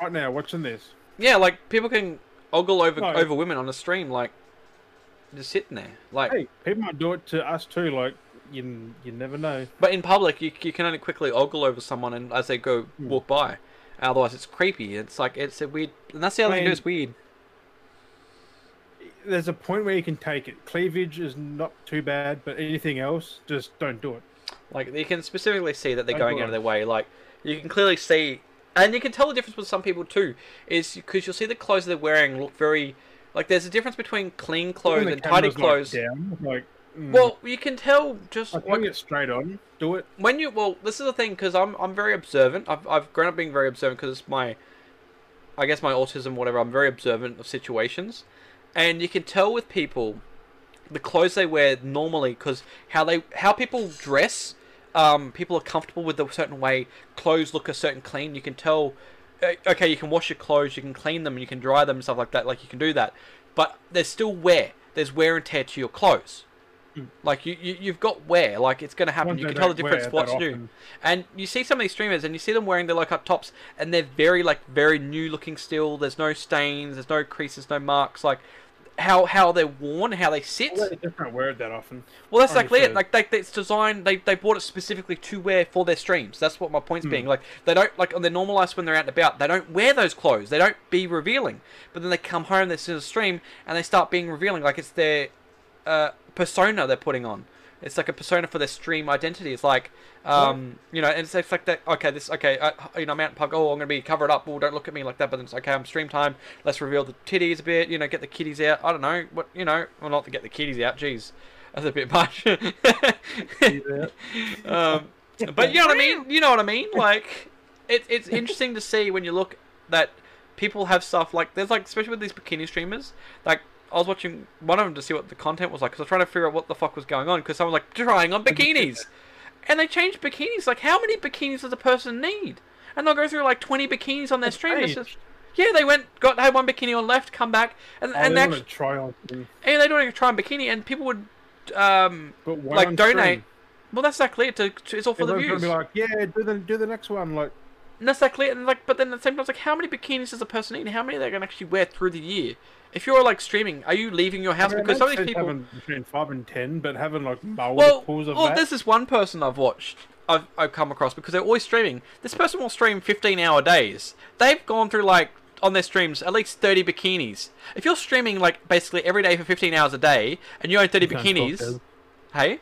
right now watching this. Yeah, like people can ogle over No. over women on a stream, like just sitting there, like. Hey, people might do it to us too. Like you, you never know. But in public, you, you can only quickly ogle over someone and as they go Hmm. walk by. Otherwise, it's creepy. It's like it's a weird, and that's the other I thing. mean- It's weird. There's a point where you can take it. Cleavage is not too bad, but anything else, just don't do it. Like you can specifically see that they're going out of their way. Like you can clearly see, and you can tell the difference with some people too. Is because you'll see the clothes they're wearing look very like there's a difference between clean clothes and tidy camera's, like, clothes. down, like, mm, Well, you can tell just like, hang it straight on. Do it. when you well this is the thing because I'm I'm very observant. I've I've grown up being very observant because my, I guess my autism whatever. I'm very observant of situations, and you can tell with people the clothes they wear normally because how they how people dress. Um, people are comfortable with a certain way. Clothes look a certain clean. You can tell. uh, Okay, you can wash your clothes, you can clean them, you can dry them and stuff like that. Like you can do that, but there's still wear. There's wear and tear to your clothes. Like you, you, you've got wear. Like it's going to happen. You can tell the difference what's new. And you see some of these streamers, and you see them wearing their low cut tops, and they're very like very new looking still. There's no stains, there's no creases, no marks. Like how how they're worn, how they sit. Well, they don't wear it that often. Well, that's exactly it. Like they, it's designed. They, they bought it specifically to wear for their streams. That's what my point's Hmm. being. Like they don't like on their normal lives when they're out and about. They don't wear those clothes. They don't be revealing. But then they come home, they see the stream, and they start being revealing. Like it's their uh, persona they're putting on. It's like a persona for their stream identity. It's like, um, you know, and it's, it's like that. Okay, this okay. Uh, you know, I'm out in pub. Oh, I'm gonna be covered up. Well, don't look at me like that. But then it's okay. I'm stream time. Let's reveal the titties a bit. You know, get the kitties out. I don't know what. You know, well, not to get the kitties out. Jeez, that's a bit much. [laughs] [laughs] um, but you know what I mean. You know what I mean. [laughs] Like, it, it's interesting to see when you look that people have stuff like there's like especially with these bikini streamers. Like I was watching one of them to see what the content was like because I was trying to figure out what the fuck was going on because someone was like trying on bikinis, and they changed bikinis. Like, how many bikinis does a person need? And they'll go through like twenty bikinis on their It's stream. Just, yeah, they went got had one bikini on left, come back, and Oh, and they actually, try on and they doing a try on bikini, and people would um But why like donate. stream? Well, that's exactly it. To, to, it's all for the views. gonna be like, yeah, do the do the next one. Like, And that's exactly it. And like, but then at the same time, it's like, how many bikinis does a person need? How many they can actually wear through the year? If you're like streaming, are you leaving your house? I mean, because some of these people. between five and ten, but having like Well, multiples of well, that. there's this one person I've watched. I've, I've come across because they're always streaming. This person will stream 15 hour days. They've gone through like on their streams at least 30 bikinis. If you're streaming like basically every day for 15 hours a day and you own 30 You bikinis, hey,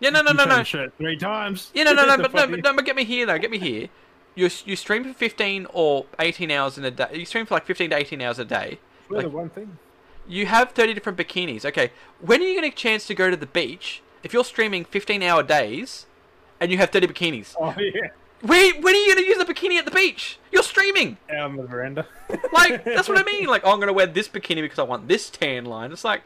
yeah, no, no, no, no, the shirt three times. Yeah, no, no, [laughs] no, but no, but, no, but get me here though. Get me here. You you stream for fifteen or eighteen hours in a day. You stream for like fifteen to eighteen hours a day. We're like- the one thing. You have thirty different bikinis. Okay, when are you getting a chance to go to the beach? If you're streaming fifteen hour days, and you have thirty bikinis, Oh [laughs] yeah, where when are you gonna use a bikini at the beach? You're streaming. out on the veranda. [laughs] Like [laughs] that's what I mean. Like oh, I'm gonna wear this bikini because I want this tan line. It's like.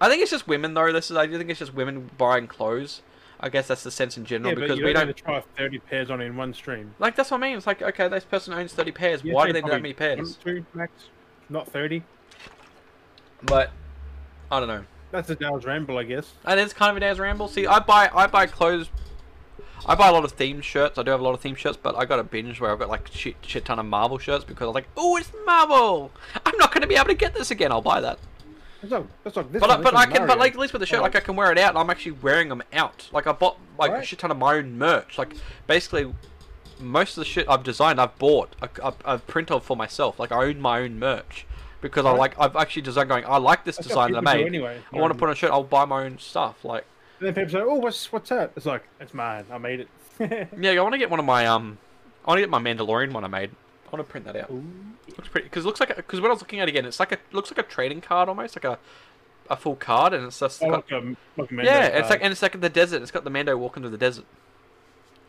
I think it's just women though. This is I do think it's just women buying clothes. I guess that's the sense in general Yeah, because we don't don't need to try thirty pairs on in one stream. Like that's what I mean. It's like okay, this person owns thirty pairs. Why do they need that many pairs? Two max, not thirty. But I don't know. That's a Dale's ramble, I guess. And it's kind of a day's ramble. See, I buy I buy clothes. I buy a lot of themed shirts. I do have a lot of themed shirts, but I got a binge where I've got like shit shit ton of Marvel shirts because I was like, oh, it's Marvel. I'm not going to be able to get this again. I'll buy that. That's like, that's like this But I, but I can. But like at least with the shirt, like I can wear it out. and I'm actually wearing them out. Like I bought like a shit ton of my own merch. Like basically. Most of the shit I've designed, I've bought a, a, a print of for myself. Like I own my own merch because I like. I've actually designed. Going, I like this That's design that I made. Anyway, I want to put on a shirt. I'll buy my own stuff. Like, And then people say, "Oh, what's what's that?" It's like it's mine. I made it. [laughs] yeah, I want to get one of my um, I want to get my Mandalorian one I made. I want to print that out. Ooh. Looks pretty because looks like because when I was looking at it again, it's like a looks like a trading card almost, like a a full card, and it's just Oh, got, like a, like a Mando yeah, it's like and it's like the desert. It's got the Mando walking through the desert.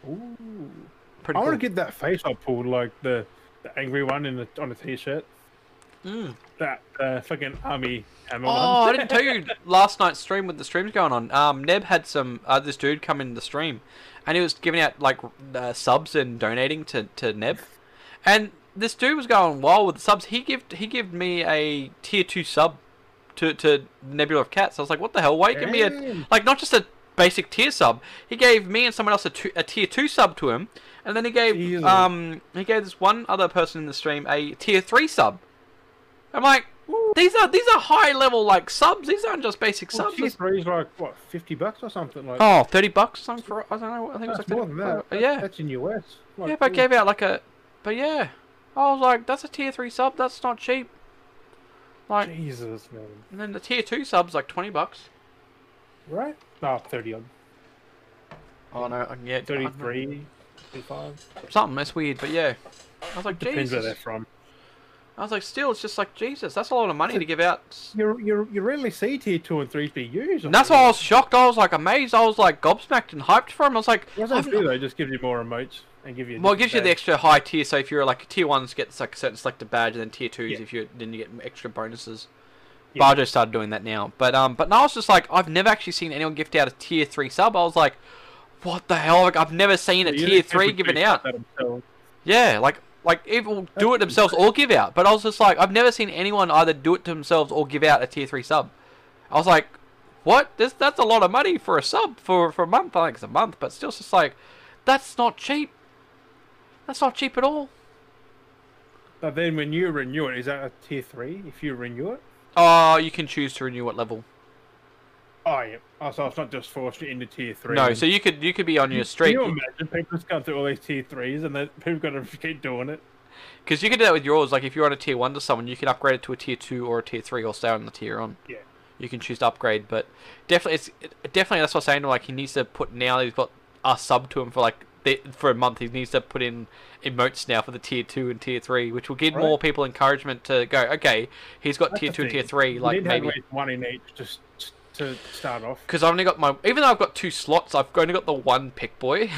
Ooh. Pretty I cool. want to get that face I pulled, like the, the angry one in the on a t-shirt. Mm. That uh, fucking Armie Hammer Oh, one. I didn't tell you [laughs] last night's stream with the streams going on. Um, Neb had some uh, this dude come in the stream, and he was giving out like uh, subs and donating to, to Neb, and this dude was going wild with the subs. He give he gave me a tier two sub to to Nebula of Cats. I was like, what the hell? Why you give me a like not just a basic tier sub? He gave me and someone else a, two, a tier two sub to him, and then he gave um he gave this one other person in the stream a tier three sub. I'm like, these are these are high level like subs. These aren't just basic Well, subs. tier three is like what, fifty bucks or something like. Oh, 30 bucks something for I don't know. I think it was like more 30 than that. uh, yeah, that's in US. Like, yeah, but I gave out like a, but yeah, I was like, that's a tier three sub. That's not cheap. Like, Jesus man, and then the tier two subs like 20 bucks. right? No, thirty on. Oh no, yeah, 33, 35. something. That's weird, but yeah. I was like, Depends where they're from. I was like, still, it's just like Jesus. That's a lot of money to give out. You you you rarely see tier two and three be used. And that's why I was shocked. I was like amazed. I was like gobsmacked and hyped for him. I was like, What does that do though? Just gives you more emotes and give you. Well, it gives you the extra high tier. So if you're like tier ones, get like a certain selected badge, and then tier twos, Yeah. if you then you get extra bonuses. Yeah. Barjo started doing that now. But um, but no, I was just like, I've never actually seen anyone gift out a tier three sub. I was like, what the hell? Like, I've never seen a tier three given out. Yeah, like like even do it themselves or give out. But I was just like, I've never seen anyone either do it to themselves or give out a tier three sub. I was like, what? This that's a lot of money for a sub for for a month. I think it's a month, but still, it's just like, that's not cheap. That's not cheap at all. But then when you renew it, is that a tier three? If you renew it? Oh, you can choose to renew what level. Oh yeah. Oh, so it's not just forced into tier three. No, so you could you could be on your Can streak you imagine people just going through all these tier threes and then people got to [laughs] keep doing it? because you could do that with yours. Like if you're on a tier one to someone, you can upgrade it to a tier two or a tier three, or stay on the tier on. Yeah. You can choose to upgrade, but definitely it's it- definitely that's what I'm saying. Like he needs to put now. He's got a sub to him for like for a month. He needs to put in emotes now for the tier two and tier three, which will give Right. more people encouragement to go. Okay, he's got That's tier two and tier three. You Like maybe one in each just to start off. because I've only got my even though I've got two slots, I've only got the one pick boy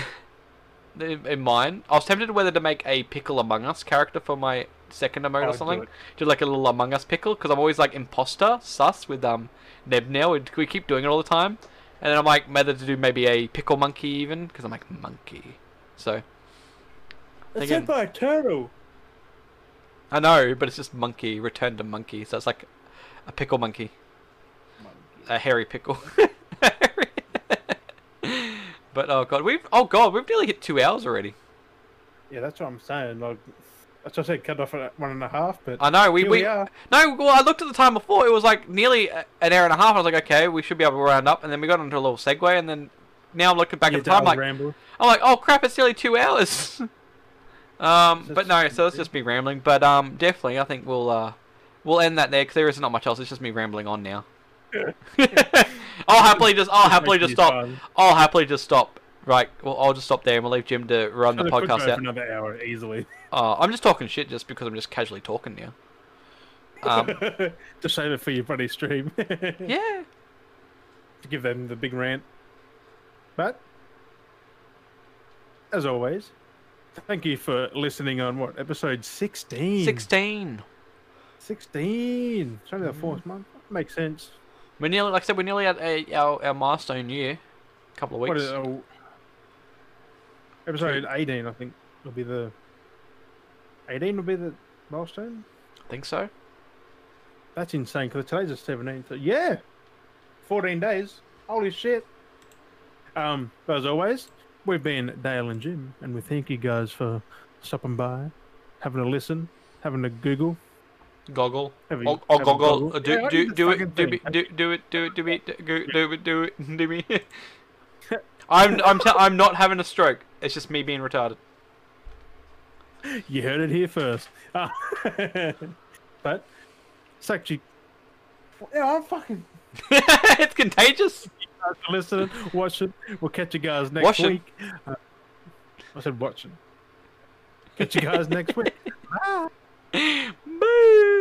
[laughs] in, in mine. I was tempted whether to make a pickle Among Us character for my second emote or do something. it. Do like a little Among Us pickle because I'm always like imposter sus with um Neb now. We keep doing it all the time, and then I'm like whether to do maybe a pickle monkey even because I'm like monkey. So It's Again. by a turtle. I know, but it's just monkey. Return to monkey. So it's like a pickle monkey, a hairy pickle. [laughs] but oh god, we've oh god, we've nearly hit two hours already. Yeah, that's what I'm saying. Like, that's what I said, cut off at one and a half, but I know we we we are. no. Well, I looked at the time before. It was like nearly an hour and a half. I was like, okay, we should be able to round up. And then we got into a little segue, and then now I'm looking back Yeah, at the time, like ramble. I'm like, oh crap, it's nearly two hours. [laughs] um, but no, just let's just be rambling. But um, definitely, I think we'll uh, we'll end that there because there isn't not much else. It's just me rambling on now. [laughs] [laughs] I'll happily just I'll happily just stop. fun. I'll happily just stop. Right, well, I'll just stop there and we'll leave Jim to run the So podcast for out. another hour easily. Uh, I'm just talking shit just because I'm just casually talking now. Um, [laughs] Just save it for your buddy stream. [laughs] yeah. to give them the big rant. But as always, thank you for listening on what episode 16. 16. 16. It's only the fourth month. Makes sense. We're nearly, like I said, we're nearly at a, our, our milestone year. A couple of weeks. is it? Oh, episode 18, I think, will be the 18 will be the milestone. I think so. That's insane because today's the 17th. Yeah, 14 days. Holy shit. Um, but as always, we've been Dale and Jim, and we thank you guys for stopping by, having a listen, having a Google. Goggle. Having, Oh, oh goggle. Uh, Yeah, Do, do, did the do fucking it. Do, thing. me, do, do it. Do it. Do me. Do, go- do it. Do it. Do me. [laughs] I'm I'm t- I'm not having a stroke. It's just me being retarded. [laughs] You heard it here first. Ah, [laughs] but it's actually. Yeah, I'm fucking. [laughs] it's contagious. Listen, watch it. We'll catch you guys next Watch week. Uh, I said watching. Catch you guys next week. Bye. Boo.